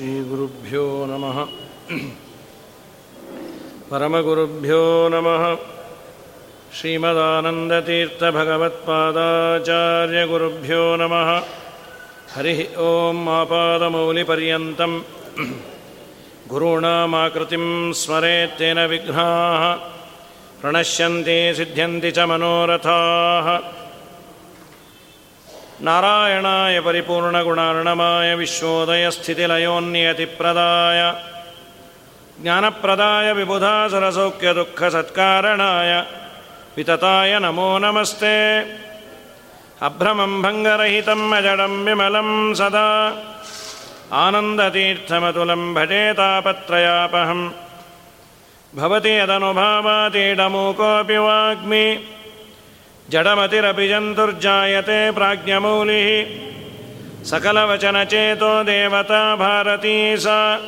श्रीगुरुभ्यो नमः। परमगुरुभ्यो नमः। श्रीमदानन्दतीर्थभगवत्पादाचार्यगुरुभ्यो नमः। हरिः ॐ आपादमौलिपर्यन्तं गुरूणामाकृतिं स्मरेत्तेन विघ्नाः। प्रणश्यन्ति सिद्ध्यन्ति च मनोरथाः नारायणाय परिपूर्णगुणार्णमाय विश्वोदयस्थितिलयोन्नियतिप्रदाय ज्ञानप्रदाय विबुधासुरसौख्यदुःखसत्कारणाय वितताय नमो नमस्ते। अभ्रमं भङ्गरहितम् अजडं विमलं सदा आनन्दतीर्थमतुलं भजेतापत्रयापहं भवति यदनुभावातीडमूकोऽपि वाग्मि जडमतिरपि जन्तुर्जायते प्राज्ञमौलिः। सकलवचनचेतो देवता भारती सा।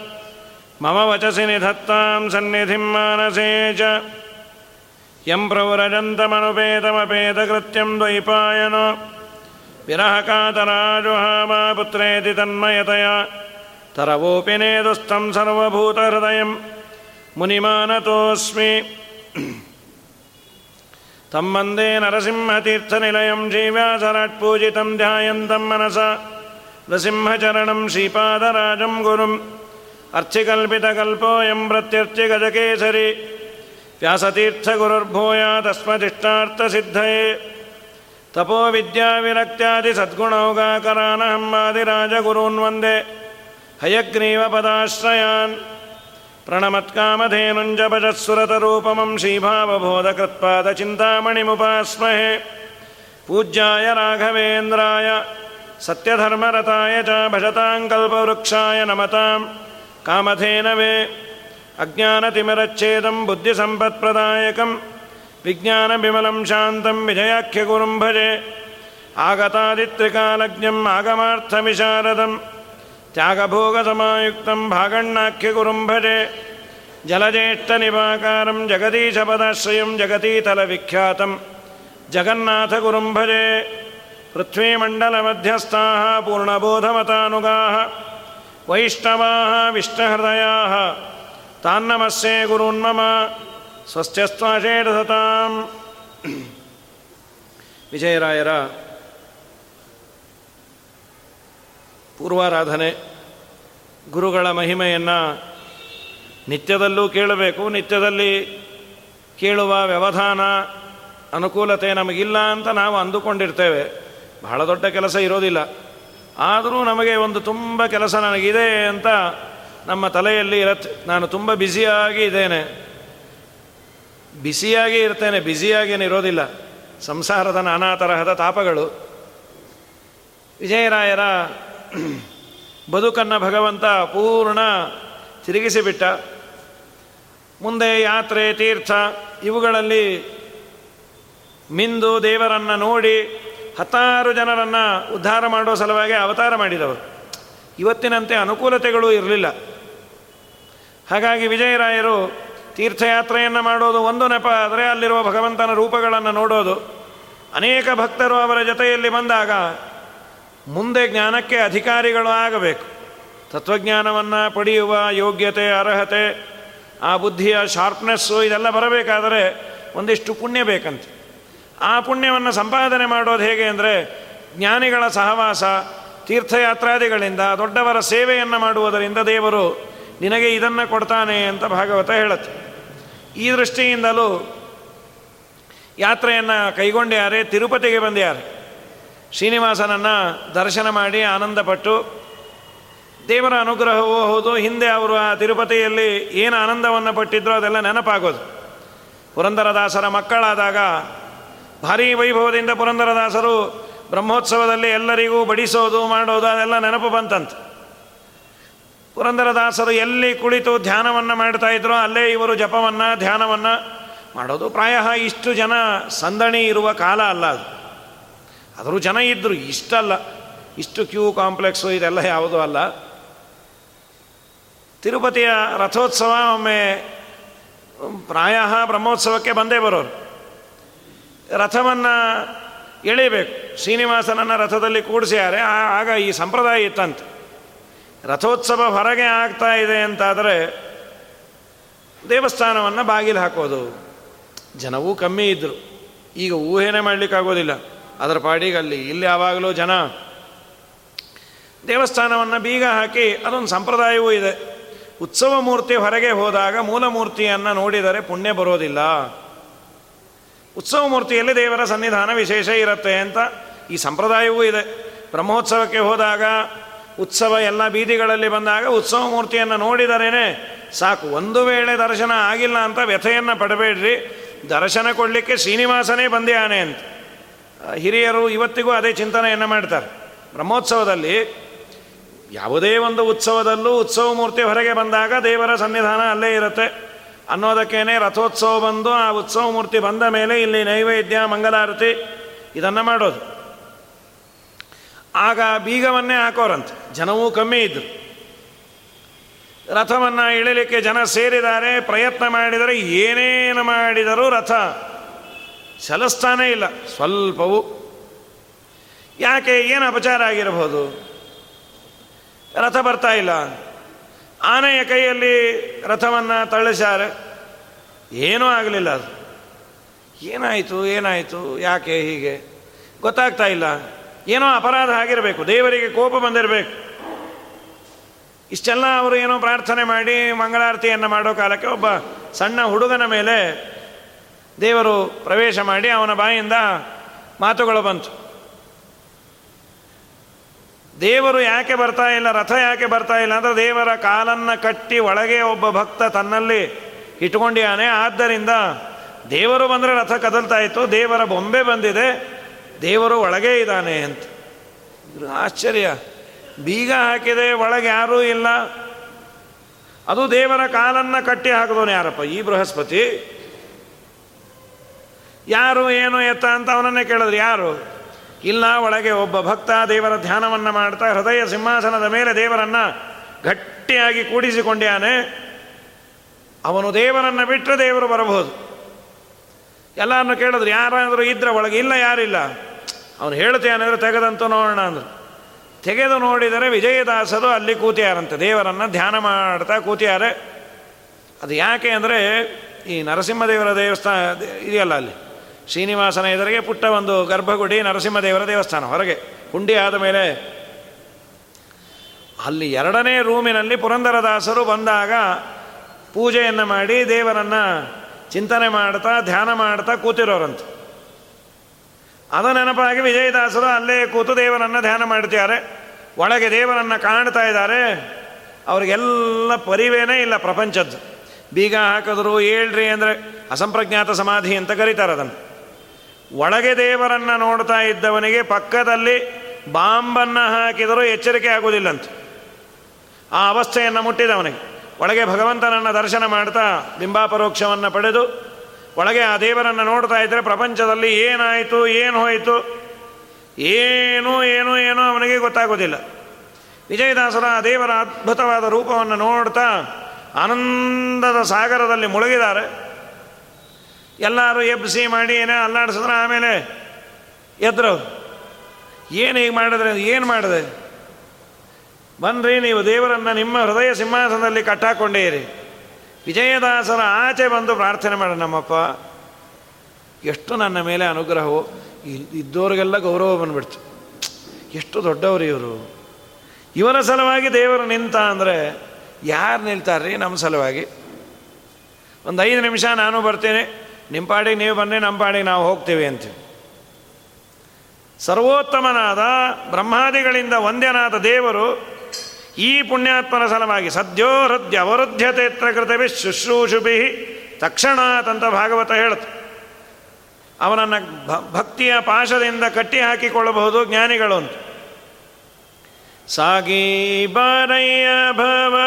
मम वचसि निधत्तां सन्निधिं मानसे च। यं प्रव्रजन्तमनुपेतमपेतकृत्यं द्वैपायन। विरहकातराजुहामा पुत्रेति तन्मयतया। तरवोऽपि नेदुस्थं सर्वभूतहृदयं। मुनिमानतोऽस्मि तं वन्दे नरसिंहतीर्थनिलयं श्रीव्यासराट्पूजितं ध्यायन्तं मनसा। नृसिंहचरणं श्रीपादराजं गुरुम्। अर्चिकल्पितकल्पोऽयं प्रत्यर्चिगजकेसरी व्यासतीर्थगुरुर्भूयादस्मदिष्टार्थसिद्धये तपो विद्याविरक्त्यादिसद्गुणौगाकरानहं वादिराजगुरून् वन्दे। हयग्रीवपदाश्रयान् प्रणमत्कामधेनुञ्जपजःसुरतरूपमं श्रीभावबोधकृत्पादचिन्तामणिमुपास्महे। पूज्याय राघवेन्द्राय सत्यधर्मरताय च भजताङ्कल्पवृक्षाय नमतां। कामधेनवे अज्ञानतिमिरच्छेदं बुद्धिसम्पत्प्रदायकं विज्ञानविमलं शान्तं विजयाख्यगुरुं भजे आगतादित्रिकालज्ञम् आगमार्थविशारदम् त्यागभोगसमायुक्तं भागण्णाख्यगुरुं भजे जलज्येष्ठनिवाकारं जगदीशपदाश्रयं जगतीतलविख्यातं जगन्नाथगुरुं भजे पृथ्वीमण्डलमध्यस्थाः पूर्णबोधमतानुगाः वैष्णवाः विष्णुहृदयाः तान्नमस्ये गुरून्मम ಸ್ವಸ್ಥ್ಯಸ್ತ್ವಾಷೇಢಸತಾಂ ವಿಜಯರಾಯರ ಪೂರ್ವಾರಾಧನೆ, ಗುರುಗಳ ಮಹಿಮೆಯನ್ನು ನಿತ್ಯದಲ್ಲೂ ಕೇಳಬೇಕು. ನಿತ್ಯದಲ್ಲಿ ಕೇಳುವ ವ್ಯವಧಾನ, ಅನುಕೂಲತೆ ನಮಗಿಲ್ಲ ಅಂತ ನಾವು ಅಂದುಕೊಂಡಿರ್ತೇವೆ. ಬಹಳ ದೊಡ್ಡ ಕೆಲಸ ಇರೋದಿಲ್ಲ. ಆದರೂ ನಮಗೆ ಒಂದು ತುಂಬ ಕೆಲಸ ನನಗಿದೆ ಅಂತ ನಮ್ಮ ತಲೆಯಲ್ಲಿ ಇರತ್ತೆ. ನಾನು ತುಂಬ ಬ್ಯುಸಿಯಾಗಿ ಇದ್ದೇನೆ. ಬಿಸಿಯಾಗಿ ಇರ್ತೇನೆ. ಬ್ಯುಸಿಯಾಗೇನಿರೋದಿಲ್ಲ ಸಂಸಾರದ ನಾನಾ ತರಹದ ತಾಪಗಳು. ವಿಜಯರಾಯರ ಬದುಕನ್ನು ಭಗವಂತ ಪೂರ್ಣ ತಿರುಗಿಸಿಬಿಟ್ಟ. ಮುಂದೆ ಯಾತ್ರೆ, ತೀರ್ಥ, ಇವುಗಳಲ್ಲಿ ಮಿಂದು ದೇವರನ್ನು ನೋಡಿ ಹತ್ತಾರು ಜನರನ್ನು ಉದ್ಧಾರ ಮಾಡೋ ಸಲುವಾಗಿ ಅವತಾರ ಮಾಡಿದವರು. ಇವತ್ತಿನಂತೆ ಅನುಕೂಲತೆಗಳು ಇರಲಿಲ್ಲ. ಹಾಗಾಗಿ ವಿಜಯರಾಯರು ತೀರ್ಥಯಾತ್ರೆಯನ್ನು ಮಾಡೋದು ಒಂದು ನೆಪ, ಆದರೆ ಅಲ್ಲಿರುವ ಭಗವಂತನ ರೂಪಗಳನ್ನು ನೋಡೋದು. ಅನೇಕ ಭಕ್ತರು ಅವರ ಜೊತೆಯಲ್ಲಿ ಬಂದಾಗ ಮುಂದೆ ಜ್ಞಾನಕ್ಕೆ ಅಧಿಕಾರಿಗಳು ಆಗಬೇಕು ತತ್ವಜ್ಞಾನವನ್ನು ಪಡೆಯುವ ಯೋಗ್ಯತೆ, ಅರ್ಹತೆ, ಆ ಬುದ್ಧಿಯ ಶಾರ್ಪ್ನೆಸ್ಸು ಇದೆಲ್ಲ ಬರಬೇಕಾದರೆ ಒಂದಿಷ್ಟು ಪುಣ್ಯ ಬೇಕಂತೆ. ಆ ಪುಣ್ಯವನ್ನು ಸಂಪಾದನೆ ಮಾಡೋದು ಹೇಗೆ ಅಂದರೆ ಜ್ಞಾನಿಗಳ ಸಹವಾಸ, ತೀರ್ಥಯಾತ್ರಾದಿಗಳಿಂದ ದೊಡ್ಡವರ ಸೇವೆಯನ್ನು ಮಾಡುವುದರಿಂದ ದೇವರು ನಿನಗೆ ಇದನ್ನು ಕೊಡ್ತಾನೆ ಅಂತ ಭಾಗವತ ಹೇಳುತ್ತೆ. ಈ ದೃಷ್ಟಿಯಿಂದಲೂ ಯಾತ್ರೆಯನ್ನು ಕೈಗೊಂಡ್ಯಾರೆ, ತಿರುಪತಿಗೆ ಬಂದ್ಯಾರೆ. ಶ್ರೀನಿವಾಸನನ್ನು ದರ್ಶನ ಮಾಡಿ ಆನಂದಪಟ್ಟು ದೇವರ ಅನುಗ್ರಹವೂ ಹೌದು, ಹಿಂದೆ ಅವರು ಆ ತಿರುಪತಿಯಲ್ಲಿ ಏನು ಆನಂದವನ್ನು ಪಟ್ಟಿದ್ರೋ ಅದೆಲ್ಲ ನೆನಪಾಗೋದು. ಪುರಂದರದಾಸರ ಮಕ್ಕಳಾದಾಗ ಭಾರೀ ವೈಭವದಿಂದ ಪುರಂದರದಾಸರು ಬ್ರಹ್ಮೋತ್ಸವದಲ್ಲಿ ಎಲ್ಲರಿಗೂ ಬಡಿಸೋದು, ಮಾಡೋದು, ಅದೆಲ್ಲ ನೆನಪು ಬಂತಂತೆ. ಪುರಂದರದಾಸರು ಎಲ್ಲಿ ಕುಳಿತು ಧ್ಯಾನವನ್ನು ಮಾಡ್ತಾ ಅಲ್ಲೇ ಇವರು ಜಪವನ್ನು, ಧ್ಯಾನವನ್ನು ಮಾಡೋದು. ಪ್ರಾಯ ಇಷ್ಟು ಜನ ಸಂದಣಿ ಇರುವ ಕಾಲ ಅಲ್ಲ ಅದು. ಆದರೂ ಜನ ಇದ್ದರು ಇಷ್ಟಲ್ಲ. ಇಷ್ಟು ಕ್ಯೂ ಕಾಂಪ್ಲೆಕ್ಸು, ಇದೆಲ್ಲ ಯಾವುದೂ ಅಲ್ಲ. ತಿರುಪತಿಯ ರಥೋತ್ಸವ ಒಮ್ಮೆ ಪ್ರಾಯ ಬ್ರಹ್ಮೋತ್ಸವಕ್ಕೆ ಬಂದೇ ಬರೋರು. ರಥವನ್ನು ಎಳಿಬೇಕು ಶ್ರೀನಿವಾಸನನ್ನು ರಥದಲ್ಲಿ ಕೂಡಿಸಿದ್ದಾರೆ. ಆಗ ಈ ಸಂಪ್ರದಾಯ ಇತ್ತಂತೆ. ರಥೋತ್ಸವ ಹೊರಗೆ ಆಗ್ತಾ ಇದೆ ಅಂತಾದರೆ, ದೇವಸ್ಥಾನವನ್ನು ಬಾಗಿಲು ಹಾಕೋದು. ಜನವೂ ಕಮ್ಮಿ ಇದ್ದರು ಈಗ ಊಹೆನೇ ಮಾಡಲಿಕ್ಕಾಗೋದಿಲ್ಲ. ಅದರ ಪಾಡಿಗೆ ಅಲ್ಲಿ ಇಲ್ಲಿ ಯಾವಾಗಲೂ ಜನ ದೇವಸ್ಥಾನವನ್ನು ಬೀಗ ಹಾಕಿ ಅದೊಂದು ಸಂಪ್ರದಾಯವೂ ಇದೆ. ಉತ್ಸವ ಮೂರ್ತಿ ಹೊರಗೆ ಹೋದಾಗ ಮೂಲ ಮೂರ್ತಿಯನ್ನು ನೋಡಿದರೆ ಪುಣ್ಯ ಬರೋದಿಲ್ಲ. ಉತ್ಸವ ಮೂರ್ತಿಯಲ್ಲಿ ದೇವರ ಸನ್ನಿಧಾನ ವಿಶೇಷ ಇರುತ್ತೆ ಅಂತ ಈ ಸಂಪ್ರದಾಯವೂ ಇದೆ. ಬ್ರಹ್ಮೋತ್ಸವಕ್ಕೆ ಹೋದಾಗ, ಉತ್ಸವ ಎಲ್ಲ ಬೀದಿಗಳಲ್ಲಿ ಬಂದಾಗ ಉತ್ಸವ ಮೂರ್ತಿಯನ್ನು ನೋಡಿದರೇನೆ ಸಾಕು, ಒಂದು ವೇಳೆ ದರ್ಶನ ಆಗಿಲ್ಲ ಅಂತ ವ್ಯಥೆಯನ್ನು ಪಡಬೇಡ್ರಿ. ದರ್ಶನ ಕೊಡಲಿಕ್ಕೆ ಶ್ರೀನಿವಾಸನೇ ಬಂದಿಯಾನೆ ಅಂತ. ಹಿರಿಯರು ಇವತ್ತಿಗೂ ಅದೇ ಚಿಂತನೆಯನ್ನು ಮಾಡ್ತಾರೆ. ಬ್ರಹ್ಮೋತ್ಸವದಲ್ಲಿ ಯಾವುದೇ ಒಂದು ಉತ್ಸವದಲ್ಲೂ ಉತ್ಸವ ಮೂರ್ತಿ ಹೊರಗೆ ಬಂದಾಗ ದೇವರ ಸನ್ನಿಧಾನ ಅಲ್ಲೇ ಇರುತ್ತೆ. ಅನ್ನೋದಕ್ಕೇನೆ ರಥೋತ್ಸವ ಬಂದು ಆ ಉತ್ಸವ ಮೂರ್ತಿ ಬಂದ ಮೇಲೆ ಇಲ್ಲಿ ನೈವೇದ್ಯ ಮಂಗಲಾರತಿ ಇದನ್ನು ಮಾಡೋದು. ಆಗ ಬೀಗವನ್ನೇ ಹಾಕೋರಂತೆ. ಜನವೂ ಕಮ್ಮಿ ಇದ್ದರು ರಥವನ್ನು ಇಳಿಲಿಕ್ಕೆ ಜನ ಸೇರಿದ್ದಾರೆ. ಪ್ರಯತ್ನ ಮಾಡಿದರೆ ಏನೇನು ಮಾಡಿದರೂ ರಥ ಚಲಿಸ್ತಾನೇ ಇಲ್ಲ. ಸ್ವಲ್ಪವು. ಯಾಕೆ, ಏನು ಅಪಚಾರ ಆಗಿರಬಹುದು? ರಥ ಬರ್ತಾ ಇಲ್ಲ. ಆನೆಯ ಕೈಯಲ್ಲಿ ರಥವನ್ನು ತಳ್ಳಿಸಾರೆ. ಏನೂ ಆಗಲಿಲ್ಲ ಅದು. ಏನಾಯಿತು ಏನಾಯಿತು, ಯಾಕೆ, ಹೀಗೆ? ಗೊತ್ತಾಗ್ತಾ ಇಲ್ಲ. ಏನೋ ಅಪರಾಧ ಆಗಿರಬೇಕು. ದೇವರಿಗೆ ಕೋಪ ಬಂದಿರಬೇಕು. ಇಷ್ಟೆಲ್ಲ ಅವರು ಏನೋ ಪ್ರಾರ್ಥನೆ ಮಾಡಿ ಮಂಗಳಾರತಿಯನ್ನು ಮಾಡೋ ಕಾಲಕ್ಕೆ ಒಬ್ಬ ಸಣ್ಣ ಹುಡುಗನ ಮೇಲೆ ದೇವರು ಪ್ರವೇಶ ಮಾಡಿ ಅವನ ಬಾಯಿಂದ ಮಾತುಗಳು ಬಂತು. ದೇವರು ಯಾಕೆ ಬರ್ತಾ ಇಲ್ಲ, ರಥ ಯಾಕೆ ಬರ್ತಾ ಇಲ್ಲ ಅಂದರೆ ದೇವರ ಕಾಲನ್ನು ಕಟ್ಟಿ ಒಳಗೆ ಒಬ್ಬ ಭಕ್ತ ತನ್ನಲ್ಲಿ ಇಟ್ಕೊಂಡಿಯಾನೆ ಆದ್ದರಿಂದ ದೇವರು ಬಂದರೆ ರಥ ಕದಲ್ತಾ ಇತ್ತು, ದೇವರ ಬೊಂಬೆ ಬಂದಿದೆ, ದೇವರು ಒಳಗೆ ಇದ್ದಾನೆ ಅಂತ. ಆಶ್ಚರ್ಯ. ಬೀಗ ಹಾಕಿದೆ, ಒಳಗೆ ಯಾರೂ ಇಲ್ಲ. ಅದು ದೇವರ ಕಾಲನ್ನು ಕಟ್ಟಿ ಹಾಕಿದವನು ಯಾರಪ್ಪ? ಈ ಬೃಹಸ್ಪತಿ. ಯಾರು ಏನು ಎತ್ತ ಅಂತ ಅವನನ್ನೇ ಕೇಳಿದ್ರು, ಯಾರು? ಇಲ್ಲ, ಒಳಗೆ ಒಬ್ಬ ಭಕ್ತ ದೇವರ ಧ್ಯಾನವನ್ನು ಮಾಡ್ತಾ ಹೃದಯ ಸಿಂಹಾಸನದ ಮೇಲೆ ದೇವರನ್ನು ಗಟ್ಟಿಯಾಗಿ ಕೂಡಿಸಿಕೊಂಡ್ಯಾನೆ ಅವನು ದೇವರನ್ನು ಬಿಟ್ಟರೆ ದೇವರು ಬರಬಹುದು. ಎಲ್ಲರನ್ನು ಕೇಳಿದ್ರು, ಯಾರಾದರೂ ಇದ್ರೆ ಒಳಗೆ ಇಲ್ಲ, ಯಾರಿಲ್ಲ? ಅವನು ಹೇಳ್ತೇನೆ ಅಂದರೆ ತೆಗೆದಂತೂ ನೋಡೋಣ ಅಂದರು. ತೆಗೆದು ನೋಡಿದರೆ ವಿಜಯದಾಸರು ಅಲ್ಲಿ ಕೂತಿಯಾರಂತೆ, ದೇವರನ್ನು ಧ್ಯಾನ ಮಾಡ್ತಾ ಕೂತಿಯಾರೆ ಅದು ಯಾಕೆ ಅಂದರೆ, ಈ ನರಸಿಂಹದೇವರ ದೇವಸ್ಥಾನ, ಇದೆಯಲ್ಲ ಅಲ್ಲಿ? ಶ್ರೀನಿವಾಸನ ಎದುರಿಗೆ ಪುಟ್ಟ ಒಂದು ಗರ್ಭಗುಡಿ ನರಸಿಂಹದೇವರ ದೇವಸ್ಥಾನ ಹೊರಗೆ. ಹುಂಡಿ ಆದ ಮೇಲೆ ಅಲ್ಲಿ ಎರಡನೇ ರೂಮಿನಲ್ಲಿ ಪುರಂದರದಾಸರು ಬಂದಾಗ ಪೂಜೆಯನ್ನು ಮಾಡಿ ದೇವರನ್ನು ಚಿಂತನೆ ಮಾಡ್ತಾ, ಧ್ಯಾನ ಮಾಡ್ತಾ ಕೂತಿರೋರಂತ. ಅದ ನೆನಪಾಗಿ ವಿಜಯದಾಸರು ಅಲ್ಲೇ ಕೂತು ದೇವರನ್ನು ಧ್ಯಾನ ಮಾಡ್ತಿದ್ದಾರೆ. ಒಳಗೆ ದೇವರನ್ನು ಕಾಣ್ತಾ ಇದ್ದಾರೆ. ಅವ್ರಿಗೆಲ್ಲ ಪರಿವೇನೇ ಇಲ್ಲ ಪ್ರಪಂಚದ್ದು. ಬೀಗ ಹಾಕಿದ್ರು ಹೇಳ್ರಿ ಅಂದರೆ ಅಸಂಪ್ರಜ್ಞಾತ ಸಮಾಧಿ ಅಂತ ಕರೀತಾರೆ ಅದನ್ನು ಒಳಗೆ ದೇವರನ್ನು ನೋಡ್ತಾ ಇದ್ದವನಿಗೆ ಪಕ್ಕದಲ್ಲಿ ಬಾಂಬನ್ನು ಹಾಕಿದರೂ ಎಚ್ಚರಿಕೆ ಆಗುವುದಿಲ್ಲಂತೆ. ಆ ಅವಸ್ಥೆಯನ್ನು ಮುಟ್ಟಿದವನಿಗೆ. ಒಳಗೆ ಭಗವಂತನನ್ನು ದರ್ಶನ ಮಾಡ್ತಾ ಬಿಂಬಾಪರೋಕ್ಷವನ್ನು ಪಡೆದು, ಒಳಗೆ ಆ ದೇವರನ್ನು ನೋಡ್ತಾ ಇದ್ದರೆ ಪ್ರಪಂಚದಲ್ಲಿ ಏನಾಯಿತು, ಏನು ಹೋಯಿತು, ಏನೂ ಏನೂ, ಏನೋ ಅವನಿಗೆ ಗೊತ್ತಾಗೋದಿಲ್ಲ ವಿಜಯದಾಸರ ಆ ದೇವರ ಅದ್ಭುತವಾದ ರೂಪವನ್ನು ನೋಡ್ತಾ ಆನಂದದ ಸಾಗರದಲ್ಲಿ ಮುಳುಗಿದ್ದಾರೆ. ಎಲ್ಲರೂ ಎಬ್ಬಿಸಿ ಮಾಡಿ ಏನೇ ಅಲ್ಲಾಡಿಸಿದ್ರೆ ಆಮೇಲೆ ಎದ್ರು? ಏನು ಹೀಗೆ ಮಾಡಿದ್ರೆ, ಏನು ಮಾಡಿದೆ? ಬನ್ರಿ ನೀವು ದೇವರನ್ನು ನಿಮ್ಮ ಹೃದಯ ಸಿಂಹಾಸನದಲ್ಲಿ ಕಟ್ಟಾಕೊಂಡೇರಿ. ವಿಜಯದಾಸರ ಆಚೆ ಬಂದು ಪ್ರಾರ್ಥನೆ ಮಾಡ ನಮ್ಮಪ್ಪ. ಎಷ್ಟು ನನ್ನ ಮೇಲೆ ಅನುಗ್ರಹವು ಇದ್ದವರಿಗೆಲ್ಲ ಗೌರವ ಬಂದ್ಬಿಡ್ತು. ಎಷ್ಟು ದೊಡ್ಡವರು ಇವರು. ಇವರ ಸಲುವಾಗಿ ದೇವರು ನಿಂತ ಅಂದರೆ ಯಾರು ನಿಲ್ತಾರ್ರಿ ನಮ್ಮ ಸಲುವಾಗಿ? ಒಂದು ಐದು ನಿಮಿಷ ನಾನು ಬರ್ತೇನೆ. ನಿಮ್ಮ ಪಾಡಿಗೆ ನೀವು ಬನ್ನಿ ನಮ್ಮ ಪಾಡಿಗೆ ನಾವು ಹೋಗ್ತೀವಿ ಅಂತೀವಿ ಸರ್ವೋತ್ತಮನಾದ ಬ್ರಹ್ಮಾದಿಗಳಿಂದ ವಂದ್ಯನಾದ ದೇವರು ಈ ಪುಣ್ಯಾತ್ಮನ ಸಲವಾಗಿ ಸದ್ಯೋ ಹೃದಯ ಅವರುದ್ಧತೆತ್ರ ಕೃತವಿ ಶುಶ್ರೂಷುಭಿ ತಂತ ಭಾಗವತ ಹೇಳುತ್ತೆ. ಅವನನ್ನು ಭಕ್ತಿಯ ಪಾಶದಿಂದ ಕಟ್ಟಿ ಹಾಕಿಕೊಳ್ಳಬಹುದು ಜ್ಞಾನಿಗಳು ಅಂತ. ಸಾಗಿ ಬಾರಯ್ಯ ಭವ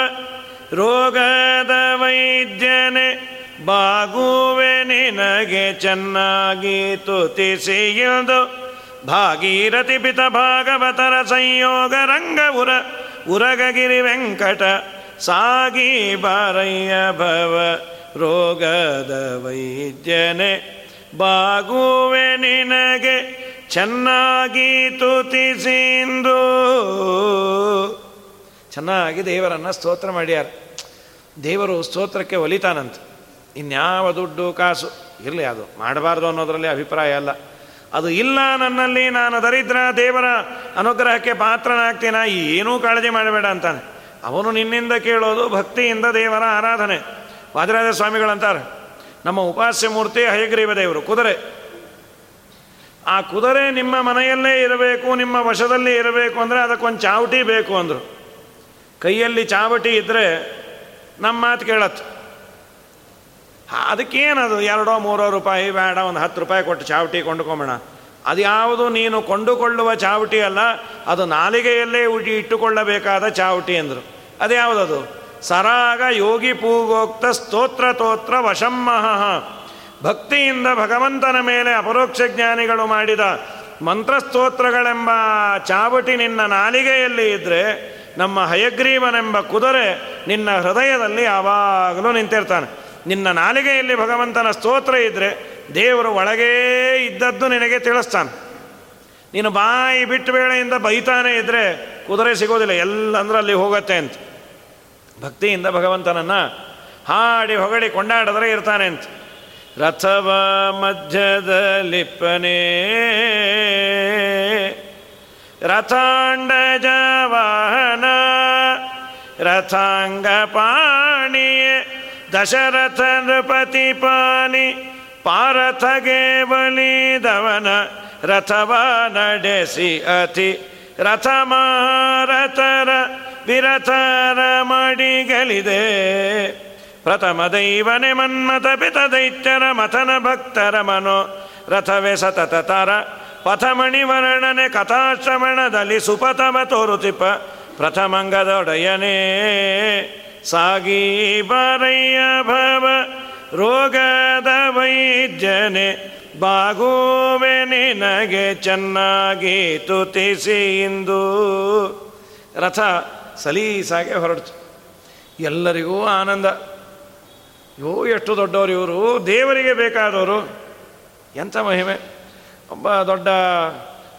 ರೋಗದ ವೈದ್ಯನೆ ಬಾಗುವೆ ನಿನಗೆ ಚೆನ್ನಾಗಿ ತುತಿಸಿಯದು ಭಾಗೀರಥಿ ಪಿತ ಭಾಗವತರ ಸಂಯೋಗ ರಂಗ ಉರ ಉರಗಗಿರಿ ವೆಂಕಟ, ಸಾಗಿ ಬಾರಯ್ಯ ಭವ ರೋಗದ ವೈದ್ಯನೆ. ಬಾಗುವೆ ನಿನಗೆ ಚೆನ್ನಾಗಿ ತುತಿಸಿಂದು ಚೆನ್ನಾಗಿ ದೇವರನ್ನ ಸ್ತೋತ್ರ ಮಾಡ್ಯಾರ. ದೇವರು ಸ್ತೋತ್ರಕ್ಕೆ ಒಲಿತಾನಂತ. ಇನ್ಯಾವ ದುಡ್ಡು ಕಾಸು? ಇರಲಿ ಅದು. ಮಾಡಬಾರ್ದು ಅನ್ನೋದರಲ್ಲಿ ಅಭಿಪ್ರಾಯ ಅಲ್ಲ. ಅದು ಇಲ್ಲ ನನ್ನಲ್ಲಿ, ನಾನು ದರಿದ್ರ ದೇವರ ಅನುಗ್ರಹಕ್ಕೆ ಪಾತ್ರನಾಗ್ತೀನ, ಏನೂ ಕಾಳಜಿ ಮಾಡಬೇಡ ಅಂತಾನೆ. ಅವನು ನಿನ್ನಿಂದ ಕೇಳೋದು ಭಕ್ತಿಯಿಂದ ದೇವರ ಆರಾಧನೆ. ವಾದಿರಾಜ ಸ್ವಾಮಿಗಳಂತಾರೆ ನಮ್ಮ ಉಪಾಸ್ಯ ಮೂರ್ತಿ ಹಯಗ್ರೀವ ದೇವರು, ಕುದುರೆ. ಆ ಕುದುರೆ ನಿಮ್ಮ ಮನೆಯಲ್ಲೇ ಇರಬೇಕು, ನಿಮ್ಮ ವಶದಲ್ಲಿ ಇರಬೇಕು ಅಂದರೆ ಅದಕ್ಕೊಂದು ಚಾವಟಿ ಬೇಕು ಅಂದರು. ಕೈಯಲ್ಲಿ ಚಾವಟಿ ಇದ್ದರೆ ನಮ್ಮ ಮಾತು ಕೇಳತ್ತು. ಅದಕ್ಕೇನದು? ಎರಡೋ, ಮೂರೋ ರೂಪಾಯಿ ಬೇಡ, ಒಂದು ಹತ್ತು ರೂಪಾಯಿ ಕೊಟ್ಟು ಚಾವಟಿ ಕೊಂಡುಕೊಂಬೋಣ ಅದು ಯಾವುದು ನೀನು ಕೊಂಡುಕೊಳ್ಳುವ ಚಾವಟಿ ಅಲ್ಲ, ಅದು ನಾಲಿಗೆಯಲ್ಲೇ ಉಟಿ ಇಟ್ಟುಕೊಳ್ಳಬೇಕಾದ ಚಾವಟಿ ಅಂದರು. ಅದ್ಯಾವುದದು? ಸರಾಗ ಯೋಗಿ ಪೂಗೋಕ್ತ ಸ್ತೋತ್ರ ತೋತ್ರ ವಶಮ್ಮಹ ಭಕ್ತಿಯಿಂದ ಭಗವಂತನ ಮೇಲೆ ಅಪರೋಕ್ಷ ಜ್ಞಾನಿಗಳು ಮಾಡಿದ ಮಂತ್ರಸ್ತೋತ್ರಗಳೆಂಬ ಚಾವಟಿ ನಿನ್ನ ನಾಲಿಗೆಯಲ್ಲಿ ಇದ್ದರೆ ನಮ್ಮ ಹಯಗ್ರೀವನೆಂಬ ಕುದುರೆ ನಿನ್ನ ಹೃದಯದಲ್ಲಿ ಯಾವಾಗಲೂ ನಿಂತಿರ್ತಾನೆ. ನಿನ್ನ ನಾಲಿಗೆಯಲ್ಲಿ ಭಗವಂತನ ಸ್ತೋತ್ರ ಇದ್ದರೆ ದೇವರು ಒಳಗೇ ಇದ್ದದ್ದು ನಿನಗೆ ತಿಳಿಸ್ತಾನೆ. ನೀನು ಬಾಯಿ ಬಿಟ್ಟು ವೇಳೆಯಿಂದ ಬೈತಾನೆ ಇದ್ದರೆ ಕುದುರೆ ಸಿಗೋದಿಲ್ಲ ಎಲ್ಲ ಅಂದ್ರೆ ಅಲ್ಲಿ ಹೋಗತ್ತೆ ಅಂತ. ಭಕ್ತಿಯಿಂದ ಭಗವಂತನನ್ನು ಹಾಡಿ ಹೊಗಳಿ ಕೊಂಡಾಡಿದ್ರೆ ಇರ್ತಾನೆ ಅಂತ. ರಥವ ಮಧ್ಯದಲ್ಲಿಪ್ಪನೇ ರಥಾಂಡಜ ವಾಹನ, ರಥಾಂಗ ಪಾಣಿಯೇ. ದಶರಥ ನೃಪತಿ ಪಾಲಿ ಪಾರಥಗೆ ಬಲಿದವನ ರಥವ ನಡೆಸಿ ಅತಿ ರಥ ಮಾರಥರ ವಿರಥರ ಮಡಿಗಲಿದೆ. ಪ್ರಥಮ ದೈವನೆ ಮನ್ಮತ ಪಿತ ದೈತ್ಯರ ಮಥನ ಭಕ್ತರ ಮನೋ. ರಥವೇ ಸತತ ತರ. ಪಥಮಣಿ ವರ್ಣನೆ ಕಥಾಶ್ರಮಣದಲ್ಲಿ ಸುಪಥಮ ತೋರುತಿಪ. ಪ್ರಥಮಂಗದೊಡೆಯನೇ. ಸಾಗಿ ಬರಯ್ಯ ಭವ ರೋಗದ ವೈದ್ಯನೆ ಬಾಗುವೆ ನಿನಗೆ ಚೆನ್ನಾಗಿ ತುತಿಸಿ ಇಂದು. ರಥ ಸಲೀಸಾಗೆ ಹೊರಡ್ತು. ಎಲ್ಲರಿಗೂ ಆನಂದ. ಯೋ, ಎಷ್ಟು ದೊಡ್ಡವರು ಇವರು. ದೇವರಿಗೆ ಬೇಕಾದವರು. ಎಂಥ ಮಹಿಮೆ. ಒಬ್ಬ ದೊಡ್ಡ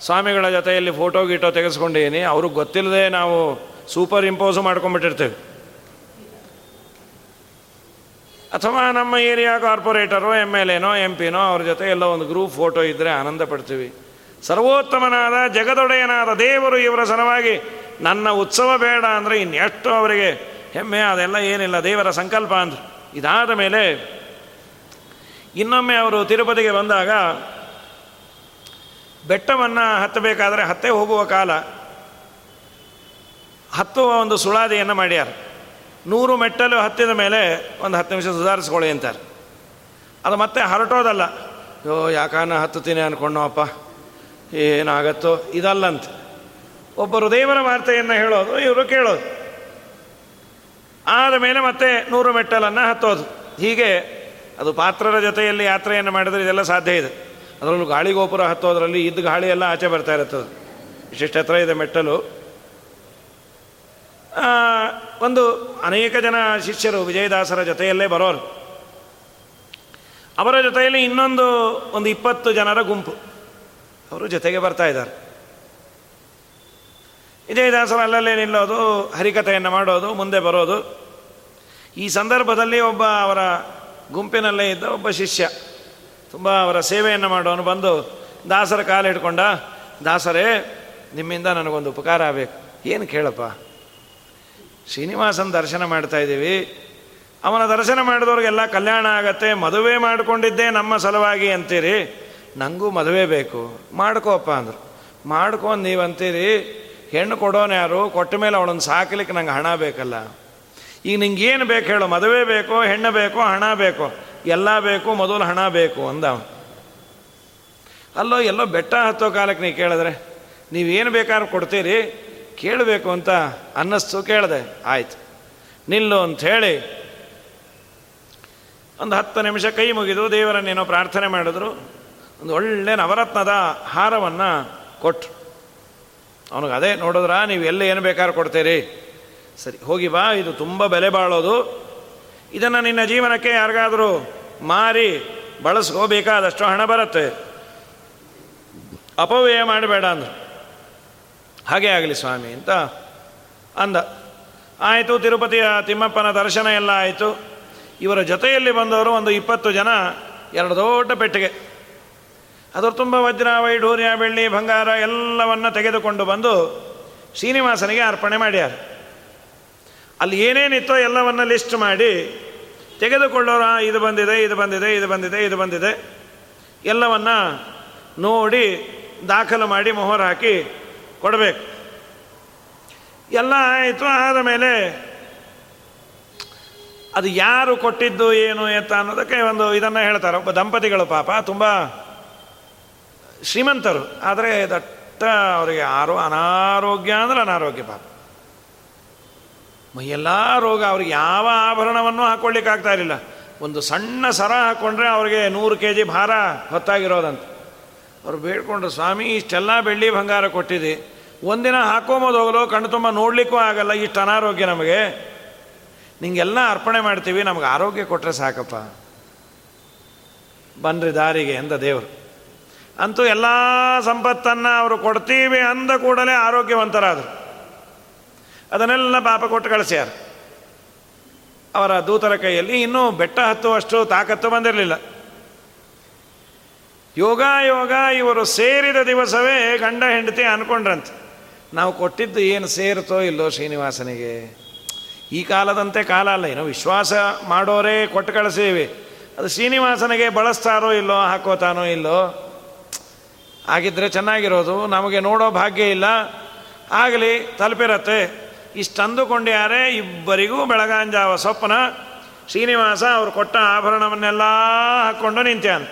ಸ್ವಾಮಿಗಳ ಜೊತೆಯಲ್ಲಿ ಫೋಟೋ ಗೀಟೋ ತೆಗೆಸ್ಕೊಂಡಿದ್ದೀನಿ. ಅವ್ರಿಗೆ ಗೊತ್ತಿಲ್ಲದೆ ನಾವು ಸೂಪರ್ ಇಂಪೋಸು ಮಾಡ್ಕೊಂಡ್ಬಿಟ್ಟಿರ್ತೇವೆ ಅಥವಾ ನಮ್ಮ ಏರಿಯಾ ಕಾರ್ಪೊರೇಟರೋ ಎಂ ಎಲ್ ಎನೋ, ಎಂ ಪಿನೋ, ಅವ್ರ ಜೊತೆ ಎಲ್ಲ ಒಂದು ಗ್ರೂಪ್ ಫೋಟೋ ಇದ್ದರೆ ಆನಂದ ಪಡ್ತೀವಿ. ಸರ್ವೋತ್ತಮನಾದ, ಜಗದೊಡೆಯನಾದ ದೇವರು ಇವರ ಸಲುವಾಗಿ ನನ್ನ ಉತ್ಸವ ಬೇಡ ಅಂದರೆ ಇನ್ನೆಷ್ಟು ಅವರಿಗೆ, ಹೆಮ್ಮೆ, ಅದೆಲ್ಲ ಏನಿಲ್ಲ, ದೇವರ ಸಂಕಲ್ಪ ಅಂದರು. ಇದಾದ ಮೇಲೆ ಇನ್ನೊಮ್ಮೆ ಅವರು ತಿರುಪತಿಗೆ ಬಂದಾಗ, ಬೆಟ್ಟವನ್ನು ಹತ್ತಬೇಕಾದರೆ ಹತ್ತೇ ಹೋಗುವ ಕಾಲ, ಹತ್ತುವ ಒಂದು ಸುಳಾದಿಯನ್ನು ಮಾಡ್ಯಾರ. ನೂರು ಮೆಟ್ಟಲು ಹತ್ತಿದ ಮೇಲೆ ಒಂದು ಹತ್ತು ನಿಮಿಷ ಸುಧಾರಿಸ್ಕೊಳ್ಳಿ ಅಂತಾರೆ. ಅದು ಮತ್ತೆ ಹರಟೋದಲ್ಲ. ಯೋ, ಯಾಕಾನ ಹತ್ತುತ್ತೀನಿ ಅನ್ಕೊಂಡವಪ್ಪ ಏನಾಗತ್ತೋ, ಇದಲ್ಲಂತ. ಒಬ್ಬರು ದೇವರ ವಾರ್ತೆಯನ್ನು ಹೇಳೋದು, ಇವರು ಕೇಳೋದು. ಆದ ಮೇಲೆ ಮತ್ತೆ ನೂರು ಮೆಟ್ಟಲನ್ನು ಹತ್ತೋದು. ಹೀಗೆ ಅದು ಪಾತ್ರರ ಜೊತೆಯಲ್ಲಿ ಯಾತ್ರೆಯನ್ನು ಮಾಡಿದರೆ ಇದೆಲ್ಲ ಸಾಧ್ಯ ಇದೆ. ಅದರಲ್ಲೂ ಗಾಳಿ ಗೋಪುರ ಹತ್ತೋದರಲ್ಲಿ ಇದ್ದ ಗಾಳಿ ಎಲ್ಲ ಆಚೆ ಬರ್ತಾ ಇರುತ್ತದೆ. ಇಷ್ಟಿಷ್ಟು ಹತ್ರ ಇದೆ ಮೆಟ್ಟಲು. ಒಂದು ಅನೇಕ ಜನ ಶಿಷ್ಯರು ವಿಜಯದಾಸರ ಜೊತೆಯಲ್ಲೇ ಬರೋರು. ಅವರ ಜೊತೆಯಲ್ಲಿ ಇನ್ನೊಂದು ಒಂದು ಇಪ್ಪತ್ತು ಜನರ ಗುಂಪು. ಅವರು ಜೊತೆಗೆ ಬರ್ತಾ ಇದ್ದಾರೆ. ವಿಜಯದಾಸರು ಅಲ್ಲಲ್ಲೇ ನಿಲ್ಲೋದು, ಹರಿಕಥೆಯನ್ನು ಮಾಡೋದು, ಮುಂದೆ ಬರೋದು. ಈ ಸಂದರ್ಭದಲ್ಲಿ ಒಬ್ಬ ಅವರ ಗುಂಪಿನಲ್ಲೇ ಇದ್ದ ಒಬ್ಬ ಶಿಷ್ಯ, ತುಂಬ ಅವರ ಸೇವೆಯನ್ನು ಮಾಡೋನು ಬಂದು ದಾಸರ ಕಾಲು ಹಿಡ್ಕೊಂಡ ದಾಸರೇ, ನಿಮ್ಮಿಂದ ನನಗೊಂದು ಉಪಕಾರ ಆಗಬೇಕು. ಏನು ಕೇಳಪ್ಪ? ಶ್ರೀನಿವಾಸನ ದರ್ಶನ ಮಾಡ್ತಾ ಇದ್ದೀವಿ. ಅವನ ದರ್ಶನ ಮಾಡಿದವ್ರಿಗೆಲ್ಲ ಕಲ್ಯಾಣ ಆಗತ್ತೆ, ಮದುವೆ ಮಾಡಿಕೊಂಡಿದ್ದೇ ನಮ್ಮ ಸಲುವಾಗಿ ಅಂತೀರಿ. ನನಗೂ ಮದುವೆ ಬೇಕು. ಮಾಡ್ಕೋಪ್ಪ ಅಂದರು. ಮಾಡ್ಕೊಂಡು ನೀವು ಅಂತೀರಿ ಹೆಣ್ಣು ಕೊಡೋನು ಯಾರು? ಕೊಟ್ಟ ಮೇಲೆ ಅವಳನ್ನು ಸಾಕಲಿಕ್ಕೆ ನಂಗೆ ಹಣ ಬೇಕಲ್ಲ. ಈಗ ನಿಂಗೆ ಏನು ಬೇಕು ಹೇಳು. ಮದುವೆ ಬೇಕೋ, ಹೆಣ್ಣು ಬೇಕೋ, ಹಣ ಬೇಕೋ. ಎಲ್ಲ ಬೇಕು, ಮೊದಲು ಹಣ ಬೇಕು ಅಂದ ಅಲ್ಲೋ ಎಲ್ಲೋ ಬೆಟ್ಟ ಹತ್ತೋ ಕಾಲಕ್ಕೆ ನೀವು ಕೇಳಿದ್ರೆ ನೀವೇನು ಬೇಕಾದ್ರೂ ಕೊಡ್ತೀರಿ. ಕೇಳಬೇಕು ಅಂತ ಅನ್ನಿಸ್ತು, ಕೇಳಿದೆ, ಆಯ್ತು. ನಿಲ್ಲು ಅಂತ ಹೇಳಿ ಒಂದು ಹತ್ತು ನಿಮಿಷ ಕೈ ಮುಗಿದು ದೇವರನ್ನೇನೋ ಪ್ರಾರ್ಥನೆ ಮಾಡಿದ್ರು. ಒಂದು ಒಳ್ಳೆ ನವರತ್ನದ ಹಾರವನ್ನು ಕೊಟ್ಟರು ಅವನಿಗೆ ಅದೇ ನೋಡಿದ್ರ, ನೀವು ಎಲ್ಲಿ ಏನು ಬೇಕಾದ್ರೂ ಕೊಡ್ತೀರಿ. ಸರಿ, ಹೋಗಿ ಬಾ, ಇದು ತುಂಬ ಬೆಲೆ ಬಾಳೋದು. ಇದನ್ನು ನಿನ್ನ ಜೀವನಕ್ಕೆ ಯಾರಿಗಾದರೂ ಮಾರಿ ಬಳಸ್ಕೋಬೇಕಾದಷ್ಟು ಹಣ ಬರುತ್ತೆ. ಅಪವ್ಯಯ ಮಾಡಬೇಡ ಅಂದರು. ಹಾಗೆ ಆಗಲಿ ಸ್ವಾಮಿ ಅಂತ ಅಂದ. ಆಯಿತು, ತಿರುಪತಿಯ ತಿಮ್ಮಪ್ಪನ ದರ್ಶನ ಎಲ್ಲ ಆಯಿತು. ಇವರ ಜೊತೆಯಲ್ಲಿ ಬಂದವರು ಒಂದು ಇಪ್ಪತ್ತು ಜನ, ಎರಡು ದೊಡ್ಡ ಪೆಟ್ಟಿಗೆ. ಅದರ ತುಂಬ ವಜ್ರ, ವೈಢೂರ್ಯ, ಬೆಳ್ಳಿ, ಬಂಗಾರ ಎಲ್ಲವನ್ನ ತೆಗೆದುಕೊಂಡು ಬಂದು ಶ್ರೀನಿವಾಸನಿಗೆ ಅರ್ಪಣೆ ಮಾಡ್ಯಾರ. ಅಲ್ಲಿ ಏನೇನಿತ್ತೋ ಎಲ್ಲವನ್ನ ಲಿಸ್ಟ್ ಮಾಡಿ ತೆಗೆದುಕೊಳ್ಳೋರ, ಇದು ಬಂದಿದೆ ಇದು ಬಂದಿದೆ ಇದು ಬಂದಿದೆ ಇದು ಬಂದಿದೆ. ಎಲ್ಲವನ್ನ ನೋಡಿ ದಾಖಲು ಮಾಡಿ ಮೊಹರ್ ಹಾಕಿ ಕೊಡಬೇಕು. ಎಲ್ಲ ಆಯಿತು ಆದ ಮೇಲೆ ಅದು ಯಾರು ಕೊಟ್ಟಿದ್ದು ಏನು ಎತ್ತ ಅನ್ನೋದಕ್ಕೆ ಒಂದು ಇದನ್ನು ಹೇಳ್ತಾರೆ. ಒಬ್ಬ ದಂಪತಿಗಳು ಪಾಪ, ತುಂಬ ಶ್ರೀಮಂತರು. ಆದರೆ ದಟ್ಟ ಅವರಿಗೆ ಆರೋ, ಅನಾರೋಗ್ಯ ಅಂದ್ರೆ ಅನಾರೋಗ್ಯ ಪಾಪ. ಎಲ್ಲ ರೋಗ ಅವ್ರಿಗೆ ಯಾವ ಆಭರಣವನ್ನು ಹಾಕ್ಕೊಳ್ಳಿಕ್ಕಾಗ್ತಾ ಇರಲಿಲ್ಲ. ಒಂದು ಸಣ್ಣ ಸರ ಹಾಕ್ಕೊಂಡ್ರೆ ಅವ್ರಿಗೆ ನೂರು ಕೆ ಜಿ ಭಾರ ಹೊತ್ತಾಗಿರೋದಂತ. ಅವ್ರು ಬೇಡ್ಕೊಂಡ್ರು, ಸ್ವಾಮಿ, ಇಷ್ಟೆಲ್ಲ ಬೆಳ್ಳಿ ಬಂಗಾರ ಕೊಟ್ಟಿದೆ. ಒಂದಿನ ಹಾಕೋಬೋದು ಹೋಗಲು ಕಣ್ಣು ತುಂಬ ನೋಡಲಿಕ್ಕೂ ಆಗಲ್ಲ, ಇಷ್ಟು ಅನಾರೋಗ್ಯ ನಮಗೆ. ನಿಂಗೆಲ್ಲ ಅರ್ಪಣೆ ಮಾಡ್ತೀವಿ, ನಮಗೆ ಆರೋಗ್ಯ ಕೊಟ್ಟರೆ ಸಾಕಪ್ಪ. ಬನ್ರಿ ದಾರಿಗೆ, ಎಂದ ದೇವರು. ಅಂತೂ ಎಲ್ಲ ಸಂಪತ್ತನ್ನು ಅವರು ಕೊಡ್ತೀವಿ ಅಂದ ಕೂಡಲೇ ಆರೋಗ್ಯವಂತರಾದರು. ಅದನ್ನೆಲ್ಲ ಪಾಪ ಕೊಟ್ಟು ಕಳಿಸ್ಯಾರ. ಅವರ ದೂತರ ಕೈಯಲ್ಲಿ ಇನ್ನೂ ಬೆಟ್ಟ ಹತ್ತುವಷ್ಟು ತಾಕತ್ತು ಬಂದಿರಲಿಲ್ಲ. ಯೋಗ ಯೋಗ, ಇವರು ಸೇರಿದ ದಿವಸವೇ ಗಂಡ ಹೆಂಡತಿ ಅನ್ಕೊಂಡ್ರಂತೆ. ನಾವು ಕೊಟ್ಟಿದ್ದು ಏನು ಸೇರುತ್ತೋ ಇಲ್ಲೋ ಶ್ರೀನಿವಾಸನಿಗೆ. ಈ ಕಾಲದಂತೆ ಕಾಲ ಅಲ್ಲ, ಏನೋ ವಿಶ್ವಾಸ ಮಾಡೋರೇ ಕೊಟ್ಟು ಕಳಿಸೀವಿ. ಅದು ಶ್ರೀನಿವಾಸನಿಗೆ ಬಳಸ್ತಾರೋ ಇಲ್ಲೋ, ಹಾಕೋತಾನೋ ಇಲ್ಲೋ ಆಗಿದ್ದರೆ ಚೆನ್ನಾಗಿರೋದು, ನಮಗೆ ನೋಡೋ ಭಾಗ್ಯ ಇಲ್ಲ. ಆಗಲಿ, ತಲುಪಿರತ್ತೆ. ಇಷ್ಟಂದುಕೊಂಡ್ಯಾರೆ ಇಬ್ಬರಿಗೂ ಬೆಳಗಾಂಜಾವ ಸ್ವಪ್ನ ಶ್ರೀನಿವಾಸ ಅವರು ಕೊಟ್ಟ ಆಭರಣವನ್ನೆಲ್ಲ ಹಾಕ್ಕೊಂಡು ನಿಂತ್ಯಾನ.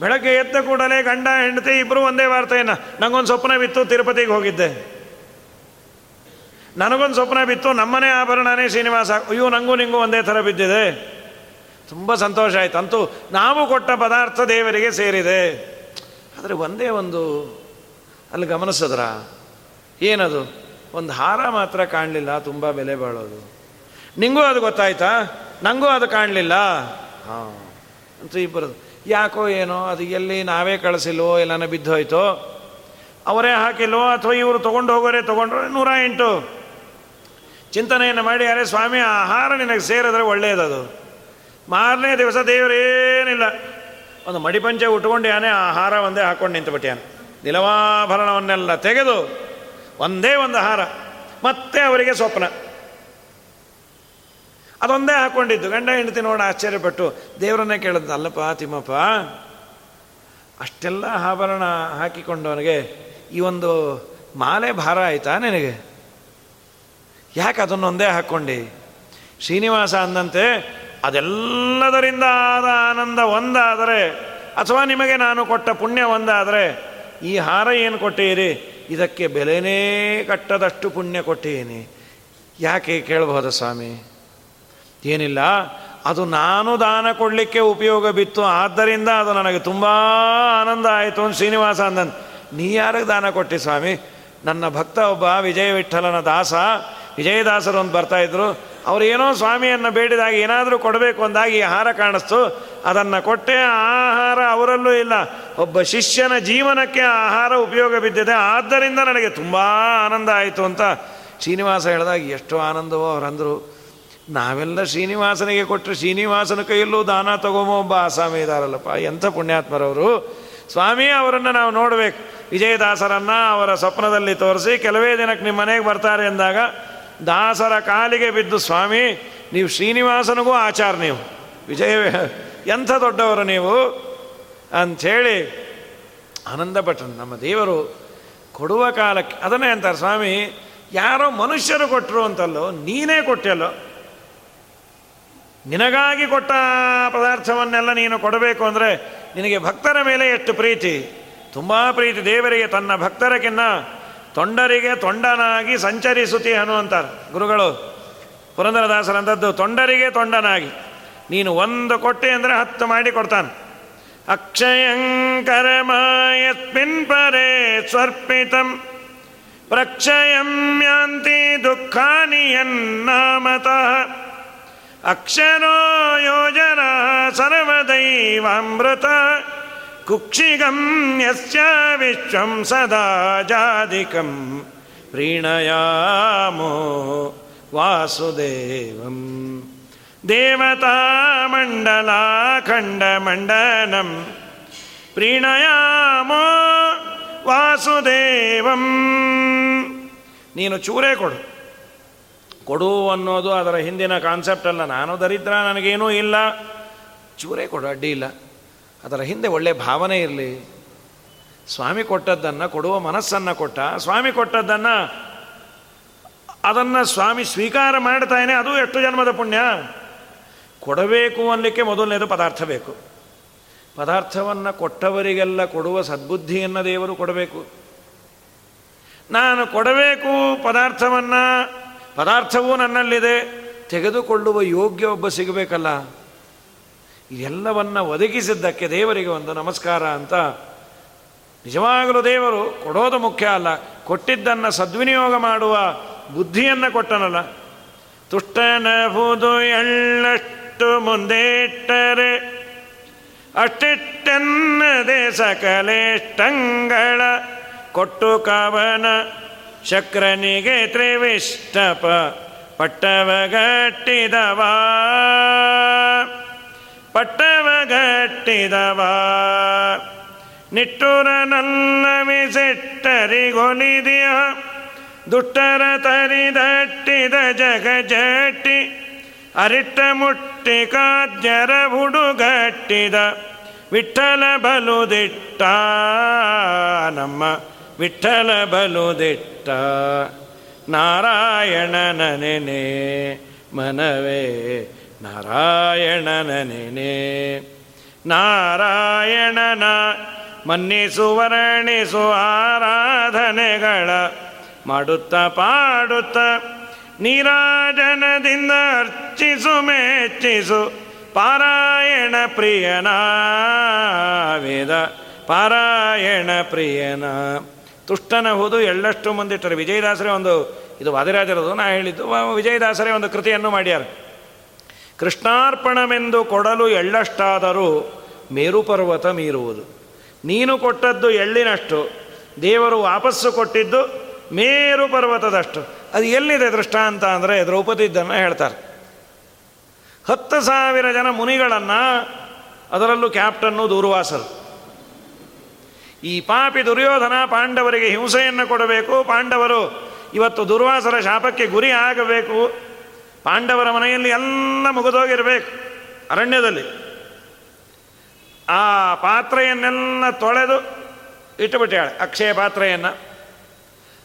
ಬೆಳಗ್ಗೆ ಎದ್ದ ಕೂಡಲೇ ಗಂಡ, ಹೆಂಡತಿ ಇಬ್ಬರು ಒಂದೇ ವಾರ್ತೆಯನ್ನು. ನಂಗೊಂದು ಸ್ವಪ್ನ ಬಿತ್ತು, ತಿರುಪತಿಗೆ ಹೋಗಿದ್ದೆ. ನನಗೊಂದು ಸ್ವಪ್ನ ಬಿತ್ತು, ನಮ್ಮನೆ ಆಭರಣನೇ ಶ್ರೀನಿವಾಸ. ಅಯ್ಯೋ, ನಂಗೂ ನಿಂಗೂ ಒಂದೇ ಥರ ಬಿದ್ದಿದೆ. ತುಂಬ ಸಂತೋಷ ಆಯ್ತು. ಅಂತೂ ನಾವು ಕೊಟ್ಟ ಪದಾರ್ಥ ದೇವರಿಗೆ ಸೇರಿದೆ. ಆದರೆ ಒಂದೇ ಒಂದು, ಅಲ್ಲಿ ಗಮನಿಸಿದ್ರ? ಏನದು? ಒಂದು ಹಾರ ಮಾತ್ರ ಕಾಣಲಿಲ್ಲ, ತುಂಬ ಬೆಲೆ ಬಾಳೋದು. ನಿಂಗೂ ಅದು ಗೊತ್ತಾಯ್ತಾ? ನನಗೂ ಅದು ಕಾಣಲಿಲ್ಲ? ಹಾಂ. ಅಂತೂ ಇಬ್ಬರದು. ಯಾಕೋ ಏನೋ, ಅದು ಎಲ್ಲಿ ನಾವೇ ಕಳಿಸಿಲ್ವೋ, ಎಲ್ಲನ ಬಿದ್ದೋಯ್ತೋ ಅವರೇ ಹಾಕಿಲ್ವೋ, ಅಥವಾ ಇವರು ತೊಗೊಂಡು ಹೋಗೋರೇ ತೊಗೊಂಡ್ರೆ, ನೂರ ಎಂಟು. ಚಿಂತನೆಯನ್ನು ಮಾಡಿ, ಅರೆ ಸ್ವಾಮಿ ಆಹಾರ ನಿನಗೆ ಸೇರಿದ್ರೆ ಒಳ್ಳೆಯದದು ಮಾರನೇ ದಿವಸ ದೇವರೇನಿಲ್ಲ. ಒಂದು ಮಡಿಪಂಚೆ ಉಟ್ಕೊಂಡು ಯಾನೇ ಆಹಾರ ಒಂದೇ ಹಾಕೊಂಡು ನಿಂತುಬಿಟ್ಯಾನೆ ನಿಲವಾಭರಣವನ್ನೆಲ್ಲ ತೆಗೆದು ಒಂದೇ ಒಂದು ಆಹಾರ. ಮತ್ತೆ ಅವರಿಗೆ ಸ್ವಪ್ನ. ಅದೊಂದೇ ಹಾಕ್ಕೊಂಡಿದ್ದು ಗಂಡ ಹೆಂಡತಿ ನೋಡಿ ಆಶ್ಚರ್ಯಪಟ್ಟು, ದೇವರನ್ನೇ ಕೇಳಿದ್ದು, ಅಲ್ಲಪ್ಪ, ತಿಮ್ಮಪ್ಪ, ಅಷ್ಟೆಲ್ಲ ಆಭರಣ ಹಾಕಿಕೊಂಡವನಿಗೆ ಈ ಒಂದು ಮಾಲೆ ಭಾರ ಆಯ್ತಾ ನಿನಗೆ? ಯಾಕೆ ಅದನ್ನೊಂದೇ ಹಾಕ್ಕೊಂಡು? ಶ್ರೀನಿವಾಸ ಅಂದಂತೆ, ಅದೆಲ್ಲದರಿಂದ ಆದ ಆನಂದ ಒಂದಾದರೆ, ಅಥವಾ ನಿಮಗೆ ನಾನು ಕೊಟ್ಟ ಪುಣ್ಯ ಒಂದಾದರೆ, ಈ ಹಾರ ಏನು ಕೊಟ್ಟೀರಿ? ಇದಕ್ಕೆ ಬೆಲೆನೇ ಕಟ್ಟದಷ್ಟು ಪುಣ್ಯ ಕೊಟ್ಟೀನಿ. ಯಾಕೆ ಕೇಳಬಹುದು ಸ್ವಾಮಿ? ಏನಿಲ್ಲ? ಅದು ನಾನು ದಾನ ಕೊಡಲಿಕ್ಕೆ ಉಪಯೋಗ ಬಿತ್ತು, ಆದ್ದರಿಂದ ಅದು ನನಗೆ ತುಂಬ ಆನಂದ ಆಯಿತು ಅಂತ ಶ್ರೀನಿವಾಸ ಅಂದನ್. ನೀ ಯಾರಿಗೆ ದಾನ ಕೊಟ್ಟಿ ಸ್ವಾಮಿ? ನನ್ನ ಭಕ್ತ ಒಬ್ಬ ವಿಜಯ ವಿಠಲನ ದಾಸ. ವಿಜಯದಾಸರು ಅಂತ ಬರ್ತಾಯಿದ್ರು ಅವ್ರು ಏನೋ ಸ್ವಾಮಿಯನ್ನು ಬೇಡಿದಾಗ ಏನಾದರೂ ಕೊಡಬೇಕು ಅಂದಾಗ ಈ ಆಹಾರ ಕಾಣಿಸ್ತು. ಅದನ್ನು ಕೊಟ್ಟೆ, ಆಹಾರ ಅವರಲ್ಲೂ ಇಲ್ಲ. ಒಬ್ಬ ಶಿಷ್ಯನ ಜೀವನಕ್ಕೆ ಆಹಾರ ಉಪಯೋಗ ಬಿದ್ದಿದೆ. ಆದ್ದರಿಂದ ನನಗೆ ತುಂಬ ಆನಂದ ಆಯಿತು ಅಂತ ಶ್ರೀನಿವಾಸ ಹೇಳಿದಾಗ ಎಷ್ಟು ಆನಂದವೋ ಅವರಂದರು ನಾವೆಲ್ಲ ಶ್ರೀನಿವಾಸನಿಗೆ ಕೊಟ್ಟರೆ ಶ್ರೀನಿವಾಸನ ಕೈಯಲ್ಲೂ ದಾನ ತಗೊಂಬೋ ಒಬ್ಬ ಆಸಾಮಿ ಇದಾರಲ್ಲಪ್ಪ ಎಂಥ ಪುಣ್ಯಾತ್ಮರವರು. ಸ್ವಾಮಿ, ಅವರನ್ನು ನಾವು ನೋಡಬೇಕು. ವಿಜಯದಾಸರನ್ನು ಅವರ ಸ್ವಪ್ನದಲ್ಲಿ ತೋರಿಸಿ ಕೆಲವೇ ದಿನಕ್ಕೆ ನಿಮ್ಮ ಮನೆಗೆ ಬರ್ತಾರೆ ಎಂದಾಗ ದಾಸರ ಕಾಲಿಗೆ ಬಿದ್ದು, ಸ್ವಾಮಿ, ನೀವು ಶ್ರೀನಿವಾಸನಿಗೂ ಆಚಾರ ನೀವು. ವಿಜಯ, ಎಂಥ ದೊಡ್ಡವರು ನೀವು? ಅಂಥೇಳಿ ಆನಂದಪಟ್ಟರು. ನಮ್ಮ ದೇವರು ಕೊಡುವ ಕಾಲಕ್ಕೆ, ಅದನ್ನೇ ಅಂತಾರೆ, ಸ್ವಾಮಿ, ಯಾರೋ ಮನುಷ್ಯರು ಕೊಟ್ಟರು ಅಂತಲ್ಲೋ, ನೀನೇ ಕೊಟ್ಟಲ್ಲೋ ನಿನಗಾಗಿ ಕೊಟ್ಟ ಪದಾರ್ಥವನ್ನೆಲ್ಲ ನೀನು ಕೊಡಬೇಕು ಅಂದರೆ ನಿನಗೆ ಭಕ್ತರ ಮೇಲೆ ಎಷ್ಟು ಪ್ರೀತಿ? ತುಂಬ ಪ್ರೀತಿ. ದೇವರಿಗೆ ತನ್ನ ಭಕ್ತರಕ್ಕಿನ್ನ ತೊಂಡರಿಗೆ ತೊಂಡನಾಗಿ ಸಂಚರಿಸುತ್ತಿ ಅನ್ನುವಂತಾರೆ ಗುರುಗಳು, ಪುರಂದರದಾಸರಂಥದ್ದು ತೊಂಡರಿಗೆ ತೊಂಡನಾಗಿ. ನೀನು ಒಂದು ಕೊಟ್ಟೆ ಅಂದರೆ ಹತ್ತು ಮಾಡಿ ಕೊಡ್ತಾನೆ. ಅಕ್ಷಯಂಕರಮಾಯಸ್ಮಿನ್ ಪರೇ ಸ್ವರ್ಪಿತಂ. ಪ್ರಕ್ಷಯಂ ಯಾಂತಿ ದುಃಖಾನಿ ಯನ್ನಾಮತಃ. ಅಕ್ಷರೋ ಯೋಜನ ಸರ್ವದೈವಾಮೃತ ಕುಕ್ಷಿಗಂ ಯಸ್ಯ ವಿಶ್ವಂ ಸದಾ ಜಾದಿಕಂ ಪ್ರೀಣಯಾಮೋ ವಾಸುದೇವಂ ದೇವತಾಮಂಡಲಾಖಂಡಮಂಡನಂ ಪ್ರೀಣಯಾಮೋ ವಾಸುದೇವಂ ನೀನು ಚೂರೇ ಕೊಡು ಕೊಡು ಅನ್ನೋದು ಅದರ ಹಿಂದಿನ ಕಾನ್ಸೆಪ್ಟ್ ಅಲ್ಲ. ನಾನು ದರಿದ್ರ, ನನಗೇನೂ ಇಲ್ಲ. ಚೂರೇ ಕೊಡು, ಅಡ್ಡಿ ಇಲ್ಲ. ಅದರ ಹಿಂದೆ ಒಳ್ಳೆ ಭಾವನೆ ಇರಲಿ. ಸ್ವಾಮಿ ಕೊಟ್ಟದ್ದನ್ನು ಕೊಡುವ ಮನಸ್ಸನ್ನು ಕೊಟ್ಟ. ಸ್ವಾಮಿ ಕೊಟ್ಟದ್ದನ್ನು, ಅದನ್ನು ಸ್ವಾಮಿ ಸ್ವೀಕಾರ ಮಾಡ್ತಾನೆ ಅದು ಎಷ್ಟು ಜನ್ಮದ ಪುಣ್ಯ? ಕೊಡಬೇಕು ಅನ್ನಲಿಕ್ಕೆ ಮೊದಲನೇದು ಪದಾರ್ಥ ಬೇಕು. ಪದಾರ್ಥವನ್ನು ಕೊಟ್ಟವರಿಗೆಲ್ಲ ಕೊಡುವ ಸದ್ಬುದ್ಧಿಯನ್ನು ದೇವರು ಕೊಡಬೇಕು. ನಾನು ಕೊಡಬೇಕು ಪದಾರ್ಥವನ್ನು ಪದಾರ್ಥವೂ ನನ್ನಲ್ಲಿದೆ. ತೆಗೆದುಕೊಳ್ಳುವ ಯೋಗ್ಯ ಒಬ್ಬ ಸಿಗಬೇಕಲ್ಲ? ಇದೆಲ್ಲವನ್ನು ಒದಗಿಸಿದ್ದಕ್ಕೆ ದೇವರಿಗೆ ಒಂದು ನಮಸ್ಕಾರ ಅಂತ ನಿಜವಾಗಲೂ ದೇವರು ಕೊಡೋದು ಮುಖ್ಯ ಅಲ್ಲ. ಕೊಟ್ಟಿದ್ದನ್ನು ಸದ್ವಿನಿಯೋಗ ಮಾಡುವ ಬುದ್ಧಿಯನ್ನು ಕೊಟ್ಟನಲ್ಲ. ತುಷ್ಟನಬಹುದು ಎಳ್ಳಷ್ಟು ಮುಂದೇಟ್ಟರೆ, ಅಷ್ಟಿಟ್ಟನ್ನದೆ ಸಕಲೇಷ್ಟಂಗಳ ಕೊಟ್ಟು ಕವನ ಶಕ್ರನಿಗೆ ತ್ರಿವಿಷ್ಟಪ ಪಟ್ಟವಗಟ್ಟಿದವ ಪಟ್ಟವಗಟ್ಟಿದವ ತರಿ ದುಷ್ಟರ ತರಿದಟ್ಟಿದ ಜಗಜಟ್ಟಿ. ಅರಿಟ್ಟ ಮುಟ್ಟಿ ಕಾದ್ಯರ ಹುಡುಗಟ್ಟಿದ, ವಿಠಲ ಬಲುದಿಟ್ಟ ನಮ್ಮ ವಿಠಲ ಬಲುದಿಟ್ಟ ನಾರಾಯಣನ ನೆನೆ, ಮನವೇ ನಾರಾಯಣನ ನೆನೆ. ನಾರಾಯಣನ ಮನ್ನಿಸು, ವರ್ಣಿಸು ಆರಾಧನೆಗಳ ಮಾಡುತ್ತ ಪಾಡುತ್ತ ನೀರಾಜನದಿಂದ ಅರ್ಚಿಸು, ಮೆಚ್ಚಿಸು ಪಾರಾಯಣ ಪ್ರಿಯನ, ವೇದ ಪಾರಾಯಣ ಪ್ರಿಯನ. ತುಷ್ಟನ ಹೋದು ಎಳ್ಳಷ್ಟು ಮುಂದಿಟ್ಟರೆ ವಿಜಯದಾಸರೇ ಒಂದು, ಇದು ವಾದಿರಾಜರದು, ನಾ ಹೇಳಿದ್ದು ವಿಜಯದಾಸರೇ ಒಂದು ಕೃತಿಯನ್ನು ಮಾಡ್ಯಾರ. ಕೃಷ್ಣಾರ್ಪಣವೆಂದು ಕೊಡಲು ಎಳ್ಳಷ್ಟಾದರೂ ಮೇರುಪರ್ವತ ಮೀರುವುದು. ನೀನು ಕೊಟ್ಟದ್ದು ಎಳ್ಳಿನಷ್ಟು, ದೇವರು ವಾಪಸ್ಸು ಕೊಟ್ಟಿದ್ದು ಮೇರು ಪರ್ವತದಷ್ಟು. ಅದು ಎಲ್ಲಿದೆ ದೃಷ್ಟಾಂತ ಅಂದರೆ ದ್ರೌಪದಿದ್ದನ್ನು ಹೇಳ್ತಾರೆ. ಹತ್ತು ಸಾವಿರ ಜನ ಮುನಿಗಳನ್ನು ಅದರಲ್ಲೂ ಕ್ಯಾಪ್ಟನ್ನು ದೂರ್ವಾಸರು. ಈ ಪಾಪಿ ದುರ್ಯೋಧನ ಪಾಂಡವರಿಗೆ ಹಿಂಸೆಯನ್ನು ಕೊಡಬೇಕು. ಪಾಂಡವರು ಇವತ್ತು ದುರ್ವಾಸರ ಶಾಪಕ್ಕೆ ಗುರಿ ಆಗಬೇಕು. ಪಾಂಡವರ ಮನೆಯಲ್ಲಿ ಎಲ್ಲ ಮುಗಿದೋಗಿರಬೇಕು ಅರಣ್ಯದಲ್ಲಿ. ಆ ಪಾತ್ರೆಯನ್ನೆಲ್ಲ ತೊಳೆದು ಇಟ್ಟುಬಿಟ್ಟಾಳೆ ಅಕ್ಷಯ ಪಾತ್ರೆಯನ್ನು.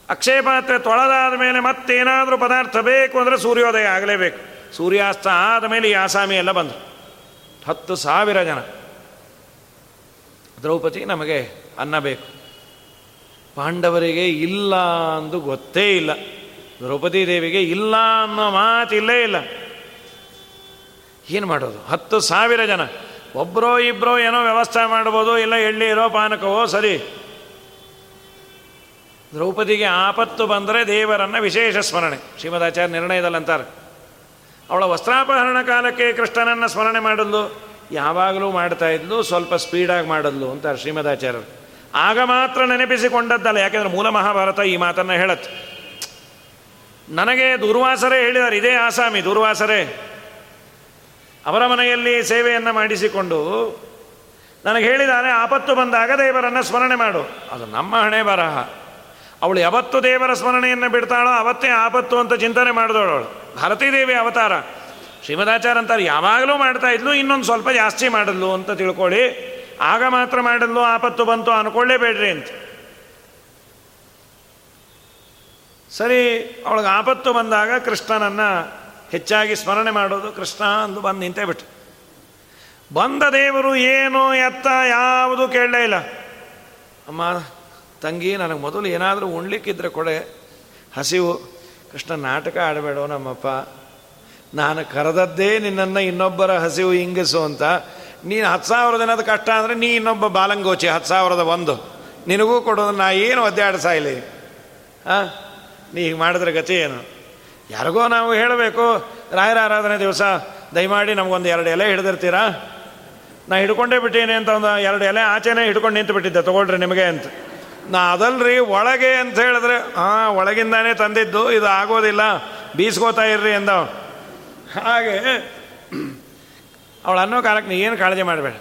ಅಕ್ಷಯ ಪಾತ್ರೆ ತೊಳೆದಾದ ಮೇಲೆ ಮತ್ತೇನಾದರೂ ಪದಾರ್ಥ ಬೇಕು ಅಂದರೆ ಸೂರ್ಯೋದಯ ಆಗಲೇಬೇಕು. ಸೂರ್ಯಾಸ್ತ ಆದ ಮೇಲೆ ಈ ಆಸಾಮಿ ಎಲ್ಲ ಬಂದರು ಹತ್ತು ಸಾವಿರ ಜನ. ದ್ರೌಪದಿ ನಮಗೆ ಅನ್ನ ಬೇಕು. ಪಾಂಡವರಿಗೆ ಇಲ್ಲ ಅಂದು ಗೊತ್ತೇ ಇಲ್ಲ. ದ್ರೌಪದಿ ದೇವಿಗೆ ಇಲ್ಲ ಅನ್ನೋ ಮಾತಿಲ್ಲೇ ಇಲ್ಲ ಏನು ಮಾಡೋದು? ಹತ್ತು ಸಾವಿರ ಜನ. ಒಬ್ಬರೋ ಇಬ್ಬರೋ ಏನೋ ವ್ಯವಸ್ಥೆ ಮಾಡ್ಬೋದು, ಇಲ್ಲ ಎಳ್ಳಿರೋ ಪಾನಕವೋ ಸರಿ. ದ್ರೌಪದಿಗೆ ಆಪತ್ತು ಬಂದರೆ ದೇವರನ್ನು ವಿಶೇಷ ಸ್ಮರಣೆ. ಶ್ರೀಮದಾಚಾರ್ಯ ನಿರ್ಣಯದಲ್ಲಿ ಅಂತಾರೆ. ಅವಳ ವಸ್ತ್ರಾಪಹರಣ ಕಾಲಕ್ಕೆ ಕೃಷ್ಣನನ್ನು ಸ್ಮರಣೆ ಮಾಡಲು ಯಾವಾಗಲೂ ಮಾಡ್ತಾ ಇದ್ಲು, ಸ್ವಲ್ಪ ಸ್ಪೀಡಾಗಿ ಮಾಡಲು ಅಂತಾರೆ ಶ್ರೀಮದಾಚಾರ್ಯರು. ಆಗ ಮಾತ್ರ ನೆನಪಿಸಿಕೊಂಡದ್ದಲ್ಲ, ಯಾಕೆಂದ್ರೆ ಮೂಲ ಮಹಾಭಾರತ ಈ ಮಾತನ್ನು ಹೇಳತ್ತೆ. ನನಗೆ ದುರ್ವಾಸರೇ ಹೇಳಿದ್ದಾರೆ ಇದೇ ಆಸಾಮಿ ದುರ್ವಾಸರೇ. ಅವರ ಮನೆಯಲ್ಲಿ ಸೇವೆಯನ್ನು ಮಾಡಿಸಿಕೊಂಡು ನನಗೆ ಹೇಳಿದಾನೆ, ಆಪತ್ತು ಬಂದಾಗ ದೇವರನ್ನು ಸ್ಮರಣೆ ಮಾಡು. ಅದು ನಮ್ಮ ಹಣೆ ಬರಹ. ಅವಳು ಯಾವತ್ತು ದೇವರ ಸ್ಮರಣೆಯನ್ನು ಬಿಡ್ತಾಳೋ ಅವತ್ತೇ ಆಪತ್ತು ಅಂತ ಚಿಂತನೆ ಮಾಡಿದವಳು ಭಾರತೀ ದೇವಿ ಅವತಾರ. ಶ್ರೀಮದಾಚಾರ್ಯ ಅಂತಾರೆ ಯಾವಾಗಲೂ ಮಾಡ್ತಾ ಇದ್ಲು, ಇನ್ನೊಂದು ಸ್ವಲ್ಪ ಜಾಸ್ತಿ ಮಾಡಿದ್ಲು ಅಂತ ತಿಳ್ಕೊಳ್ಳಿ. ಆಗ ಮಾತ್ರ ಮಾಡಲು ಆಪತ್ತು ಬಂತು ಅನ್ಕೊಳ್ಳೇಬೇಡ್ರಿ ಅಂತ. ಸರಿ, ಅವಳಿಗೆ ಆಪತ್ತು ಬಂದಾಗ ಕೃಷ್ಣನನ್ನು ಹೆಚ್ಚಾಗಿ ಸ್ಮರಣೆ ಮಾಡೋದು ಕೃಷ್ಣ ಅಂದು ಬಂದು ನಿಂತೇ ಬಿಟ್ಟು ಬಂದ ದೇವರು ಏನು ಎತ್ತ ಯಾವುದು ಕೇಳಲೇ ಇಲ್ಲ. ಅಮ್ಮ, ತಂಗಿ, ನನಗೆ ಮೊದಲು ಏನಾದರೂ ಉಣ್ಲಿಕ್ಕಿದ್ರೆ ಕೊಡೆ. ಹಸಿವು, ಕೃಷ್ಣ ನಾಟಕ ಆಡಬೇಡೋ ನಮ್ಮಪ್ಪ. ನಾನು ಕರೆದದ್ದೇ ನಿನ್ನನ್ನು ಇನ್ನೊಬ್ಬರ ಹಸಿವು ಹಿಂಗಿಸು ಅಂತ. ನೀನು ಹತ್ತು ಸಾವಿರ ದಿನದ ಕಷ್ಟ ಅಂದರೆ ನೀ ಇನ್ನೊಬ್ಬ ಬಾಲಂಗೋಚಿ ಹತ್ತು ಸಾವಿರದ ಒಂದು. ನಿನಗೂ ಕೊಡೋದು ನಾ ಏನು ಒದ್ದಾಡಿಸಾ ಇಲ್ಲಿ? ಹಾಂ? ನೀ ಹೀಗೆ ಮಾಡಿದ್ರೆ ಗತಿ ಏನು? ಯಾರಿಗೋ ನಾವು ಹೇಳಬೇಕು, ರಾಯರ ಆರಾಧನೆ ದಿವಸ, ದಯಮಾಡಿ ನಮಗೊಂದು ಎರಡು ಎಲೆ ಹಿಡಿದಿರ್ತೀರಾ? ನಾ ಹಿಡ್ಕೊಂಡೇ ಬಿಟ್ಟೇನೆ ಅಂತ ಒಂದು ಎರಡು ಎಲೆ ಆಚೆನೇ ಹಿಡ್ಕೊಂಡು ನಿಂತು ಬಿಟ್ಟಿದ್ದೆ, ತೊಗೊಳ್ರಿ ನಿಮಗೆ ಅಂತ. ನಾ ಅದಲ್ರಿ ಒಳಗೆ ಅಂತ ಹೇಳಿದ್ರೆ ಹಾಂ ಒಳಗಿಂದಾನೇ ತಂದಿದ್ದು, ಇದು ಆಗೋದಿಲ್ಲ, ಬೀಸ್ಕೋತಾ ಇರ್ರಿ ಅಂದ ಹಾಗೆ ಅವಳು ಅನ್ನೋ ಕಾಲಕ್ಕೆ ನೀ ಏನು ಕಾಳಜಿ ಮಾಡಬೇಡ.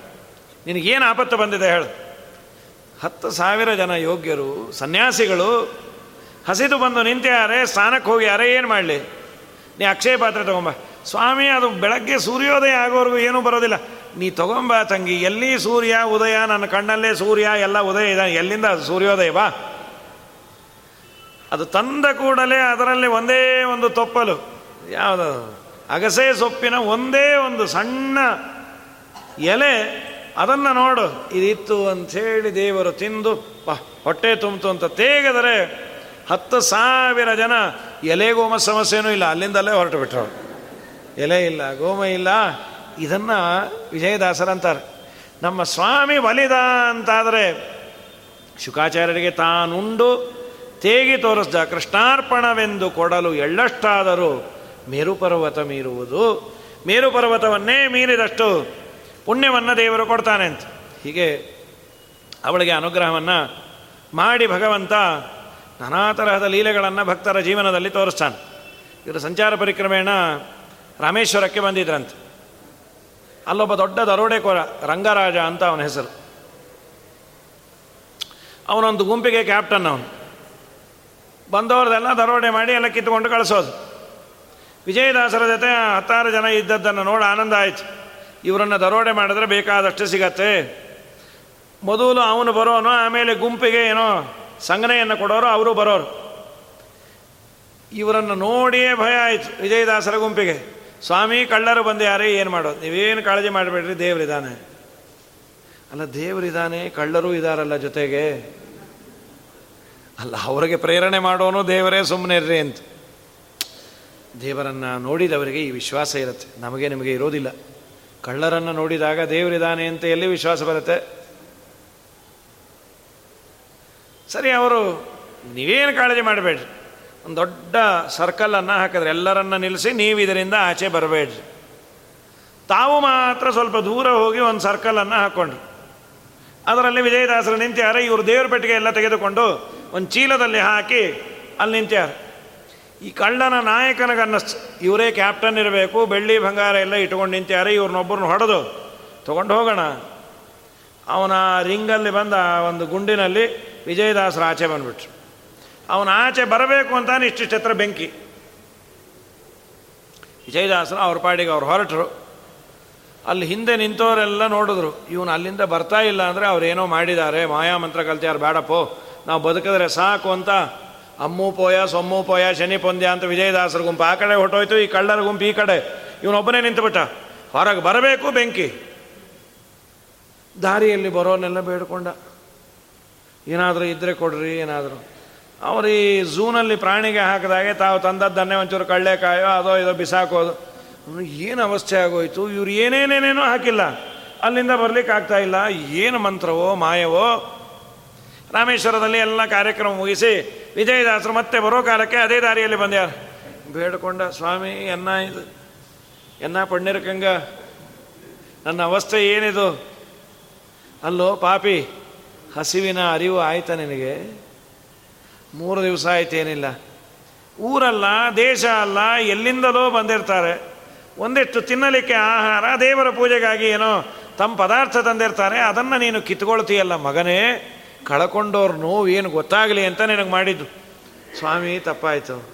ನಿನಗೇನು ಆಪತ್ತು ಬಂದಿದೆ ಹೇಳು. ಹತ್ತು ಸಾವಿರ ಜನ ಯೋಗ್ಯರು, ಸನ್ಯಾಸಿಗಳು ಹಸಿದು ಬಂದು ನಿಂತ್ಯಾರೆ ಸ್ನಾನಕ್ಕೆ ಹೋಗ್ಯಾರೆ ಏನು ಮಾಡಲಿ? ನೀ ಅಕ್ಷಯ ಪಾತ್ರೆ ತೊಗೊಂಬ. ಸ್ವಾಮಿ, ಅದು ಬೆಳಗ್ಗೆ ಸೂರ್ಯೋದಯ ಆಗೋವರೆಗೂ ಏನೂ ಬರೋದಿಲ್ಲ. ನೀ ತಗೊಂಬ ತಂಗಿ, ಎಲ್ಲಿ ಸೂರ್ಯ, ಉದಯ? ನನ್ನ ಕಣ್ಣಲ್ಲೇ ಸೂರ್ಯ, ಎಲ್ಲ ಉದಯ ಇದೆ. ಎಲ್ಲಿಂದ? ಸೂರ್ಯೋದಯ ಬಾ. ಅದು ತಂದ ಕೂಡಲೇ ಅದರಲ್ಲಿ ಒಂದೇ ಒಂದು ತೊಪ್ಪಲು. ಯಾವುದು? ಅಗಸೆ ಸೊಪ್ಪಿನ ಒಂದೇ ಒಂದು ಸಣ್ಣ ಎಲೆ, ಅದನ್ನು ನೋಡು. ಇದಿತ್ತು ಅಂಥೇಳಿ ದೇವರು ತಿಂದು, ಪ, ಹೊಟ್ಟೆ ತುಂಬಿತು ಅಂತ ತೇಗದರೆ ಹತ್ತು ಸಾವಿರ ಜನ ಎಲೆ ಗೋಮ ಸಮಸ್ಯೆನೂ ಇಲ್ಲ. ಅಲ್ಲಿಂದಲೇ ಹೊರಟು ಬಿಟ್ಟರು ಎಲೆ ಇಲ್ಲ, ಗೋಮ ಇಲ್ಲ. ಇದನ್ನು ವಿಜಯದಾಸರಂತಾರೆ ನಮ್ಮ ಸ್ವಾಮಿ ಬಲಿದ ಅಂತಾದರೆ ಶುಕಾಚಾರ್ಯರಿಗೆ ತಾನುಂಡು ತೇಗಿ ತೋರಿಸ್ದ ಕೃಷ್ಣಾರ್ಪಣವೆಂದು ಕೊಡಲು ಎಳ್ಳಷ್ಟಾದರೂ ಮೇರುಪರ್ವತ ಮೀರುವುದು ಮೇರುಪರ್ವತವನ್ನೇ ಮೀರಿದಷ್ಟು ಪುಣ್ಯವನ್ನು ದೇವರು ಕೊಡ್ತಾನೆ ಅಂತ. ಹೀಗೆ ಅವಳಿಗೆ ಅನುಗ್ರಹವನ್ನು ಮಾಡಿ ಭಗವಂತ ನಾನಾ ತರಹದ ಲೀಲೆಗಳನ್ನು ಭಕ್ತರ ಜೀವನದಲ್ಲಿ ತೋರಿಸ್ತಾನೆ. ಇವರು ಸಂಚಾರ ಪರಿಕ್ರಮೇಣ ರಾಮೇಶ್ವರಕ್ಕೆ ಬಂದಿದ್ರಂತೆ. ಅಲ್ಲೊಬ್ಬ ದೊಡ್ಡ ದರೋಡೆಕೋರ ರಂಗರಾಜ ಅಂತ ಅವನ ಹೆಸರು. ಅವನೊಂದು ಗುಂಪಿಗೆ ಕ್ಯಾಪ್ಟನ್ ಅವನು. ಬಂದವ್ರದೆಲ್ಲ ದರೋಡೆ ಮಾಡಿ ಎಲ್ಲ ಕಿತ್ಕೊಂಡು ಕಳಿಸೋದು. ವಿಜಯದಾಸರ ಜೊತೆ ಹತ್ತಾರು ಜನ ಇದ್ದದ್ದನ್ನು ನೋಡಿ ಆನಂದ ಆಯಿತು. ಇವರನ್ನು ದರೋಡೆ ಮಾಡಿದ್ರೆ ಬೇಕಾದಷ್ಟು ಸಿಗತ್ತೆ. ಮೊದಲು ಅವನು ಬರೋನು, ಆಮೇಲೆ ಗುಂಪಿಗೆ ಏನೋ ಸಂಗನೆಯನ್ನು ಕೊಡೋರು, ಅವರು ಬರೋರು. ಇವರನ್ನು ನೋಡಿಯೇ ಭಯ ಆಯಿತು ವಿಜಯದಾಸರ ಗುಂಪಿಗೆ. ಸ್ವಾಮಿ, ಕಳ್ಳರು ಬಂದು ಏನು ಮಾಡೋದು? ನೀವೇನು ಕಾಳಜಿ ಮಾಡಬೇಡ್ರಿ ದೇವರಿದ್ದಾನೆ ಅಲ್ಲ ದೇವರಿದ್ದಾನೆ ಕಳ್ಳರು ಇದ್ದಾರಲ್ಲ ಜೊತೆಗೆ. ಅಲ್ಲ, ಅವರಿಗೆ ಪ್ರೇರಣೆ ಮಾಡೋನು ದೇವರೇ ಸುಮ್ಮನೆ ಇರ್ರಿ ಅಂತ. ದೇವರನ್ನು ನೋಡಿದವರಿಗೆ ಈ ವಿಶ್ವಾಸ ಇರುತ್ತೆ. ನಮಗೆ ನಿಮಗೆ ಇರೋದಿಲ್ಲ. ಕಳ್ಳರನ್ನು ನೋಡಿದಾಗ ದೇವರಿದ್ದಾನೆ ಅಂತ ಎಲ್ಲಿ ವಿಶ್ವಾಸ ಬರುತ್ತೆ? ಸರಿ, ಅವರು, ನೀವೇನು ಕಾಳಜಿ ಮಾಡಬೇಡ್ರಿ. ಒಂದು ದೊಡ್ಡ ಸರ್ಕಲನ್ನು ಹಾಕಿದ್ರೆ ಎಲ್ಲರನ್ನ ನಿಲ್ಲಿಸಿ ನೀವು ಇದರಿಂದ ಆಚೆ ಬರಬೇಡ್ರಿ. ತಾವು ಮಾತ್ರ ಸ್ವಲ್ಪ ದೂರ ಹೋಗಿ ಒಂದು ಸರ್ಕಲನ್ನು ಹಾಕ್ಕೊಂಡ್ರು ಅದರಲ್ಲಿ ವಿಜಯದಾಸರು ನಿಂತ್ಯಾರ, ಇವರು ದೇವ್ರ ಪೆಟ್ಟಿಗೆ ಎಲ್ಲ ತೆಗೆದುಕೊಂಡು ಒಂದು ಚೀಲದಲ್ಲಿ ಹಾಕಿ ಅಲ್ಲಿ ನಿಂತ್ಯಾರ. ಈ ಕಳ್ಳನ ನಾಯಕನಿಗನ್ನಿಸ್ತು ಇವರೇ ಕ್ಯಾಪ್ಟನ್ ಇರಬೇಕು, ಬೆಳ್ಳಿ ಬಂಗಾರ ಎಲ್ಲ ಇಟ್ಕೊಂಡು ನಿಂತ್ಯಾರೆ ಇವ್ರನ್ನೊಬ್ಬರನ್ನ ಹೊಡೆದು ತೊಗೊಂಡು ಹೋಗೋಣ. ಅವನ ರಿಂಗಲ್ಲಿ ಬಂದ ಒಂದು ಗುಂಡಿನಲ್ಲಿ ವಿಜಯದಾಸರ ಆಚೆ ಬಂದ್ಬಿಟ್ರು. ಅವನ ಆಚೆ ಬರಬೇಕು ಅಂತಾನೆ ಇಷ್ಟಿಷ್ಟು ಹತ್ರ ಬೆಂಕಿ. ವಿಜಯದಾಸರು ಅವ್ರ ಪಾಡಿಗೆ ಅವ್ರು ಹೊರಟರು. ಅಲ್ಲಿ ಹಿಂದೆ ನಿಂತವರೆಲ್ಲ ನೋಡಿದ್ರು, ಇವನು ಅಲ್ಲಿಂದ ಬರ್ತಾ ಇಲ್ಲ ಅಂದರೆ ಅವ್ರೇನೋ ಮಾಡಿದ್ದಾರೆ, ಮಾಯಾ ಮಂತ್ರ ಕಲ್ತಿಯಾರು ಬೇಡಪ್ಪೋ, ನಾವು ಬದುಕಿದ್ರೆ ಸಾಕು ಅಂತ ಅಮ್ಮು ಪೋಯ, ಸೊಮ್ಮು ಪೋಯ, ಶನಿ ಪೊಂದ್ಯ ಅಂತ ವಿಜಯದಾಸರ ಗುಂಪು. ಆ ಕಡೆ ಹೊಟ್ಟೋಯ್ತು ಈ ಕಳ್ಳರ ಗುಂಪು, ಈ ಕಡೆ. ಇವನೊಬ್ಬನೇ ನಿಂತುಬಿಟ್ಟ. ಹೊರಗೆ ಬರಬೇಕು ಬೆಂಕಿ. ದಾರಿಯಲ್ಲಿ ಬರೋನೆಲ್ಲ ಬೇಡ್ಕೊಂಡ. ಏನಾದರೂ ಇದ್ದರೆ ಕೊಡ್ರಿ, ಏನಾದರೂ. ಅವರು ಈ ಝೂನಲ್ಲಿ ಪ್ರಾಣಿಗೆ ಹಾಕಿದಾಗೆ ತಾವು ತಂದದ್ದನ್ನೇ ಒಂಚೂರು ಕಳ್ಳೆಕಾಯೋ, ಅದೋ ಇದೋ ಬಿಸಾಕೋದು. ಏನು ಅವಸ್ಥೆ ಆಗೋಯ್ತು? ಇವ್ರು ಏನೇನೇನೇನೋ ಹಾಕಿಲ್ಲ. ಅಲ್ಲಿಂದ ಬರ್ಲಿಕ್ಕೆ ಆಗ್ತಾ ಇಲ್ಲ. ಏನು ಮಂತ್ರವೋ, ಮಾಯವೋ? ರಾಮೇಶ್ವರದಲ್ಲಿ ಎಲ್ಲ ಕಾರ್ಯಕ್ರಮ ಮುಗಿಸಿ ವಿಜಯದಾಸರು ಮತ್ತೆ ಬರೋ ಕಾಲಕ್ಕೆ ಅದೇ ದಾರಿಯಲ್ಲಿ ಬಂದ್ಯಾರ. ಬೇಡ್ಕೊಂಡ ಸ್ವಾಮಿ, ಎನ್ನ ಇದು? ಎನ್ನ ಪಣ್ಣಿರಕಂಗ ನನ್ನ ಅವಸ್ಥೆ ಏನಿದು? ಅಲ್ಲೋ ಪಾಪಿ, ಹಸಿವಿನ ಅರಿವು ಆಯ್ತಾ ನಿನಗೆ? ಮೂರು ದಿವಸ ಆಯ್ತೇನಿಲ್ಲ ಊರಲ್ಲ, ದೇಶ ಅಲ್ಲ, ಎಲ್ಲಿಂದಲೋ ಬಂದಿರ್ತಾರೆ. ಒಂದಿಷ್ಟು ತಿನ್ನಲಿಕ್ಕೆ ಆಹಾರ, ದೇವರ ಪೂಜೆಗಾಗಿ ಏನೋ ತಮ್ಮ ಪದಾರ್ಥ ತಂದಿರ್ತಾರೆ. ಅದನ್ನು ನೀನು ಕಿತ್ಕೊಳ್ತೀಯಲ್ಲ ಮಗನೇ. ಕಳ್ಕೊಂಡವ್ರ ನೋವು ಏನು ಗೊತ್ತಾಗಲಿ ಅಂತ ನಿನಗೆ ಮಾಡಿದ್ದು. ಸ್ವಾಮಿ, ತಪ್ಪಾಯಿತು.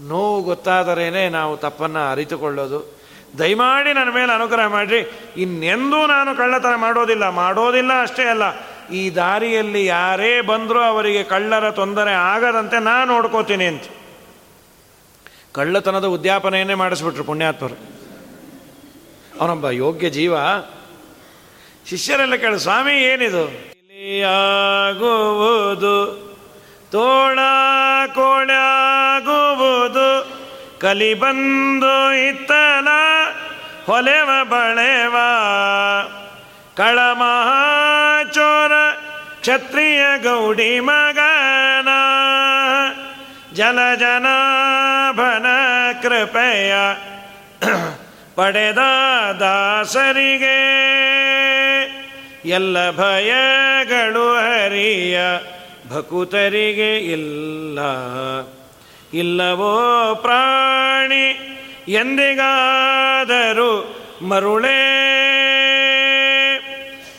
ನೋವು ಗೊತ್ತಾದರೇನೆ ನಾವು ತಪ್ಪನ್ನು ಅರಿತುಕೊಳ್ಳೋದು. ದಯಮಾಡಿ ನನ್ನ ಮೇಲೆ ಅನುಗ್ರಹ ಮಾಡಿರಿ. ಇನ್ನೆಂದೂ ನಾನು ಕಳ್ಳತನ ಮಾಡೋದಿಲ್ಲ. ಮಾಡೋದಿಲ್ಲ ಅಷ್ಟೇ ಅಲ್ಲ. ಈ ದಾರಿಯಲ್ಲಿ ಯಾರೇ ಬಂದರೂ ಅವರಿಗೆ ಕಳ್ಳರ ತೊಂದರೆ ಆಗದಂತೆ ನಾನು ನೋಡ್ಕೋತೀನಿ ಅಂತ. ಕಳ್ಳತನದ ಉದ್ಯಾಪನೆಯನ್ನೇ ಮಾಡಿಸ್ಬಿಟ್ರು ಪುಣ್ಯಾತ್ಮರು. ಅವನೊಬ್ಬ ಯೋಗ್ಯ ಜೀವ. ಶಿಷ್ಯರೆಲ್ಲ ಕೇಳ, ಸ್ವಾಮಿ, ಏನಿದು? ಆಗುವುದು ತೋಳ ಕೋಳಾಗುವುದು ಕಲಿ ಬಂದು ಇತ್ತಲ, ಹೊಲೆವ ಬಳೆವ. ಕಳಮಹಾಚೋರ ಕ್ಷತ್ರಿಯ ಗೌಡಿ ಮಗನ ಜಲಜನಾಭನ ಕೃಪೆಯ, ಪಡೆದ ದಾಸರಿಗೆ. ಎಲ್ಲ ಭಯಗಳು ಹರಿಯ ಭಕುತರಿಗೆ ಇಲ್ಲ. ಇಲ್ಲವೋ ಪ್ರಾಣಿ, ಎಂದಿಗಾದರೂ ಮರುಳೇ.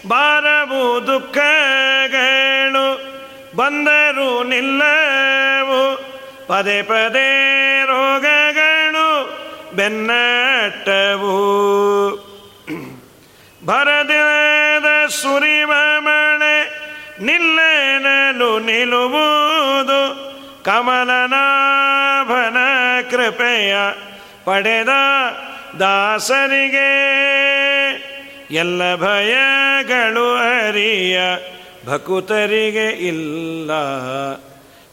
ಬಾರವು ದುಃಖಗಳು ಬಂದರು ನಿಲ್ಲವು. ಪದೇ ಪದೇ ರೋಗಗಳು ಬೆನ್ನಟ್ಟವು. ಭರದಿದ ಸುರಿವ ಮಳೆ ನಿಲ್ಲೆನಲು ನಿಲ್ಲುವುದು ಕಮಲನಾಭನ ಕೃಪೆಯ ಪಡೆದ ದಾಸರಿಗೆ ಎಲ್ಲ ಭಯಗಳು ಹರಿಯ ಭಕುತರಿಗೆ ಇಲ್ಲ.